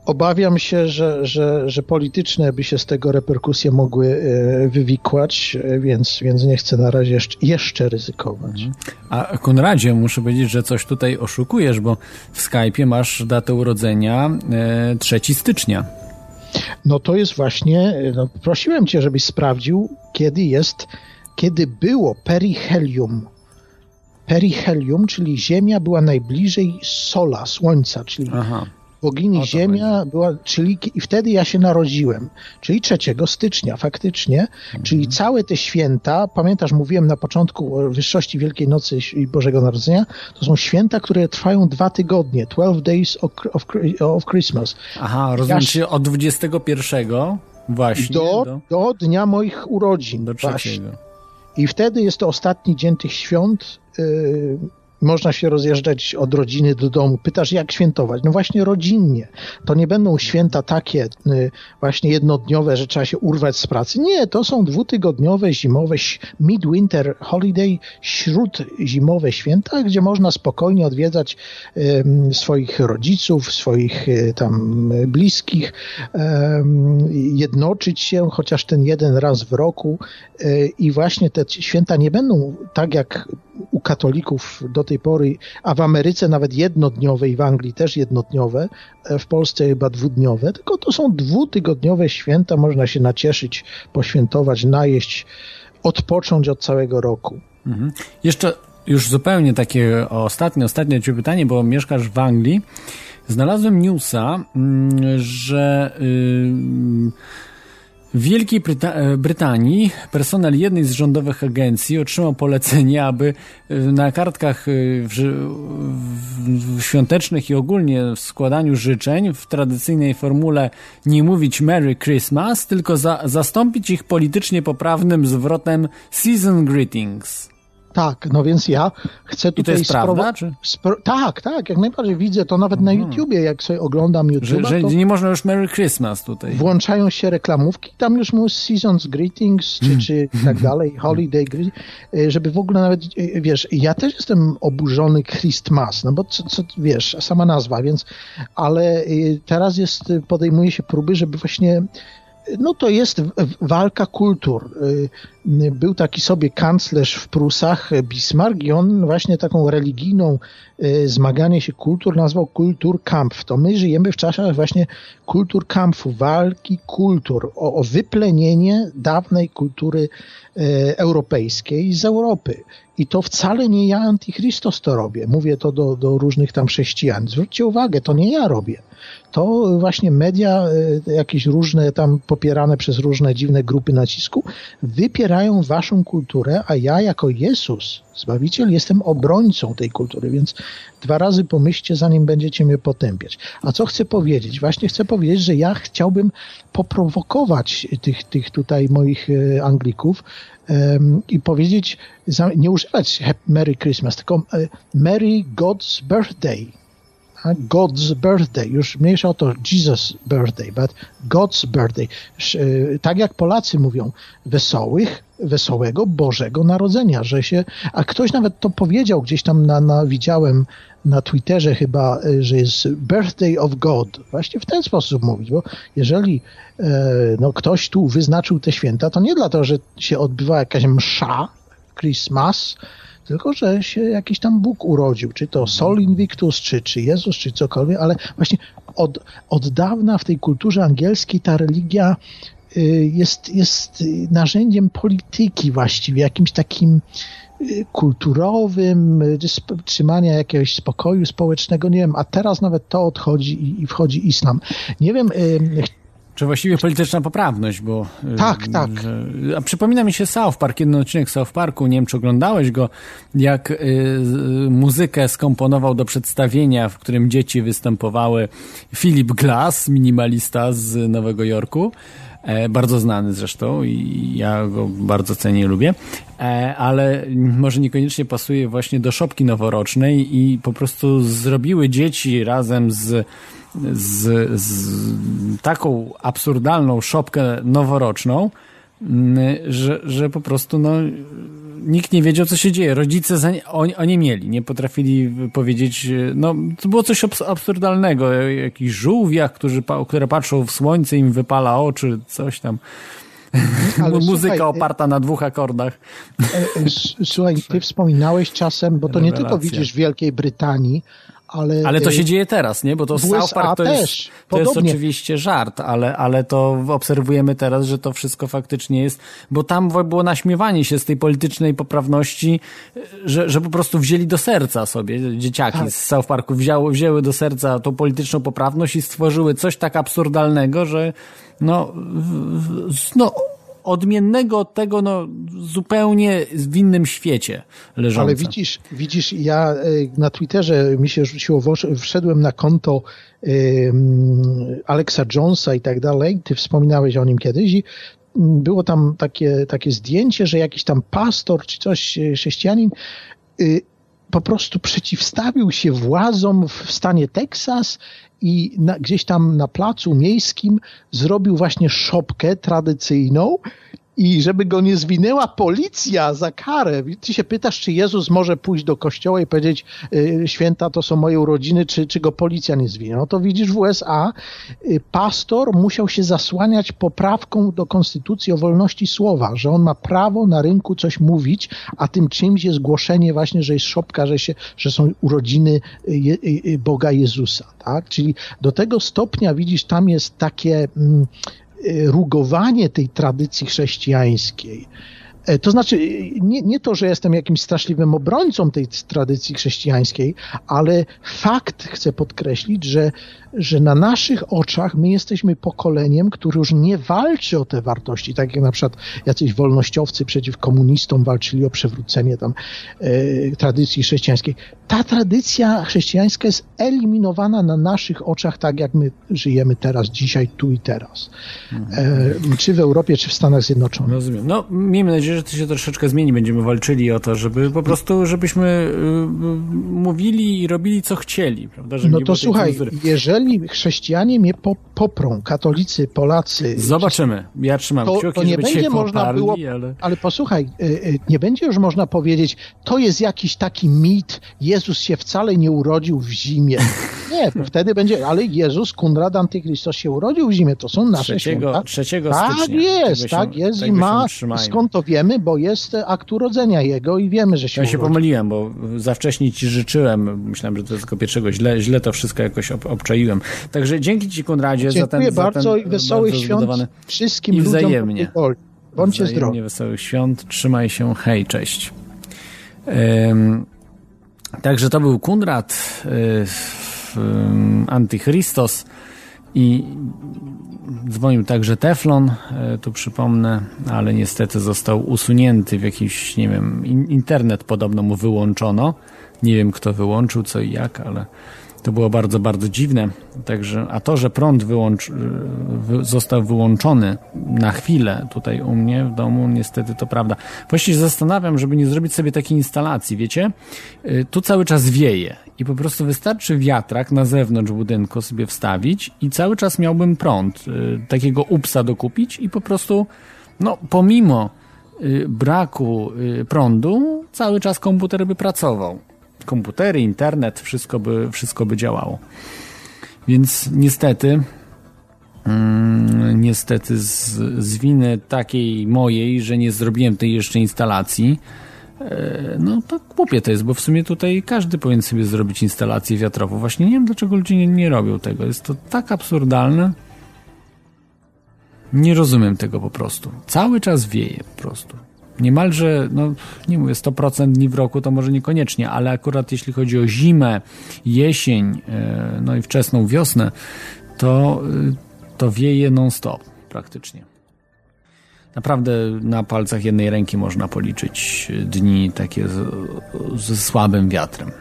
Speaker 5: obawiam się, że, że, że polityczne by się z tego reperkusje mogły e, wywikłać, e, więc, więc nie chcę na razie jeszcze, ryzykować.
Speaker 2: A Konradzie, muszę powiedzieć, że coś tutaj oszukujesz, bo w Skype'ie masz datę urodzenia e, 3 stycznia.
Speaker 5: No to jest właśnie, e, no, prosiłem cię, żebyś sprawdził, kiedy jest, kiedy było perihelium. Perihelium, czyli Ziemia była najbliżej Sola, Słońca, czyli
Speaker 2: Aha.
Speaker 5: Bogini Ziemia była, czyli i wtedy ja się narodziłem, czyli 3 stycznia faktycznie,
Speaker 2: Mhm.
Speaker 5: czyli całe te święta, pamiętasz, mówiłem na początku o wyższości Wielkiej Nocy i Bożego Narodzenia, to są święta, które trwają dwa tygodnie, 12 days of, of, of Christmas,
Speaker 2: Aha, rozumiem,
Speaker 5: Ja-
Speaker 2: od 21 właśnie
Speaker 5: do,
Speaker 2: do,
Speaker 5: do dnia moich urodzin.
Speaker 2: do
Speaker 5: właśnie. I wtedy jest to ostatni dzień tych świąt. Yy, można się rozjeżdżać od rodziny do domu. Pytasz, jak świętować? No właśnie rodzinnie. To nie będą święta takie yy, właśnie jednodniowe, że trzeba się urwać z pracy. Nie, to są dwutygodniowe, zimowe, midwinter holiday, śródzimowe święta, gdzie można spokojnie odwiedzać swoich rodziców, swoich e, tam bliskich, jednoczyć się chociaż ten jeden raz w roku e, i właśnie te święta nie będą tak jak u katolików do tej pory, a w Ameryce nawet jednodniowe i w Anglii też jednodniowe, e, w Polsce chyba dwudniowe, tylko to są dwutygodniowe święta, można się nacieszyć, poświętować, najeść, odpocząć od całego roku.
Speaker 2: Mhm. Jeszcze już zupełnie takie ostatnie, ostatnie ci pytanie, bo mieszkasz w Anglii. Znalazłem newsa, mm, że w Wielkiej Bryta e, Brytanii personel jednej z rządowych agencji otrzymał polecenie, aby na kartkach w, w, w świątecznych i ogólnie w składaniu życzeń w tradycyjnej formule nie mówić Merry Christmas, tylko za zastąpić ich politycznie poprawnym zwrotem Season Greetings.
Speaker 5: Tak, no więc ja chcę tutaj...
Speaker 2: I to jest prawda? Czy?
Speaker 5: tak, tak, jak najbardziej widzę to nawet na mhm. YouTubie, jak sobie oglądam YouTube.
Speaker 2: Że, że nie można już Merry Christmas tutaj.
Speaker 5: Włączają się reklamówki, tam już mówią Seasons Greetings, czy, mhm. czy tak dalej, Holiday Greetings, y, żeby w ogóle nawet, y, wiesz, ja też jestem oburzony Christmas, no bo co, co wiesz, sama nazwa, więc, ale y, teraz jest, podejmuje się próby, żeby właśnie no to jest walka kultur. Był taki sobie kanclerz w Prusach, Bismarck, i on właśnie taką religijną y, zmaganie się kultur nazwał Kulturkampf. To my żyjemy w czasach właśnie Kulturkampfu, walki kultur, o, o wyplenienie dawnej kultury y, europejskiej z Europy. I to wcale nie ja, Antychrystos, to robię. Mówię to do, do różnych tam chrześcijan. Zwróćcie uwagę, to nie ja robię to właśnie media, e, jakieś różne tam popierane przez różne dziwne grupy nacisku, wypierają waszą kulturę, a ja jako Jezus, Zbawiciel, jestem obrońcą tej kultury, więc dwa razy pomyślcie, zanim będziecie mnie potępiać. A co chcę powiedzieć? Właśnie chcę powiedzieć, że ja chciałbym poprowokować tych, tych tutaj moich e, Anglików, um, i powiedzieć, nie używać Merry Christmas, tylko e, Merry God's Birthday. God's birthday, już mniejsza o to Jesus birthday, but God's birthday. E, tak jak Polacy mówią, wesołych, wesołego Bożego Narodzenia, że się, a ktoś nawet to powiedział gdzieś tam na, na widziałem na Twitterze chyba, e, że jest birthday of God. Właśnie w ten sposób mówić, bo jeżeli e, no, ktoś tu wyznaczył te święta, to nie dlatego, że się odbywa jakaś msza, Christmas, tylko że się jakiś tam Bóg urodził, czy to Sol Invictus, czy, czy Jezus, czy cokolwiek, ale właśnie od, od dawna w tej kulturze angielskiej ta religia y, jest, jest narzędziem polityki właściwie, jakimś takim y, kulturowym, y, trzymania jakiegoś spokoju społecznego, nie wiem, a teraz nawet to odchodzi i, i wchodzi islam. Nie wiem,
Speaker 2: czy właściwie polityczna poprawność, bo...
Speaker 5: Y, tak, tak.
Speaker 2: Że, a przypomina mi się South Park, jeden odcinek South Parku, nie wiem czy oglądałeś go, jak y, muzykę skomponował do przedstawienia, w którym dzieci występowały Philip Glass, minimalista z Nowego Jorku, e, bardzo znany zresztą i ja go bardzo cenię i lubię, e, ale może niekoniecznie pasuje właśnie do szopki noworocznej i po prostu zrobiły dzieci razem z z, z taką absurdalną szopkę noworoczną, mm, że, że po prostu no, nikt nie wiedział, co się dzieje. Rodzice za, oni, oni mieli, nie potrafili powiedzieć, no to było coś absurdalnego, jakichś żółwiach, którzy, które patrzą w słońce, im wypala oczy, coś tam. Ale Muzyka słuchaj, oparta na dwóch akordach.
Speaker 5: E, e, słuchaj, ty wspominałeś czasem, bo to Rewelacja. nie tylko widzisz w Wielkiej Brytanii, ale,
Speaker 2: ale to się dzieje teraz, nie? Bo to South Park to, też, jest, to jest oczywiście żart, ale, ale to obserwujemy teraz, że to wszystko faktycznie jest, bo tam było naśmiewanie się z tej politycznej poprawności, że, że po prostu wzięli do serca sobie dzieciaki tak. z South Parku, wzięły, wzięły do serca tą polityczną poprawność i stworzyły coś tak absurdalnego, że no, no odmiennego od tego, no, zupełnie w innym świecie leżące.
Speaker 5: Ale widzisz, widzisz, ja e, na Twitterze mi się rzuciło, wszedłem na konto Alexa Jonesa i tak dalej, ty wspominałeś o nim kiedyś i było tam takie, takie zdjęcie, że jakiś tam pastor czy coś, e, chrześcijanin y, po prostu przeciwstawił się władzom w stanie Teksas i na, gdzieś tam na placu miejskim zrobił właśnie szopkę tradycyjną i żeby go nie zwinęła policja za karę. Ty się pytasz, czy Jezus może pójść do kościoła i powiedzieć, y, święta to są moje urodziny, czy, czy go policja nie zwinie. No to widzisz w USA, y, pastor musiał się zasłaniać poprawką do konstytucji o wolności słowa, że on ma prawo na rynku coś mówić, a tym czymś jest głoszenie właśnie, że jest szopka, że, się, że są urodziny y, Boga Jezusa. Tak? Czyli do tego stopnia, widzisz, tam jest takie mm, rugowanie tej tradycji chrześcijańskiej to znaczy, nie, nie to, że jestem jakimś straszliwym obrońcą tej tradycji chrześcijańskiej, ale fakt chcę podkreślić, że, że na naszych oczach my jesteśmy pokoleniem, które już nie walczy o te wartości, tak jak na przykład jacyś wolnościowcy przeciw komunistom walczyli o przewrócenie tam e, tradycji chrześcijańskiej. Ta tradycja chrześcijańska jest eliminowana na naszych oczach, tak jak my żyjemy teraz, dzisiaj, tu i teraz. E, czy w Europie, czy w Stanach Zjednoczonych.
Speaker 2: Rozumiem. No, miejmy nadzieję, że to się troszeczkę zmieni. Będziemy walczyli o to, żeby po prostu, żebyśmy y, mówili i robili, co chcieli, prawda? Żeby
Speaker 5: no to słuchaj, jeżeli chrześcijanie mnie po, poprą, katolicy, Polacy...
Speaker 2: Zobaczymy. Ja trzymam
Speaker 5: to,
Speaker 2: kciuki,
Speaker 5: to nie będzie można
Speaker 2: poparli,
Speaker 5: było,
Speaker 2: ale...
Speaker 5: ale posłuchaj, y, y, nie będzie już można powiedzieć, to jest jakiś taki mit, Jezus się wcale nie urodził w zimie. Nie, wtedy będzie, ale Jezus, Kunrad Antychrystus się urodził w zimie, to są nasze
Speaker 2: trzeciego,
Speaker 5: święta.
Speaker 2: Trzeciego
Speaker 5: tak
Speaker 2: stycznia.
Speaker 5: jest,
Speaker 2: Tego
Speaker 5: tak jest i ma, skąd to wiemy, bo jest akt urodzenia jego i wiemy, że się
Speaker 2: Ja się pomyliłem, bo za wcześnie ci życzyłem. Myślałem, że to jest tylko pierwszego. Źle, źle to wszystko jakoś ob, obczaiłem. Także dzięki ci, Konradzie, za ten
Speaker 5: Dziękuję bardzo
Speaker 2: za ten
Speaker 5: i wesołych
Speaker 2: bardzo
Speaker 5: świąt wszystkim
Speaker 2: I
Speaker 5: ludziom
Speaker 2: wzajemnie.
Speaker 5: dobrej woli. Bądźcie
Speaker 2: Wzajemnie
Speaker 5: zdrowi.
Speaker 2: wesołych świąt. Trzymaj się. Hej, cześć. Ym, także to był Kunrad, y, ym, Antychrystos i dzwonił także Teflon, y, tu przypomnę, ale niestety został usunięty w jakiś, nie wiem, in, internet podobno mu wyłączono. Nie wiem, kto wyłączył, co i jak, ale to było bardzo, bardzo dziwne. Także, a to, że prąd wyłącz, y, wy, został wyłączony na chwilę tutaj u mnie w domu, niestety to prawda. Właściwie się zastanawiam, żeby nie zrobić sobie takiej instalacji, wiecie? Y, Tu cały czas wieje i po prostu wystarczy wiatrak na zewnątrz budynku sobie wstawić i cały czas miałbym prąd, y, takiego upsa dokupić i po prostu, no pomimo braku prądu, cały czas komputer by pracował. Komputery, internet, wszystko by, wszystko by działało. Więc niestety, mm, niestety z, z winy takiej mojej, że nie zrobiłem tej jeszcze instalacji, e, no to głupie to jest, bo w sumie tutaj każdy powinien sobie zrobić instalację wiatrową. Właśnie nie wiem, dlaczego ludzie nie, nie robią tego. Jest to tak absurdalne. Nie rozumiem tego po prostu. Cały czas wieje po prostu. Niemalże, no nie mówię 100% dni w roku, to może niekoniecznie, ale akurat jeśli chodzi o zimę, jesień, e, no i wczesną wiosnę, to, y, to wieje non-stop praktycznie. Naprawdę na palcach jednej ręki można policzyć dni takie ze słabym wiatrem.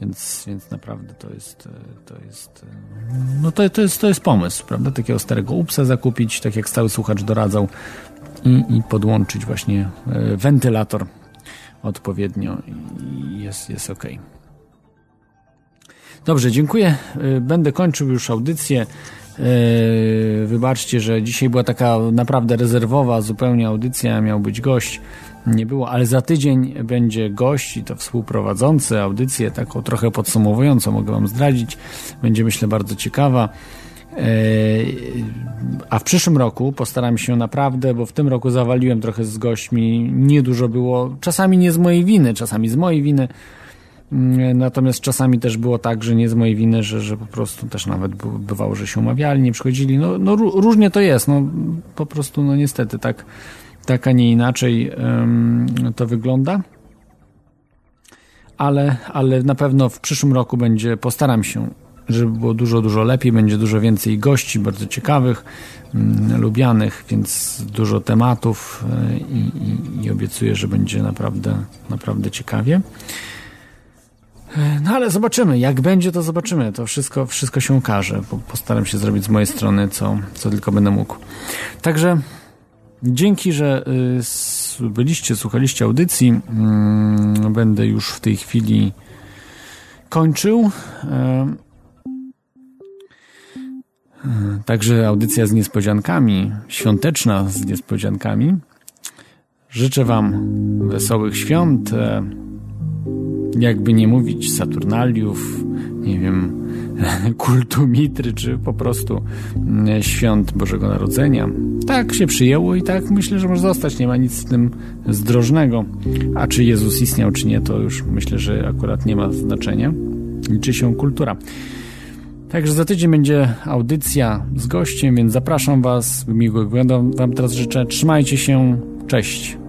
Speaker 2: Więc, więc naprawdę to jest, e, to jest, e, no to, to, jest, to jest pomysł, prawda? Takiego starego upsa zakupić, tak jak stały słuchacz doradzał i, podłączyć właśnie e, wentylator odpowiednio i jest, jest ok. Dobrze, dziękuję. E, Będę kończył już audycję. E, Wybaczcie, że dzisiaj była taka naprawdę rezerwowa zupełnie audycja, miał być gość, nie było, ale za tydzień będzie gość i to współprowadzący audycję, taką trochę podsumowującą, mogę Wam zdradzić. Będzie myślę bardzo ciekawa. E, A w przyszłym roku postaram się naprawdę, bo w tym roku zawaliłem trochę z gośćmi, niedużo było, czasami nie z mojej winy, czasami z mojej winy. Mm, Natomiast czasami też było tak, że nie z mojej winy, że, że po prostu też nawet by- bywało, że się umawiali, nie przychodzili. No, no ró- różnie to jest. No, po prostu, no niestety, tak, tak a nie inaczej em, to wygląda. Ale, ale na pewno w przyszłym roku będzie, postaram się, żeby było dużo, dużo lepiej, będzie dużo więcej gości, bardzo ciekawych, mm, lubianych, więc dużo tematów e, i, i, i obiecuję, że będzie naprawdę, naprawdę ciekawie. No ale zobaczymy, jak będzie, to zobaczymy. To wszystko, wszystko się ukaże. Po- Postaram się zrobić z mojej strony, co, co tylko będę mógł. Także dzięki, że y, byliście, słuchaliście audycji. Mm, Będę już w tej chwili kończył. E, Także audycja z niespodziankami, świąteczna z niespodziankami. Życzę Wam wesołych świąt. e, jakby nie mówić Saturnaliów, nie wiem, kultu Mitry, czy po prostu mm, świąt Bożego Narodzenia. Tak się przyjęło i tak myślę, że może zostać. Nie ma nic w tym zdrożnego. A czy Jezus istniał, czy nie, to już myślę, że akurat nie ma znaczenia. Liczy się kultura. Także za tydzień będzie audycja z gościem, więc zapraszam Was. Miłego weekendu Wam teraz życzę. Trzymajcie się.
Speaker 7: Cześć.